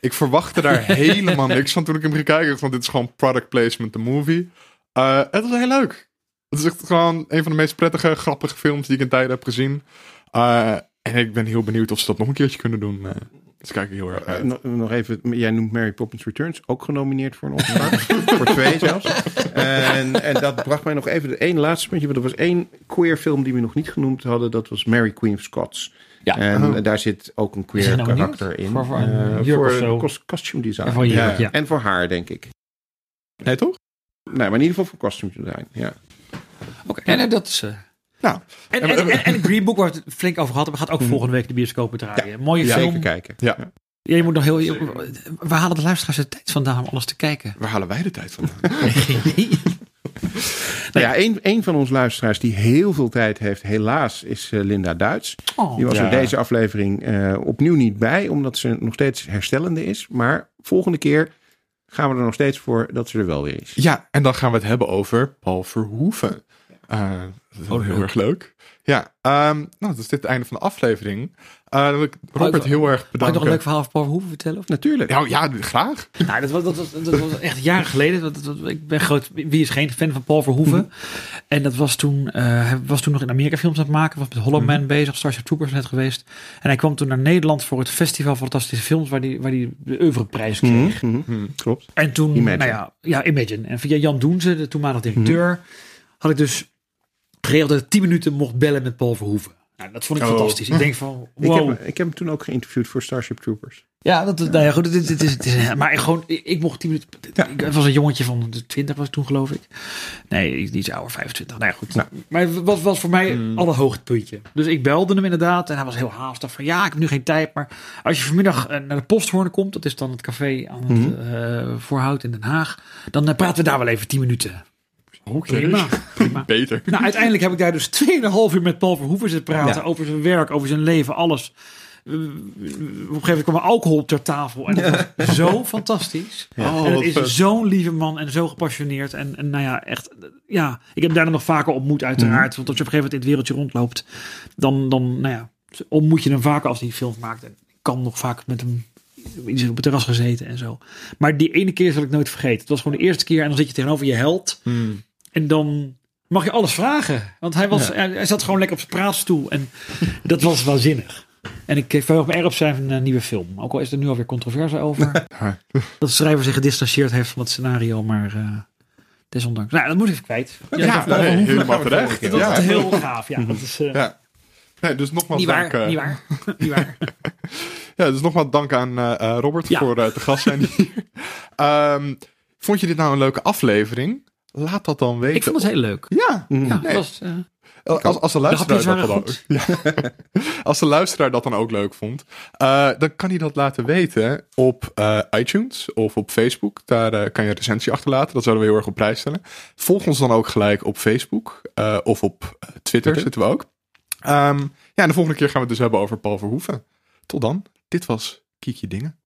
Ik verwachtte daar helemaal niks van toen ik hem ging kijken. Want dit is gewoon product placement, de movie. Eh, het was heel leuk. Het is echt gewoon een van de meest prettige, grappige films die ik in tijden heb gezien. Eh, en ik ben heel benieuwd of ze dat nog een keertje kunnen doen. Eh, dus kijk ik heel erg Eh, uit. nog, nog even, jij noemt Mary Poppins Returns, ook genomineerd voor een Oscar. voor twee zelfs. En, en dat bracht mij nog even de één laatste puntje. Want er was één queer film die we nog niet genoemd hadden. Dat was Mary Queen of Scots. Ja. En Oh. daar zit ook een queer nou karakter in. Voor- voor een Eh, jurk voor of zo? cos- costume design. En voor jurk, ja. En voor haar, denk ik. Nee, toch? Nee, maar in ieder geval voor costume design. Ja. Oké, en, en dat is... eh, Nou, en, en, en, en Green Book, waar we het flink over gehad hebben, gaat ook volgende week de bioscopen draaien. Mooie Ja, film. Zeker kijken. ja. Ja, je moet nog heel... je- waar halen de luisteraars de tijd vandaan om alles te kijken? Waar halen wij de tijd vandaan? Geen idee. Nou ja, een, een van onze luisteraars die heel veel tijd heeft, helaas, is eh, Linda Duits. Oh, Die was Ja. er deze aflevering eh, opnieuw niet bij, omdat ze nog steeds herstellende is. Maar volgende keer gaan we er nog steeds voor dat ze er wel weer is. Ja, en dan gaan we het hebben over Paul Verhoeven. Eh, dat is wel heel erg leuk. Ja, ehm, nou, dat is dit het einde van de aflevering. Eh, dan wil ik Robert ik- heel erg Mag ik bedanken. nog een leuk verhaal over Paul Verhoeven vertellen? Of? Natuurlijk. Nou ja, graag. Nou, dat was, dat, was, dat was echt jaren geleden. Dat, dat- ik ben groot. Wie is geen fan van Paul Verhoeven? En dat was toen. eh, hij was toen nog in Amerika films aan het maken. Was met Hollow Man bezig. Starship Troopers net geweest. En hij kwam toen naar Nederland voor het Festival Fantastische Films, waar hij waar die de oeuvreprijs kreeg. Mhm, mhm. Klopt. En toen, Imagine. nou ja, ja, Imagine. En via Jan Doenze, de toenmalige directeur, had ik dus geregeld dat ik 10 minuten mocht bellen met Paul Verhoeven. Nou, dat vond ik Oh. fantastisch. Ik denk van, Ik, wow. heb, ik heb hem toen ook geïnterviewd voor Starship Troopers. Ja, dat, nou ja, goed, dit, dit is, het is, maar ik gewoon, ik, ik mocht 10 minuten. Ik was een jongetje van de 20 was ik toen, geloof ik. Nee, iets ouder, 25. Nou ja, goed. Nou. Maar het was, was voor mij mm. alle hoogtepuntje. Dus ik belde hem inderdaad en hij was heel haastig van ja, ik heb nu geen tijd. Maar als je vanmiddag eh, naar de Posthoorn komt, dat is dan het café aan het Mhm. eh, Voorhout in Den Haag, dan eh, praten we daar wel even 10 minuten. Prima, prima. Beter. Nou, uiteindelijk heb ik daar dus 2,5 uur met Paul Verhoeven zitten praten Ja. over zijn werk, over zijn leven, alles. Eh, Op een gegeven moment kwam er alcohol ter tafel en dat was zo fantastisch. Oh, en het wat is zo'n lieve man en zo gepassioneerd. En, en nou ja, echt, eh, ja, ik heb hem daarna nog vaker ontmoet uiteraard. Want als je op een gegeven moment in het wereldje rondloopt, dan, dan nou ja, ontmoet je hem vaker als hij films maakt. En ik kan nog vaak met hem iets op het terras gezeten en zo. Maar die ene keer zal ik nooit vergeten. Het was gewoon de eerste keer en dan zit je tegenover je held. Hmm. En dan mag je alles vragen. Want hij, was, hij, hij zat gewoon lekker op zijn praatstoel. En dat was waanzinnig. En ik verheug me erg op zijn eh, nieuwe film. Ook al is er nu alweer controverse over. dat de schrijver zich gedistanceerd heeft van het scenario. Maar eh, desondanks. Nou, dat moet ik even kwijt. Ja, dat, nee, dat- helemaal terecht. dat Ja. heel gaaf. Ja, dat is, eh, Ja. Nee, dus nogmaals niet waar. dank. eh, Niet waar. niet waar. Ja, dus nogmaals dank aan Robert Ja. voor eh, te gast zijn hier. Ehm, vond je dit nou een leuke aflevering? Laat dat dan weten. Ik vond het heel leuk. Ja, Nee. was, eh, als, als, de luisteraar dat dan ook, Ja. als de luisteraar dat dan ook leuk vond, eh, dan kan hij dat laten weten op eh, iTunes of op Facebook. Daar eh, kan je een recensie achterlaten. Dat zouden we heel erg op prijs stellen. Volg ons dan ook gelijk op Facebook eh, of op Twitter, zitten we ook. Ehm, ja, en de volgende keer gaan we het dus hebben over Paul Verhoeven. Tot dan. Dit was Kiekje Dingen.